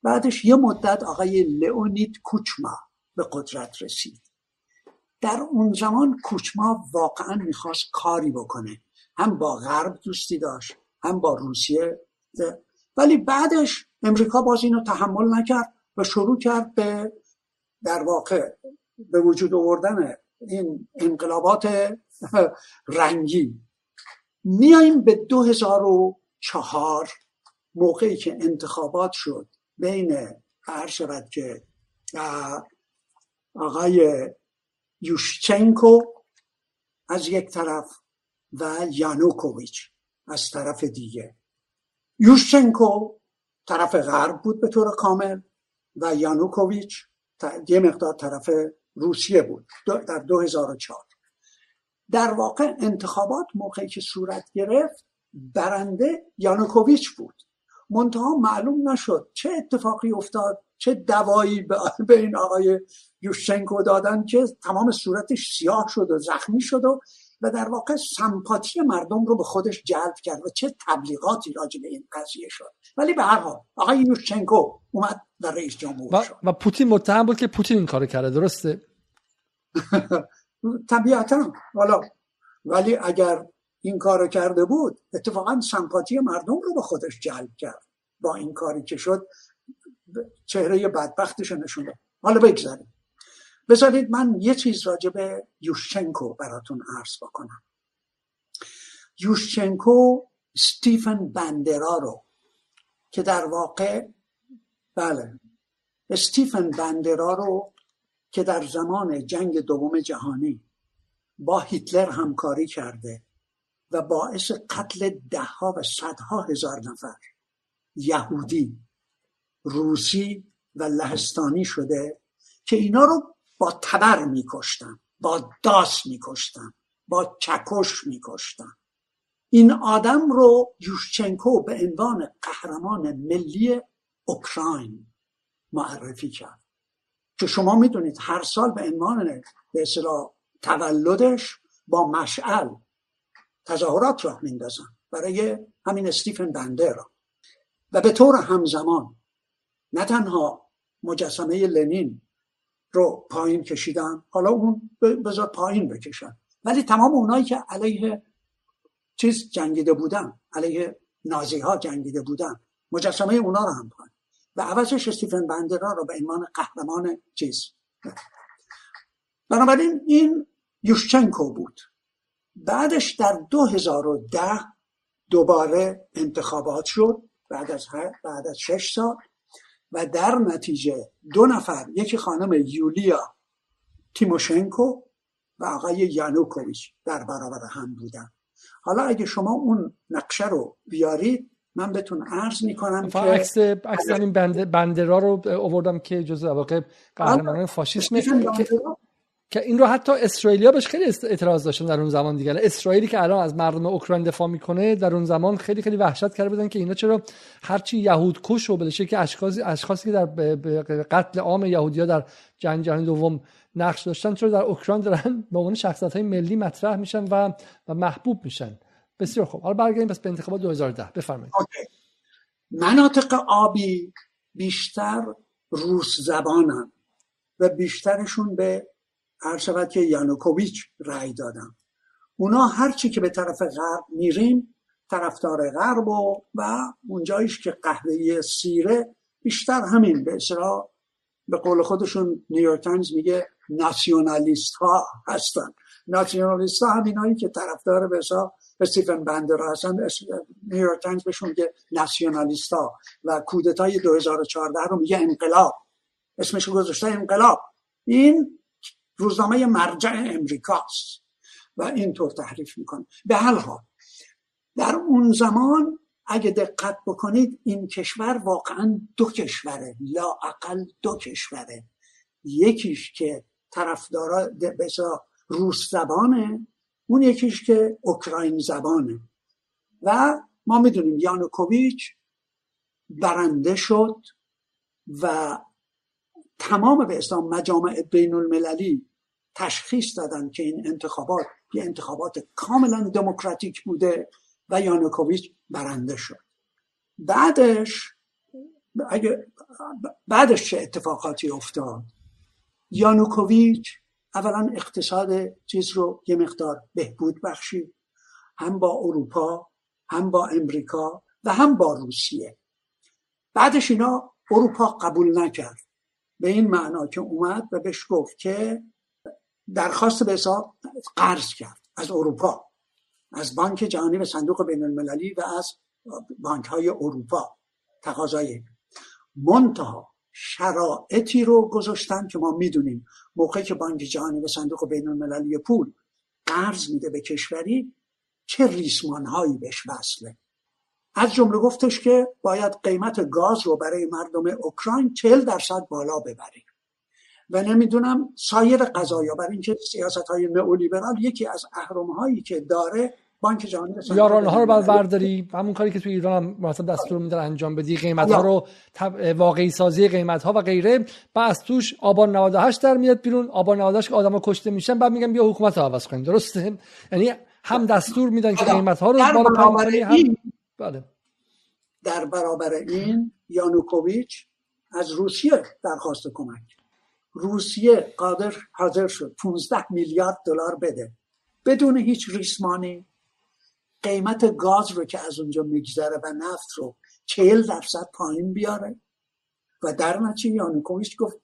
بعدش یه مدت آقای لئونید کوچما به قدرت رسید. در اون زمان کوچما واقعا می‌خواست کاری بکنه. هم با غرب دوستی داشت هم با روسیه ولی بعدش امریکا باز اینو تحمل نکرد و شروع کرد به در واقع به وجود آوردن این انقلابات رنگی. میایم به 2004 موقعی که انتخابات شد بین هر شود که آقای یوشچنکو از یک طرف و یانوکوویچ از طرف دیگه. یوشچنکو طرف غرب بود به طور کامل و یانوکوویچ یه مقدار طرف روسیه بود در 2004 در واقع انتخابات موقعی که صورت گرفت برنده یانوکوویچ بود. منتها معلوم نشد چه اتفاقی افتاد چه دوایی به این آقای یوشچنکو دادن که تمام صورتش سیاه شد و زخمی شد و و در واقع سمپاتی مردم رو به خودش جلب کرد و چه تبلیغاتی راجع به این قضیه شد. ولی به هر حال آقای یوشچنکو اومد و رئیس جمهور شد. و پوتین متهم بود که پوتین این کار کرده درسته؟ طبیعتا. حالا ولی اگر این کار کرده بود اتفاقا سمپاتی مردم رو به خودش جلب کرد با این کاری که شد چهره بدبختش نشون داد. حالا بگذاریم. بذارید من یه چیز راجع به یوشچنکو براتون عرض بکنم. یوشچنکو ستیفن بندرا رو که در واقع بله. استیفن بندرا رو که در زمان جنگ دوم جهانی با هیتلر همکاری کرده و باعث قتل دهها و صدها هزار نفر یهودی روسی و لهستانی شده که اینا رو با تبر میکشتن با داس میکشتن با چکش میکشتن. این آدم رو یوشچنکو به عنوان قهرمان ملی اوکراین معرفی کرد. که شما می‌دونید هر سال به عنوان به اصطلاح تولدش با مشعل تظاهرات راه میندازن برای همین استیفن بندر. و به طور همزمان نه تنها مجسمه لنین رو پایین کشیدن حالا اون بذار پایین بکشن ولی تمام اونایی که علیه چیز جنگیده بودن علیه نازی ها جنگیده بودن مجسمه اونا رو هم پایین و عوضش استیفن بندرا رو به عنوان قهرمان چیز بنابراین این یوشچنکو بود. بعدش در 2010 دوباره انتخابات شد بعد از بعد از شش سال و در نتیجه دو نفر یکی خانم یولیا تیموشنکو و آقای یانوکوویچ در برابر هم بودن. حالا اگه شما اون نقشه رو بیارید من بهتون عرض می‌کنم که عکس عکس همین بندرا رو آوردم که جزء واقع قهرمانان فاشیسم که این رو حتی اسرائیلیا بهش خیلی اعتراض داشتن در اون زمان دیگه. اسرائیلی که الان از مردم اوکراین دفاع می‌کنه در اون زمان خیلی خیلی وحشت کرده بودن که اینا چرا هرچی یهود کش و بلشه که اشخاصی اشخاصی که در قتل عام یهودیا در جنگ جهانی دوم نقش داشتن چرا در اوکراین دارن به عنوان شخصیت های ملی مطرح میشن و, و محبوب میشن. بسیار خوب. حالا برگردیم پس به انتخابات 2010 بفرمایید. مناطق آبی بیشتر روس زبانن و بیشترشون به هر شود که یانوکوویچ رأی دادن. اونا هرچی که به طرف غرب میریم طرفدار غرب و و اونجایش که قهوه‌ای سیره بیشتر همین. به اصرا به قول خودشون نیویورک تایمز میگه ناسیونالیست ها هستن. ناسیونالیست ها همینایی که طرفدار به استپان باندرا هستن نیویورک تایمز بهشون میگه ناسیونالیست ها و کودتای 2014 رو میگه انقلاب. اسمش گذاشته انقلاب. این روزنامه مرجع امریکاست و اینطور تحریف می‌کنه. به هر حال در اون زمان اگه دقت بکنید این کشور واقعا دو کشوره لا اقل دو کشوره. یکیش که طرفدارا روس زبانه اون یکیش که اوکراین زبانه. و ما می‌دونیم یانوکوویچ برنده شد و تمام به اسلام مجامع بین المللی تشخیص دادن که این انتخابات یه انتخابات کاملا دموکراتیک بوده و یانوکوویچ برنده شد. بعدش اگه بعدش چه اتفاقاتی افتاد؟ یانوکوویچ اولا اقتصاد چیز رو یه مقدار بهبود بخشید هم با اروپا هم با امریکا و هم با روسیه. بعدش اینا اروپا قبول نکرد. به این معنا که اومد و بهش گفت که درخواست به حساب قرض کرد از اروپا از بانک جهانی و صندوق بین المللی و از بانک های اروپا تقاضای. منتها شرایطی رو گذاشتن که ما می‌دونیم. موقعی که بانک جهانی و صندوق بین المللی پول قرض میده به کشوری چه ریسمان هایی بهش وصله؟ از جمله گفتش که باید قیمت گاز رو برای مردم اوکراین 40 درصد بالا ببریم. و نمی‌دونم سایر قضایا برای اینکه سیاست های نئولیبرال یکی از اهرم هایی که داره بانک جهانی یاران ها رو باید برداری همون کاری که تو ایران هم مثلا دستور میدن انجام بدی قیمت ها رو واقعی سازی قیمت ها و غیره. بعد از توش آبان 98 در میاد بیرون. آبان 98 که آدما کشته میشن بعد میگن بیا حکومت رو عوض کنیم. درسته؟ یعنی هم دستور میدن که قیمت ها رو بالا پایین هم بله. در برابر این یانوکوویچ از روسیه درخواست کمک. روسیه قادر حاضر شد 15 میلیارد دلار بده. بدون هیچ ریسمانی قیمت گاز رو که از اونجا میگذره و نفت رو چهل درصد پایین بیاره. و در نتیجه یانوکوویچ گفت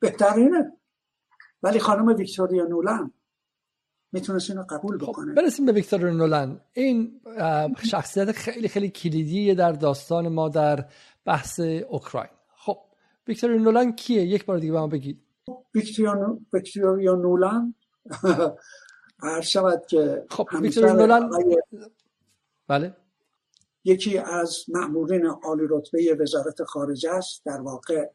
بهتر اینه. ولی خانم ویکتوریا نولان می‌تونست اینو قبول خب، بکنه. برسیم به ویکتوریا نولان. این شخصیت خیلی خیلی کلیدی در داستان ما در بحث اوکراین. خب ویکتوریا نولان کیه؟ یک بار دیگه به ما بگید. ویکتوریا نولان هر شود که خب نولان بله. یکی از مأمورین عالی رتبه وزارت خارجه است. در واقع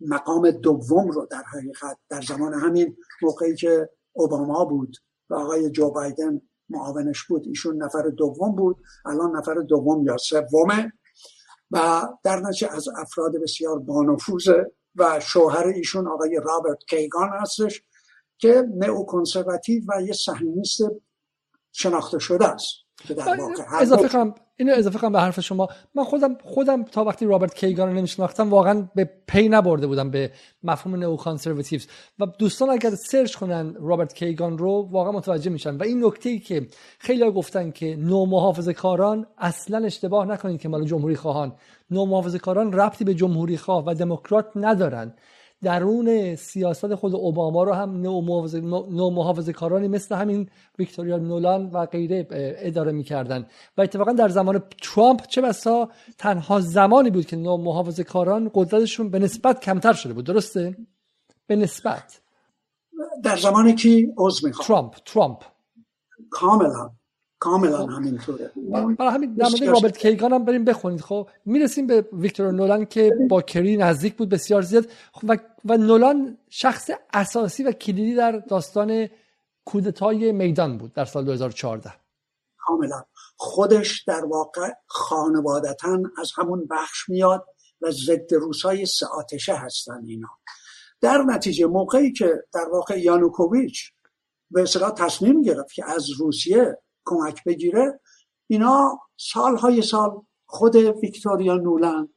مقام دوم رو در حقیقت در زمان همین موقعی که اوباما بود و آقای جو بایدن معاونش بود ایشون نفر دوم بود الان نفر دوم یا سومه و در نتیجه از افراد بسیار بانفوذه و شوهر ایشون آقای رابرت کیگان هستش. که neoconservative و یه صهیونیست شناخته شده است که در واقع اضافه کنم اینو اضافه کنم به حرف شما. من خودم خودم تا وقتی رابرت کیگان رو نمیشناختم واقعا به پی نبرده بودم به مفهوم neoconservatives و دوستان اگر search کنن رابرت کیگان رو واقعا متوجه میشن. و این نکته ای که خیلی گفتن که نو محافظه کاران اصلا اشتباه نکنید که مال جمهوری خواهان. نو محافظه کاران ربطی به جمهوری خواه و دموکرات ندارن. درون سیاست خود اوباما رو هم نو محافظه کارانی مثل همین ویکتوریا نولان و غیره اداره می‌کردن. و اتفاقا در زمان ترامپ چه بسا تنها زمانی بود که نو محافظه کاران قدرتشون به نسبت کمتر شده بود. درسته؟ به نسبت. در زمانی که می‌خوام ترامپ ترامپ. کاملا. کاملا. همینطوره. برای همین در مورد رابرت کیگان هم بریم بخونید. خب می‌رسیم به ویکتور نولان که با کری نزدیک بود بسیار زیاد. خب، و, و نولان شخص اساسی و کلیدی در داستان کودتای میدان بود در سال 2014 کاملا. خودش در واقع خانوادتا از همون بخش میاد و ضد روسای سه آتشه هستن اینا. در نتیجه موقعی که در واقع یانوکوویچ به اصطلاح تصمیم گرفت که از روسیه کمک بگیره. اینا سالهای سال خود ویکتوریا نولند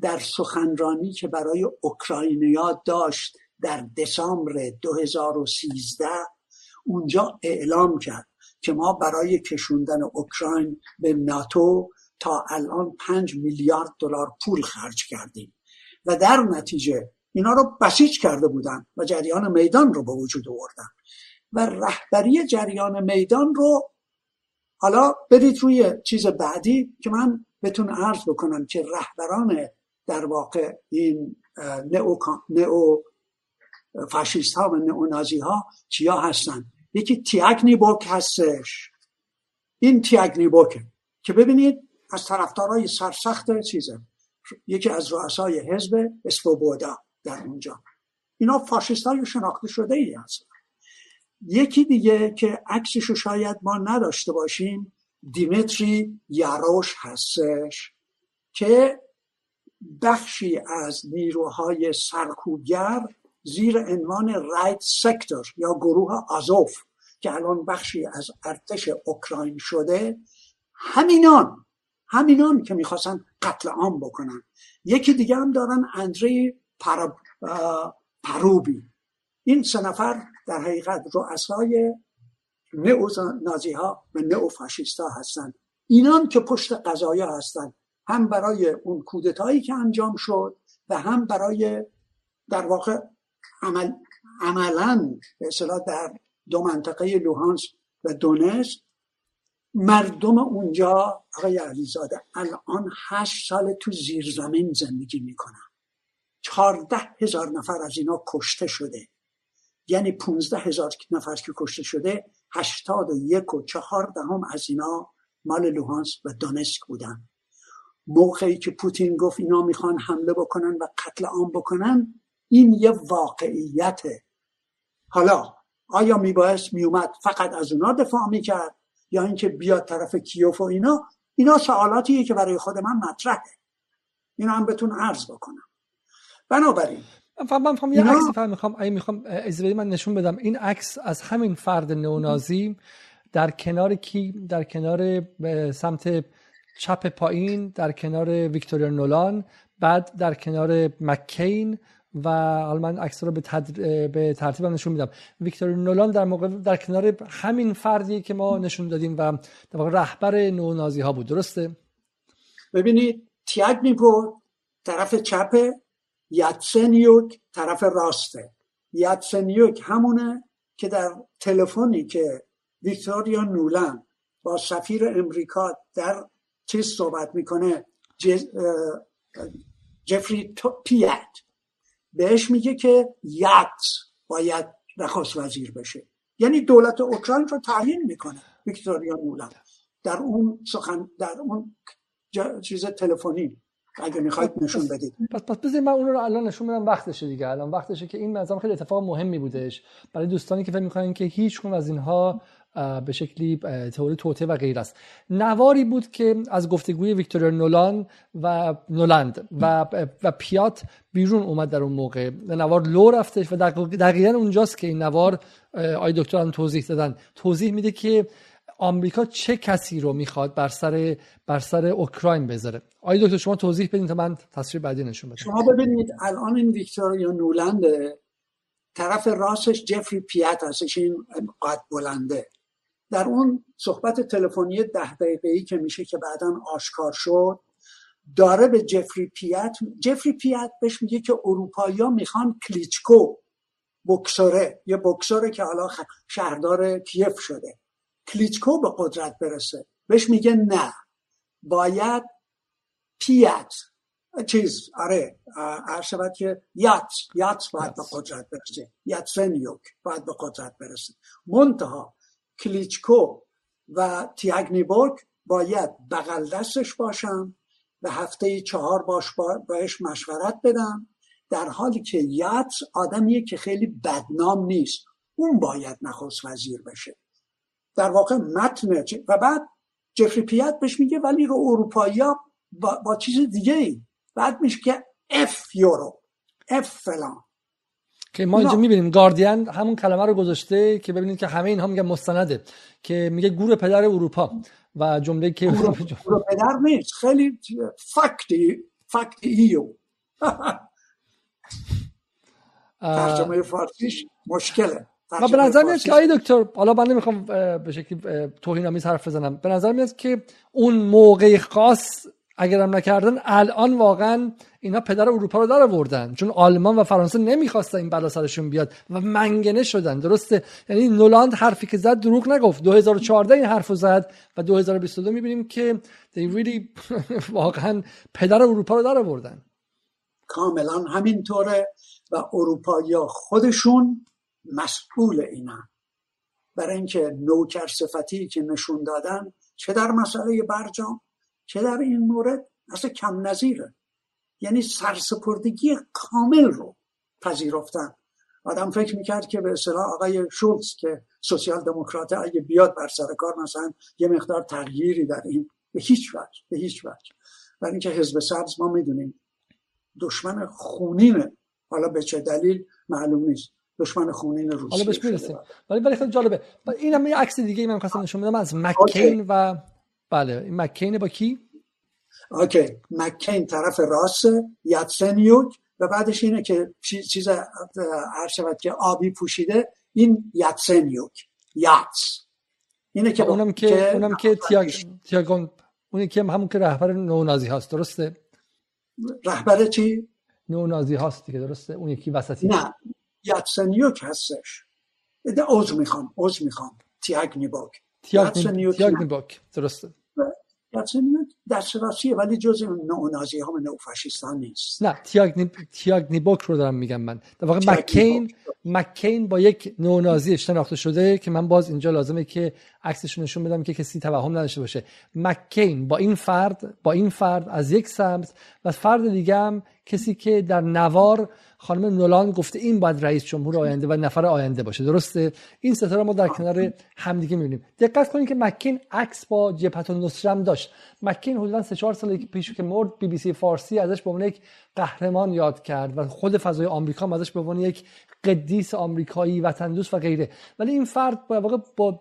در سخنرانی که برای اوکراینیا داشت در دسامبر 2013 اونجا اعلام کرد که ما برای کشوندن اوکراین به ناتو تا الان پنج میلیارد دلار پول خرج کردیم. و در نتیجه اینا رو بسیج کرده بودن و جریان میدان رو به وجود آوردن. و رهبری جریان میدان رو حالا برید روی چیز بعدی که من بتون عرض بکنم که رهبران در واقع این نئو, نئو فاشیست ها و نئو نازی ها چیا هستن؟ یکی تیاگنی بوک هستش. این تیاگنی بوکه که ببینید از طرفدارای سرسخت چیزه. یکی از رؤسای حزب اسپوبودا در اونجا. اینا فاشیست های شناخته شده ای هستن. یکی دیگه که عکسش شاید ما نداشته باشیم دیمتری یاروش هستش که بخشی از نیروهای سرکوبگر زیر عنوان رایت سکتور یا گروه آزوف که الان بخشی از ارتش اوکراین شده همینان همینان که می‌خواستن قتل عام بکنن. یکی دیگه هم دارن اندری پروبی این سه نفر در حقیقت رؤسای نئو نازی ها و نئو فاشیست ها هستن. اینان که پشت قضایا هستن. هم برای اون کودتایی که انجام شد و هم برای در واقع عمل عملا به اصطلاح در دو منطقه لوهانس و دونست مردم اونجا آقای علیزاده الان هشت سال تو زیرزمین زندگی می‌کنن. چهارده هزار نفر از اینا کشته شده. یعنی پونزده هزار نفر که کشته شده هشتاد و یک و چهار دهم از اینا مال لوهانس و دانسک بودن. موقعی که پوتین گفت اینا می‌خوان حمله بکنن و قتل عام بکنن این یه واقعیته حالا آیا میبایست میومد فقط از اونا دفاع می‌کرد؟ یا اینکه بیاد طرف کیوف و اینا؟ اینا سوالاتیه که برای خود من مطرحه. اینا هم بتون عرض بکنم. بنابراین من من یه عکس فهم می‌خوام ای می‌خوام من نشون بدم. این عکس از همین فرد نئونازی در کنار کی؟ در کنار سمت چپ پایین در کنار ویکتوریا نولان بعد در کنار مکین و حالا من عکس رو به, تدر... به ترتیب نشون میدم. ویکتور نولان در موقع در کنار همین فردی که ما نشون دادیم و در واقع رهبر نازی ها بود. درسته؟ ببینید تیاگ میپو طرف چپ یاتسنیوک طرف راسته. یاتسنیوک همونه که در تلفنی که ویکتوریا نولان با سفیر امریکا در چیز صحبت می‌کنه جفری پیت بهش میگه که یات باید نخست وزیر بشه. یعنی دولت اوکراین رو تعیین می‌کنه ویکتوریا نولان در اون سخن در اون چیز تلفنی. اگه می‌خواید نشون بدید. پس پس بذارید من اون رو الان نشون بدم وقتشه دیگه. الان وقتشه که این مثلا خیلی اتفاق مهمی بودش. برای دوستانی که فکر می‌کنن که هیچ از اینها به شکلی تئوری توته و غیر است. نواری بود که از گفتگوی ویکتوریا نولان و نولند و و پیات بیرون اومد در اون موقع. نوار لو رفتش و دقیقا اونجاست که این نوار آی دکتر هم توضیح دادن. توضیح میده که آمریکا چه کسی رو می‌خواد بر سر بر سر اوکراین بذاره؟ آی دکتر شما توضیح بدین تا من تصویر بعدی نشون بدم. شما ببینید الان این ویکتوریا نولند طرف راستش جفری پیات هستش این قد بلنده. در اون صحبت تلفنی ده دقیقه که میشه که بعدا آشکار شد داره به جفری پیات جفری پیات بهش میگه که اروپایی می‌خوان کلیچکو بکسوره یه بکسوره که حالا شهردار کیف شده. کلیچکو به قدرت برسه. بهش میگه نه. باید پیات چیز آره عرض که یات یات باید به قدرت برسه. یات باید به قدرت برسه. منتها کلیچکو و تیاگنیبوک باید بغل دستش باشم به هفته چهار باش باش مشورت بدم در حالی که یاتس آدمیه که خیلی بدنام نیست. اون باید نخست وزیر بشه. در واقع متن و بعد جفری پیت بهش میگه ولی رو اروپایی با, با چیز دیگه ای. بعد میشه که اف یورو اف فلان. که ما اینجا می‌بینیم گاردین همون کلمه رو گذاشته که ببینید که همه اینها میگه مستنده که میگه گور پدر اروپا و جمله که گور پدر نیست خیلی فکتی فکتی ایو ترجمه فارسیش مشکله. و به نظر میاد که آی دکتر حالا من نمی‌خوام به شکلی توهین آمیز حرف بزنم. به نظر میاد که اون موقع خاص اگرم نکردن الان واقعا اینا پدر اروپا رو در آوردن چون آلمان و فرانسه نمی‌خواستن این بلا سرشون بیاد و منگنه شدن. درسته؟ یعنی نولاند حرفی که زد دروغ نگفت. 2014 این حرفو زد و 2022 می‌بینیم که they really واقعا پدر اروپا رو در آوردن کاملا همینطوره و اروپایی خودشون مسئول اینن برای اینکه نوکر صفتی که نشون دادن چه در مسئله برجام چه در این مورد اصلا کم نظیره. یعنی سرسپردگی کامل رو پذیرفتن. آدم فکر می‌کرد که به اصطلاح آقای شولز که سوسیال دموکرات اگه بیاد بر سر کار مثلا یه مقدار تغییری در این به هیچ وجه به هیچ وجه. برای اینکه حزب سبز ما می‌دونیم دشمن خونینه. حالا به چه دلیل؟ معلوم نیست. دشمن خونین روسیه حالا بهش می‌رسیم. ولی ولی خیلی جالبه. این هم یه عکس دیگه من خواستم نشون بدم از مکین و بله این مکین با کی؟ اوکی مکین طرف راست یاتسنیوک و بعدش اینه که چیز هر شود که آبی پوشیده این یاتسنیوک یاتس اینه که اونم که اونم که تیاگ تیاگون اونی که همون که رهبر نو نازی هاست درسته؟ رهبر چی؟ نو نازی هاست دیگه درسته؟ اون یکی وسطی. نه. یاتسنیوک هستش. اوز می‌خوام اوز می‌خوام. تیاگنیبوک تیاگنیبوک درسته. دست راستیه ولی جز نئونازی ها و نئوفاشیستان نیست. نه تیاگ نیبوک رو دارم میگم من. در واقع مکین مکین با یک نئونازی شناخته شده که من باز اینجا لازمه که عکسش نشون بدم که کسی توهم نداشته باشه. مکین با این فرد با این فرد از یک سمت و فرد دیگه هم کسی که در نوار خانم نولان گفته این باید رئیس جمهور آینده و نفر آینده باشه درسته؟ این ستاره ما در کنار همدیگه می‌بینیم. دقت کنید که مکین عکس با جبهت نصرم داشت. مکین حدودا سه چهار سال پیش که مرد بی بی سی فارسی ازش به عنوان یک قهرمان یاد کرد و خود فضای آمریکا ازش به عنوان یک قدیس آمریکایی وطن دوست و غیره. ولی این فرد با با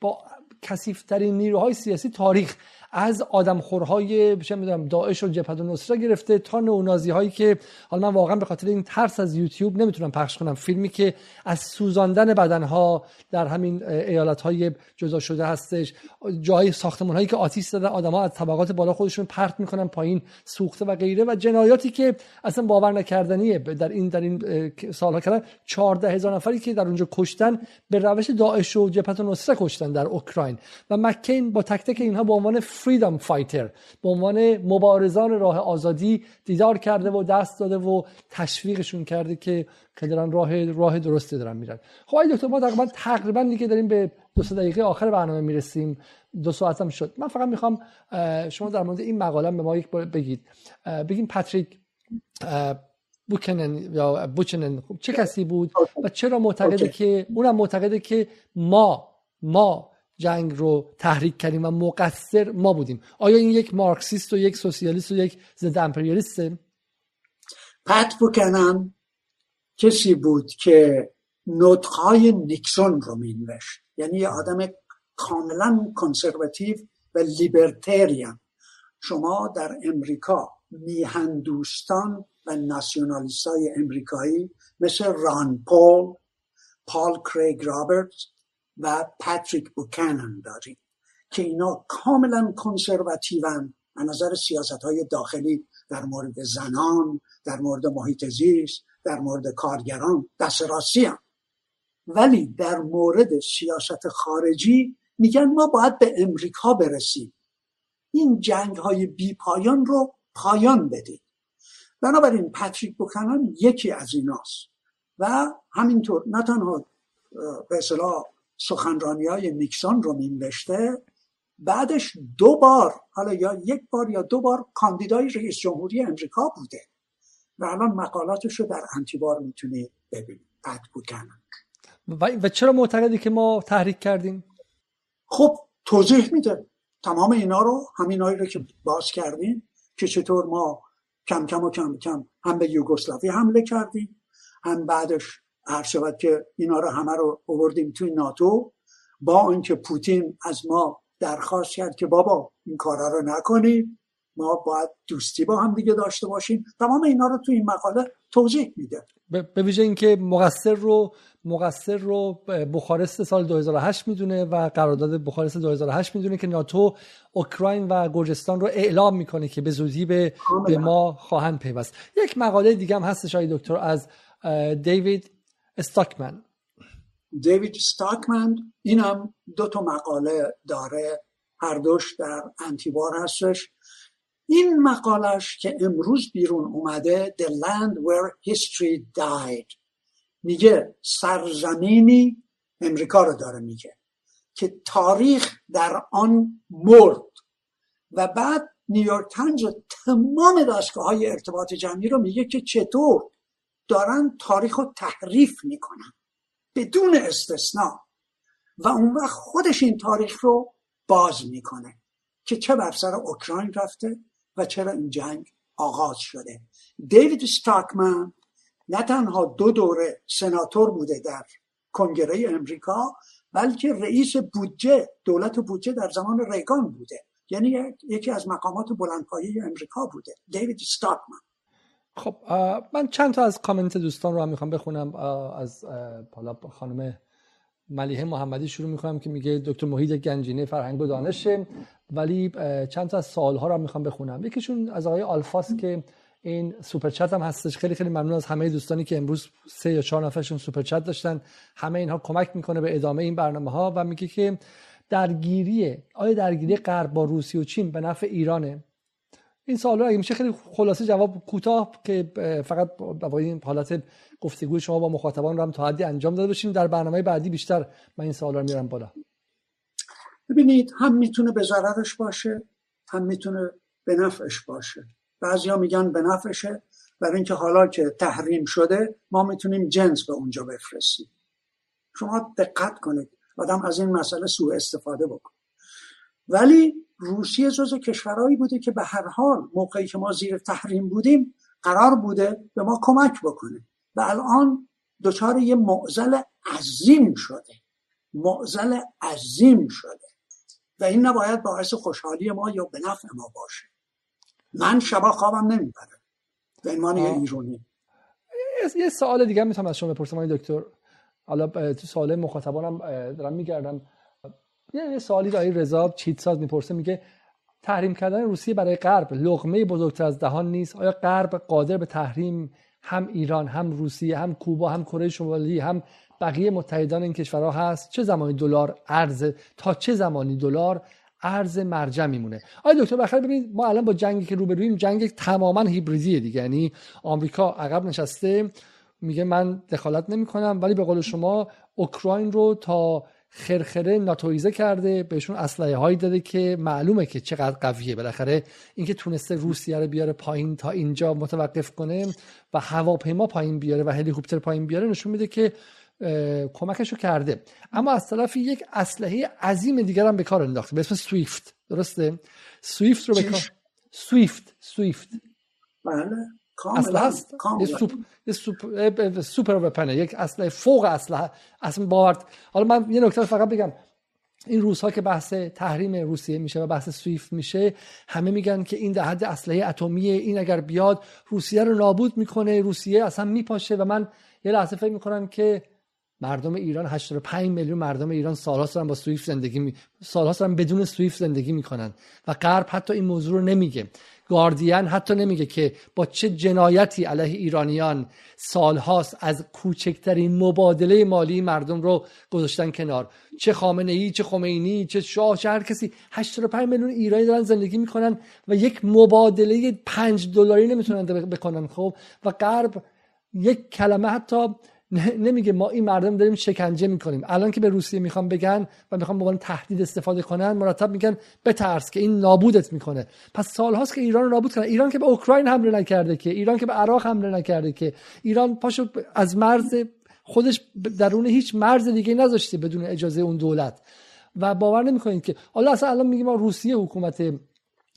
با کثیفترین نیروهای سیاسی تاریخ از آدمخورهای چه می‌دونم داعش و جبهه نصره گرفته تا نونازی هایی که حالا من واقعا به خاطر این ترس از یوتیوب نمی‌تونم پخش کنم. فیلمی که از سوزاندن بدنها در همین ایالت های جدا شده هستش. جای ساختمان هایی که آتیش زدن ها از طبقات بالا خودشون پرت می‌کنن پایین سوخته و غیره و جنایاتی که اصلا باور نکردنیه. در این در این سالها کردن 14 هزار نفری که در اونجا کشتن به روش داعش و جبهه نصره کشتن در اوکراین. و مکین با تک تک اینها به عنوان فریدم فایتر به عنوان مبارزان راه آزادی دیدار کرده و دست داده و تشویقشون کرده که که دارن راه راه درستی دارن میرن. خب دکتر ما تقریبا تقریبا دیگه داریم به دو سه دقیقه آخر برنامه می‌رسیم. دو ساعت هم شد. من فقط می‌خوام شما در مورد این مقاله به ما یک بار بگید. بگیم پاتریک بوکنن یا بوچنن خب چه کسی بود و چرا معتقده که اونم معتقده که ما ما جنگ رو تحریک کردیم و مقصر ما بودیم. آیا این یک مارکسیست و یک سوسیالیست و یک ضد امپریالیسته؟ پت بوکانن کسی بود که نطقهای نیکسون رو مینوشت. یعنی یه آدم کاملا conservative و libertarian شما در امریکا میهندوستان و ناسیونالیست های امریکایی مثل ران پال پال کریگ رابرتس و پاتریک بوکانن داریم که اینا کاملا کنسرواتیون از نظر سیاست های داخلی در مورد زنان در مورد محیط زیست در مورد کارگران دست راستی هم. ولی در مورد سیاست خارجی میگن ما باید به امریکا برسیم این جنگ های بی پایان رو پایان بدید بنابراین پاتریک بوکانن یکی از ایناست و همینطور نه تنها به اصطلاح سخنرانی های نیکسون رو مینوشته. بعدش دو بار حالا یا یک بار یا دو بار کاندیدای رئیس جمهوری امریکا بوده. و الان مقالاتش رو در انتیبار می‌تونی ببینید بد بودن. و چرا معتقدی که ما تحریک کردیم؟ خب توضیح میده. تمام اینا رو همینایی رو که باز کردیم که چطور ما کم کم و کم کم هم به یوگسلاوی حمله کردیم هم بعدش هر شود که اینا رو همه رو آوردیم توی ناتو با اینکه پوتین از ما درخواست کرد که بابا این کارا رو نکنید ما باید دوستی با هم دیگه داشته باشیم. تمام اینا رو تو این مقاله توضیح میده. به ویژه اینکه مقصر رو مقصر رو بخارست سال 2008 می‌دونه و قرارداد بخارست 2008 می‌دونه که ناتو اوکراین و گرجستان رو اعلام می‌کنه که به زودی به, به ما خواهند پیوست. یک مقاله دیگه هم هستش آقای دکتر از دیوید استاکمن. دیوید استاکمن اینم دو تا مقاله داره هر دوش در انتیبار هستش. این مقالش که امروز بیرون اومده The Land Where History Died. میگه سرزمینی امریکا رو داره میگه که تاریخ در آن مرد. و بعد نیویورک و تمام دستگاه های ارتباط جمعی رو میگه که چطور دارن تاریخ رو تحریف می‌کنن بدون استثنا. و اون وقت خودش این تاریخ رو باز می‌کنه که چه بر سر اوکراین رفته و چرا این جنگ آغاز شده. دیوید ستاکمن نه تنها دو دوره سناتور بوده در کنگره امریکا بلکه رئیس بودجه دولت بودجه در زمان ریگان بوده. یعنی یکی از مقامات بلندپایه امریکا بوده دیوید ستاکمن خب من چند تا از کامنت دوستان رو هم می‌خوام بخونم. از حالا خانم ملیه محمدی شروع می‌کنم که میگه دکتر محیط گنجینه فرهنگ و دانشه ولی چند تا از سوال ها رو می‌خوام بخونم. یکیشون از آقای آلفاس که این super chat هم هستش. خیلی خیلی ممنون از همه دوستانی که امروز سه یا چهار نفرشون super chat داشتن. همه اینها کمک می‌کنه به ادامه این برنامه ها و میگه که درگیری آیا درگیری غرب با روسیه و چین به نفع ایرانه؟ این سوال اگه میشه خیلی خلاصه جواب کوتاه که فقط این حالت گفتگوی شما با مخاطبان رو هم تا حدی انجام داده باشیم. در برنامه بعدی بیشتر من این سوالا رو میارم بالا. ببینید هم می‌تونه به ضررش باشه هم می‌تونه به نفعش باشه. بعضیا میگن به نفعشه برای اینکه حالا که تحریم شده ما می‌تونیم جنس به اونجا بفرستیم. شما دقت کنید آدم از این مسئله سوء استفاده بکن ولی روسیه جز کشورهایی بوده که به هر حال موقعی که ما زیر تحریم بودیم قرار بوده به ما کمک بکنه. و الان دچار یه معزل عظیم شده. معزل عظیم شده. و این نباید باعث خوشحالی ما یا به نفع ما باشه. من شبا خوابم نمی‌بره. به عنوان یه ایرونی. یه سوال دیگه می‌تونم از شما بپرسم دکتر. حالا تو سوال مخاطبانم دارم میگردم. یه سوالی دایی رضا چیتساز می‌پرسه میگه تحریم کردن روسیه برای غرب لغمه بزرگتر از دهان نیست. آیا غرب قادر به تحریم هم ایران هم روسیه هم کوبا هم کره شمالی هم بقیه متحدان این کشورها هست؟ چه زمانی دلار ارز تا چه زمانی دلار ارز مرجع میمونه؟ آیا دکتر بخیر ببینید ما الان با جنگی که روبرویم جنگ تماما هیبریدیه دیگه. یعنی آمریکا عقب نشسته میگه من دخالت نمی‌کنم ولی به قول شما اوکراین رو تا خرخره ناتویزه کرده بهشون اسلحه هایی داده که معلومه که چقدر قویه. بالاخره اینکه تونسته روسیه رو بیاره پایین تا اینجا متوقف کنه و هواپیما پایین بیاره و هلیکوپتر پایین بیاره نشون میده که کمکش رو کرده. اما از طرفی یک اسلحه عظیم دیگر هم به کار انداخته به اسم سویفت. درسته؟ سویفت رو به کار سویفت. سویفت. بله. اسلحه هست؟ یه super super weapon ه یک اسلحه فوق اسلحه اصلا باورد حالا من یه نکته فقط بگم. این روزها که بحث تحریم روسیه میشه و بحث سویفت میشه همه میگن که این در حد اسلحه اتمی این اگر بیاد روسیه رو نابود می‌کنه. روسیه اصلا میپاشه و من یه لحظه فکر می‌کنم که مردم ایران 85 میلیون مردم ایران سالها دارن با سویفت زندگی می... سالها دارن بدون سویفت زندگی می‌کنن و غرب حتی این موضوع رو نمیگه. گاردین حتی نمیگه که با چه جنایتی علیه ایرانیان سالهاست از کوچکترین مبادله مالی مردم رو گذاشتن کنار. چه خامنه ای چه خمینی چه شاه چه هر کسی. 85 میلیون ایرانی دارن زندگی می‌کنن و یک مبادله 5 دلاری نمی‌تونن بکنن خب؟ و غرب یک کلمه حتی نمیگه ما این مردم داریم شکنجه می‌کنیم. الان که به روسیه می‌خوام بگن و می‌خوام به تهدید استفاده کنن مرتب میگن بترس که این نابودت می‌کنه. پس سالهاست که ایران رو نابود کنه ایران که به اوکراین حمله نکرده که ایران که به عراق حمله نکرده که. ایران پاشو از مرز خودش درون هیچ مرز دیگه نذاشته بدون اجازه اون دولت. و باور نمی‌کنید که حالا اصلا الان میگیم ما روسیه حکومت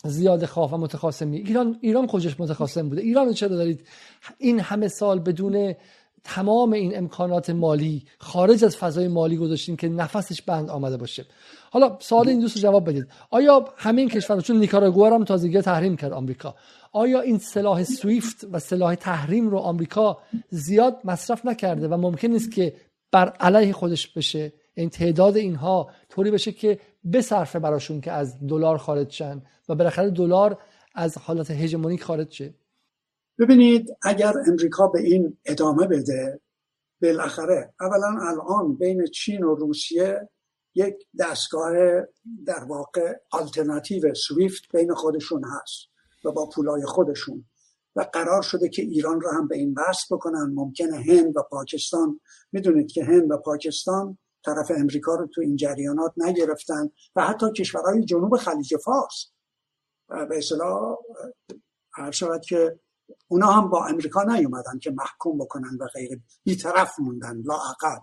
زیاد خواه و متخاصمی. ایران ایران کجاش متخاصم بوده؟ ایران چرا دارید این همه سال بدون تمام این امکانات مالی خارج از فضای مالی گذاشتیم که نفسش بند آمده باشه. حالا سوال این دوست جواب بدید. آیا همین کشور چون نیکاراگوآ هم تازگی تحریم کرد آمریکا. آیا این سلاح سویفت و سلاح تحریم رو آمریکا زیاد مصرف نکرده و ممکن نیست که بر علیه خودش بشه؟ این تعداد اینها طوری بشه که بصرفه براشون که از دلار خارج شن و بالاخره دلار از حالت هژمونیک خارج شه. ببینید اگر امریکا به این ادامه بده بالاخره اولا الان بین چین و روسیه یک دستگاه در واقع آلترناتیو سویفت بین خودشون هست و با پولای خودشون و قرار شده که ایران را هم به این وصل بکنن. ممکنه هند و پاکستان می‌دونید که هند و پاکستان طرف امریکا رو تو این جریانات نگرفتن و حتی کشورهای جنوب خلیج فارس. به اصطلاح هر شود که اونا هم با امریکا نیومدن که محکوم بکنن و غیره. بیطرف موندن لاعقل.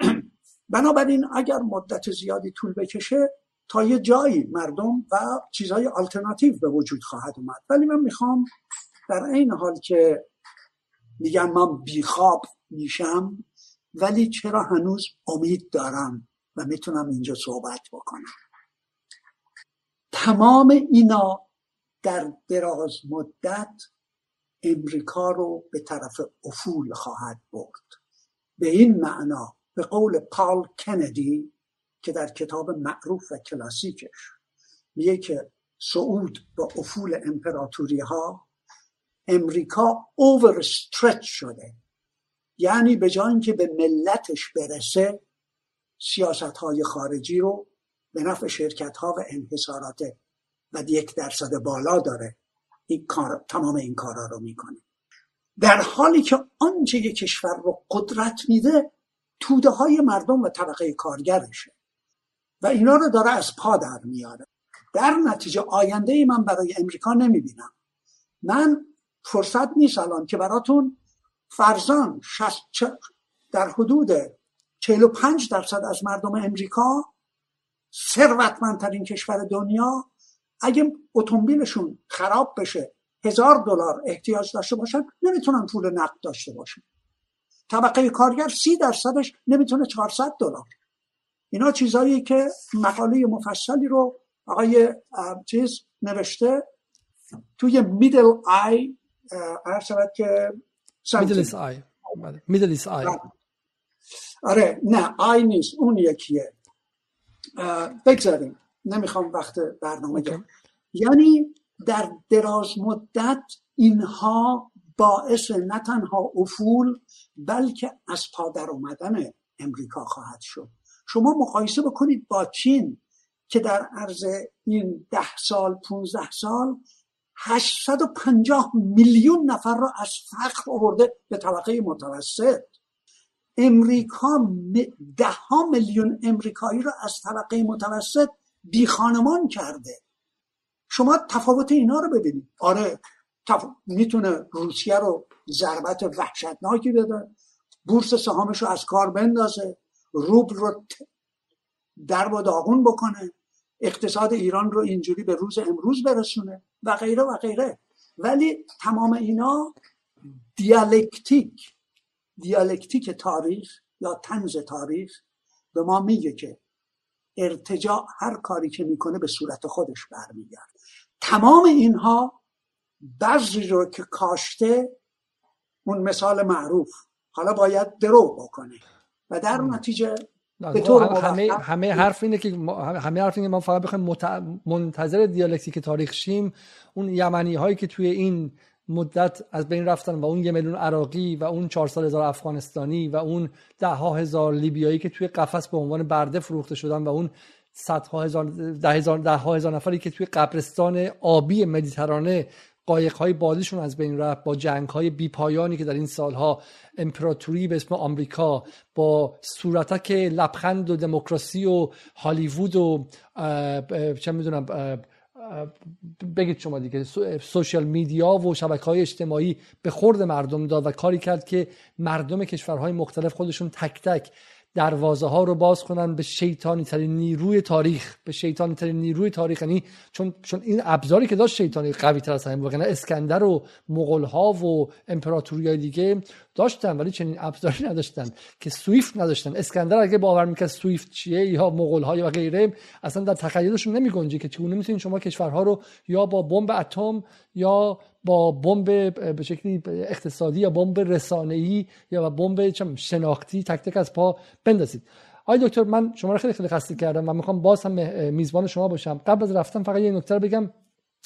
بنابراین اگر مدت زیادی طول بکشه تا یه جایی مردم و چیزهای آلترناتیو به وجود خواهد اومد. ولی من می‌خوام در این حال که میگم من بیخواب میشم ولی چرا هنوز امید دارم و می‌تونم اینجا صحبت بکنم؟ تمام اینا در دراز مدت امریکا رو به طرف افول خواهد برد. به این معنا به قول پال کندی که در کتاب معروف و کلاسیکش میگه که صعود با افول امپراتوری ها امریکا اوور شده. یعنی به جای اینکه به ملتش برسه سیاست های خارجی رو به نفع شرکت ها و انحصارات و یک درصد بالا داره. این کار، تمام این کارا رو می‌کنه. در حالی که آنچه یک کشور رو قدرت میده توده های مردم و طبقه کارگرشه. و اینا رو داره از پا در میاره. در نتیجه آینده ای من برای امریکا نمی‌بینم. من فرصت نیست الان که براتون فرزان در حدود 45 درصد از مردم امریکا ثروتمندترین کشور دنیا اگه اتومبیلشون خراب بشه هزار دلار احتیاج داشته باشن نمی‌تونن پول نقد داشته باشن. طبقه کارگر سی درصدش نمی‌تونه 400 دلار. اینا چیزایی که مقاله مفصلی رو آقای چیز نوشته توی میدل آی هر شود که میدل آی میدل آی آره نه آی نیست. اون یکیه. بگذاریم. نمی‌خوام وقت برنامه okay. یعنی در دراز مدت اینها باعث نه تنها افول بلکه از پا در اومدن امریکا خواهد شد. شما مقایسه بکنید با چین که در عرض این ده سال 15 سال 850 میلیون نفر را از فقر آورده به طبقه متوسط. امریکا ده ها میلیون امریکایی را از طبقه متوسط بی خانمان کرده. شما تفاوت اینا رو ببینید. آره تف... می‌تونه روسیه رو ضربت وحشتناکی بده. بورس سهامش رو از کار بندازه. روبل رو در و داغون بکنه. اقتصاد ایران رو اینجوری به روز امروز برسونه و غیره و غیره. ولی تمام اینا دیالکتیک دیالکتیک تاریخ یا تنز تاریخ به ما میگه که ارتجاع هر کاری که می‌کنه به صورت خودش برمیگرد تمام اینها بعضی رو که کاشته اون مثال معروف. حالا باید درو بکنه. و در نتیجه به طور همه همه حرف اینه که همه حرف اینه که ما فقط بخوایم منتظر دیالکتیک تاریخ شیم. اون یمنی هایی که توی این مدت از بین رفتن و اون یه میلیون عراقی و اون چهار سال هزار افغانستانی و اون ده ها هزار لیبیایی که توی قفس به عنوان برده فروخته شدن و اون صدها هزار ده هزار ده ها هزار نفری که توی قبرستان آبی مدیترانه قایق های بازیشون از بین رفت با جنگ های بیپایانی که در این سالها امپراتوری به اسم آمریکا با صورتک لبخند و دموکراسی و هالیوود و چه می‌دونم بگید شما دیگه. سوشال میدیا و شبکه های اجتماعی به خورد مردم داد و کاری کرد که مردم کشورهای مختلف خودشون تک تک دروازه ها رو باز کنن به شیطانی ترین نیروی تاریخ. به شیطانی ترین نیروی تاریخ. یعنی چون چون این ابزاری که داشت شیطانی قوی تر از همین وگرنه اسکندر و مغول ها و امپراتوری های دیگه داشتن ولی چنین ابزاری نداشتن که سویفت نداشتن. اسکندر اگه باور می‌کرد سویفت چیه یا مغول ها یا غیره اصلا در تخیلشون نمی گنجه که چگونه می‌تونید شما کشورها رو یا با بمب اتم یا با بمب به شکلی اقتصادی یا بمب رسانه‌ای یا بمب شناختی تک تک از پا بندازید. آقای دکتر من شما رو خیلی خیلی خسته کردم و می‌خوام باز هم میزبان شما باشم. قبل از رفتن فقط یه نکته رو بگم.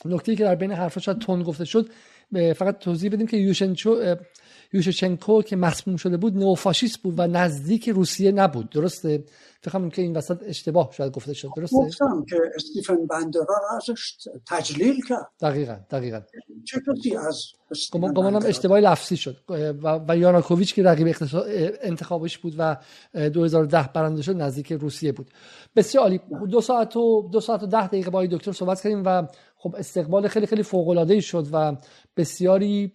نکته که در بین حرفا شاید تون گفته شد فقط توضیح بدیم که یوشنچو یوشچنکو که مسموم شده بود نوفاشیست بود و نزدیک روسیه نبود. درسته؟ فکر که این وسط اشتباه شاید گفته شد. درسته؟ گفتم که استیفن بندرا را ازش تجلیل کرد. دقیقا دقیقا. چه کسی از گمانم اشتباه لفظی شد. و, و یاناکوویچ که رقیب انتخابش بود و 2010 برنده شد نزدیک روسیه بود. بسیار عالی. دو ساعت و دو ساعت و ده دقیقه با دکتر صحبت کردیم و خب استقبال خیلی خیلی فوق العاده شد و بسیاری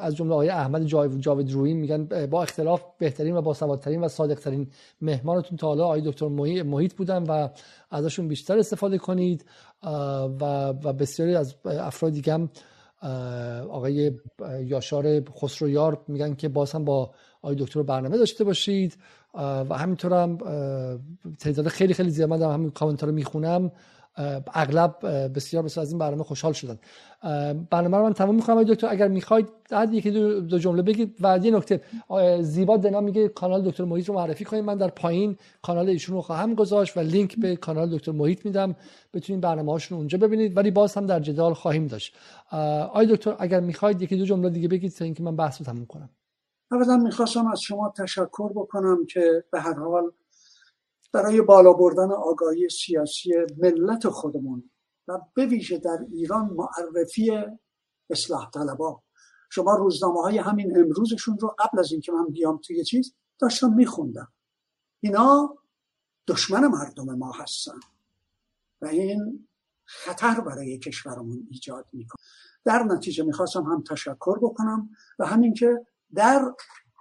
از جمله آقای احمد جاوید روی میگن با اختلاف بهترین و باسوادترین و صادقترین مهمانتون تا حالا آقای دکتر محیط بودن و ازشون بیشتر استفاده کنید و و بسیاری از افراد دیگه هم آقای یاشار خسرویار میگن که باز هم با آقای دکتر برنامه داشته باشید و همینطور هم تعداد خیلی خیلی زیاد من همین کامنت رو می‌خونم. اغلب بسیار بسیار از این برنامه خوشحال شدن. برنامه رو من تمام می‌کنم. دکتر اگر می‌خواید بعد یکی دو, دو جمله بگید. و یه نکته زیبا دنا میگه کانال دکتر محیط رو معرفی کنید من در پایین کانال ایشون رو خواهم گذاشت و لینک به کانال دکتر محیط میدم. بتونید برنامه هاشون اونجا ببینید. ولی باز هم در جدال خواهیم داشت. آی دکتر اگر می‌خواید یکی دو جمله دیگه بگید تا اینکه من بحث رو تموم کنم. اولا می‌خواستم از شما تشکر بکنم که به هر حال برای بالا بردن آگاهی سیاسی ملت خودمون و به ویژه در ایران معرفی اصلاح طلبا. شما روزنامه های همین امروزشون رو قبل از اینکه من بیام توی چیز داشتم میخوندم. اینا دشمن مردم ما هستن و این خطر برای کشورمون ایجاد می‌کنه. در نتیجه می‌خواستم هم تشکر بکنم و همین که در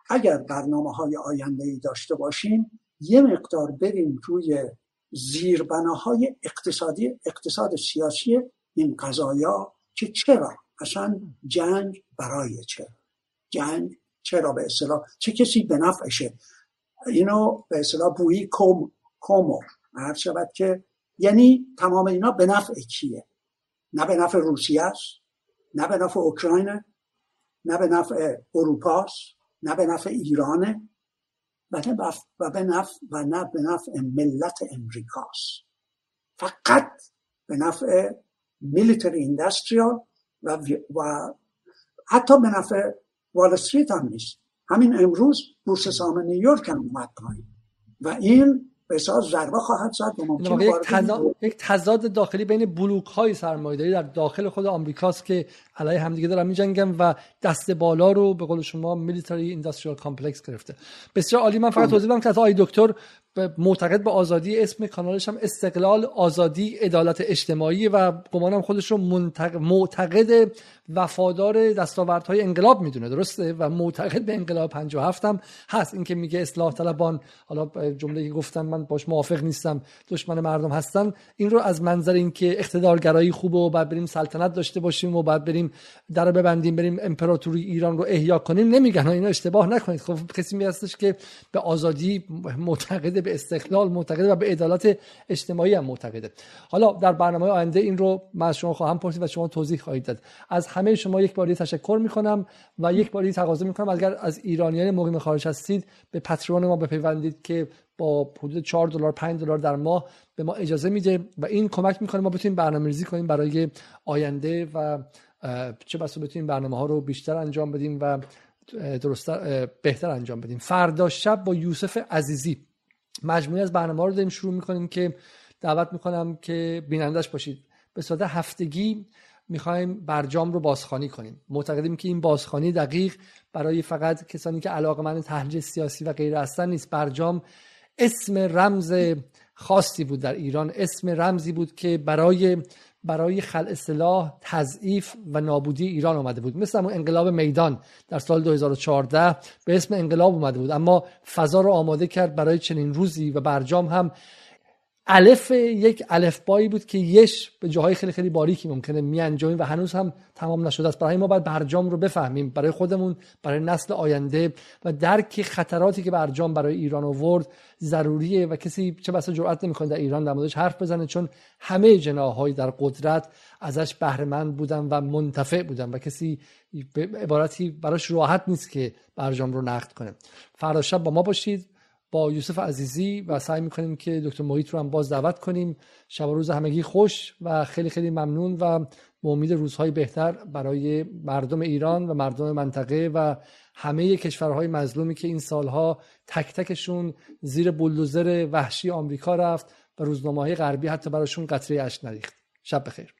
اگر برنامه های آینده ای داشته باشیم یه مقدار بریم روی زیربناهای اقتصادی اقتصاد سیاسی این قضایا که چرا؟ اصلا جنگ برای چرا؟ جنگ چرا به اصطلاح؟ چه کسی به نفعشه؟ اینو به اصطلاح بویی کوم کومو هر شود که یعنی تمام اینا به نفع کیه؟ نه به نفع روسیه است نه به نفع اوکراین نه به نفع اروپا نه به نفع ایرانه. و نه و به نفع و نه به نفع ملت امریکاست. فقط به نفع military industrial و, و حتی به نفع وال استریت هم نیست. همین امروز بورس سهام نیویورک هم اومد پایین. و این بسیار ضربه خواهد زد و ممکن یک, تضاد، یک تضاد داخلی بین بلوک های سرمایه‌داری در داخل خود آمریکاست که علیه همدیگه دارن میجنگن و دست بالا رو به قول شما military industrial complex گرفته. بسیار عالی. من فقط توضیح بدم که آقای دکتر معتقد به آزادی اسم کانالش هم استقلال آزادی عدالت اجتماعی و گمانم خودش رو معتقد وفادار دستاوردهای انقلاب می‌دونه درسته؟ و معتقد به انقلاب 57 هم هست. اینکه میگه اصلاح طلبان حالا جمله گفتم من باش موافق نیستم دشمن مردم هستن این رو از منظر اینکه اقتدارگرایی خوبه و بعد بریم سلطنت داشته باشیم و بعد بریم در ببندیم بریم امپراتوری ایران رو احیا کنیم نمیگن اینا اشتباه نکنید. خب کسی هستش که به آزادی معتقد به استقلال معتقده و به عدالت اجتماعی هم معتقده. حالا در برنامه آینده این رو من از شما خواهم پرسید و شما توضیح خواهید داد. از همه شما یک باری تشکر می‌کنم و یک باری تقاضا می‌کنم. اگر از ایرانیان مقیم خارج هستید به پترون ما بپیوندید که با حدود 4 دلار 5 دلار در ماه به ما اجازه میده و این کمک می‌کنه ما بتونیم برنامه‌ریزی کنیم برای آینده و چه بسا بتونیم برنامه ها رو بیشتر انجام بدیم و درست بهتر انجام بدیم. فردا شب با یوسف عزیزی. مجموعی از برنامه رو داریم شروع می‌کنیم که دعوت می‌کنم که بینندش باشید. به صورت هفتگی می‌خوایم برجام رو بازخوانی کنیم. معتقدیم که این بازخوانی دقیق برای فقط کسانی که علاقمند تحلیل سیاسی و غیره هستن نیست. برجام اسم رمز خاصی بود در ایران. اسم رمزی بود که برای برای خل اصلاح تضعیف و نابودی ایران آمده بود. مثل همون انقلاب میدان در سال 2014 به اسم انقلاب اومده بود. اما فضا رو آماده کرد برای چنین روزی و برجام هم الف یک الفبایی بود که یش به جاهای خیلی خیلی باریکی ممکنه میانجامیم و هنوز هم تمام نشده است. برای ما باید برجام رو بفهمیم. برای خودمون برای نسل آینده و درک خطراتی که برجام برای ایران آورد ضروریه و کسی چه بسا جرئت نمی‌کنه در ایران در موردش حرف بزنه چون همه جناهای در قدرت ازش بهرهمند بودن و منتفع بودن و کسی به عبارتی براش راحت نیست که برجام رو نقد کنه. فردا شب با ما باشید. با یوسف عزیزی و سعی می‌کنیم که دکتر محیط رو هم باز دعوت کنیم. شب و روز همگی خوش و خیلی خیلی ممنون و به امید روزهای بهتر برای مردم ایران و مردم منطقه و همه کشورهای مظلومی که این سالها تک تکشون زیر بلدوزر وحشی آمریکا رفت و روزنامه غربی حتی براشون قطره اش نریخت. شب بخیر.